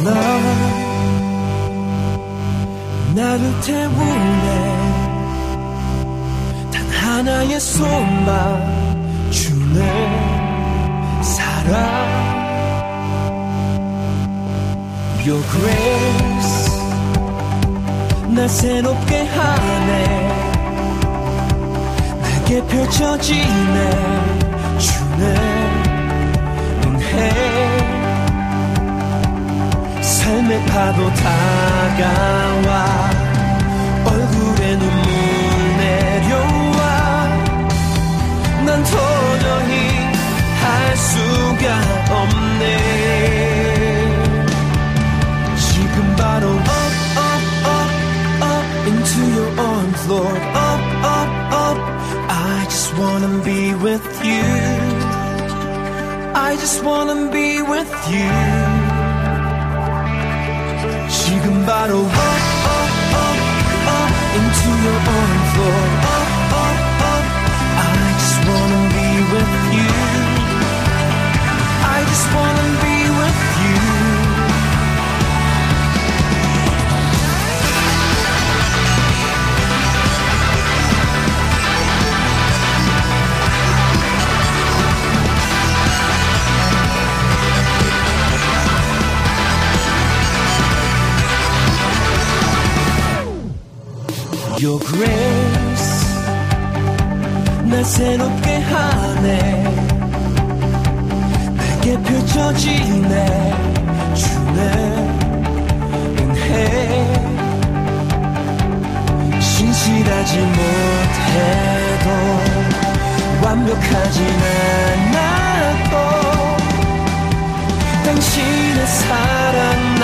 나. 나를 태우네 단 하나의 손만 주네 사랑. Your grace. 날 새롭게 하네. 내게 펼쳐지네. 주네. 은혜 삶의 파도 다가와 얼굴에 눈물 내려와 난 도저히 할 수가 없네 지금 바로 up up up up into your arms Lord up up up I just wanna be with you I just wanna be with you 지금 바로 up, up, up, up into your arms, Lord. Up, up, up. I just wanna be with you. I just wanna be Your grace 날 새롭게 하네. 내게 펼쳐지네. 주네 은혜. 신실하지 못해도 완벽하진 않아도 당신의 사랑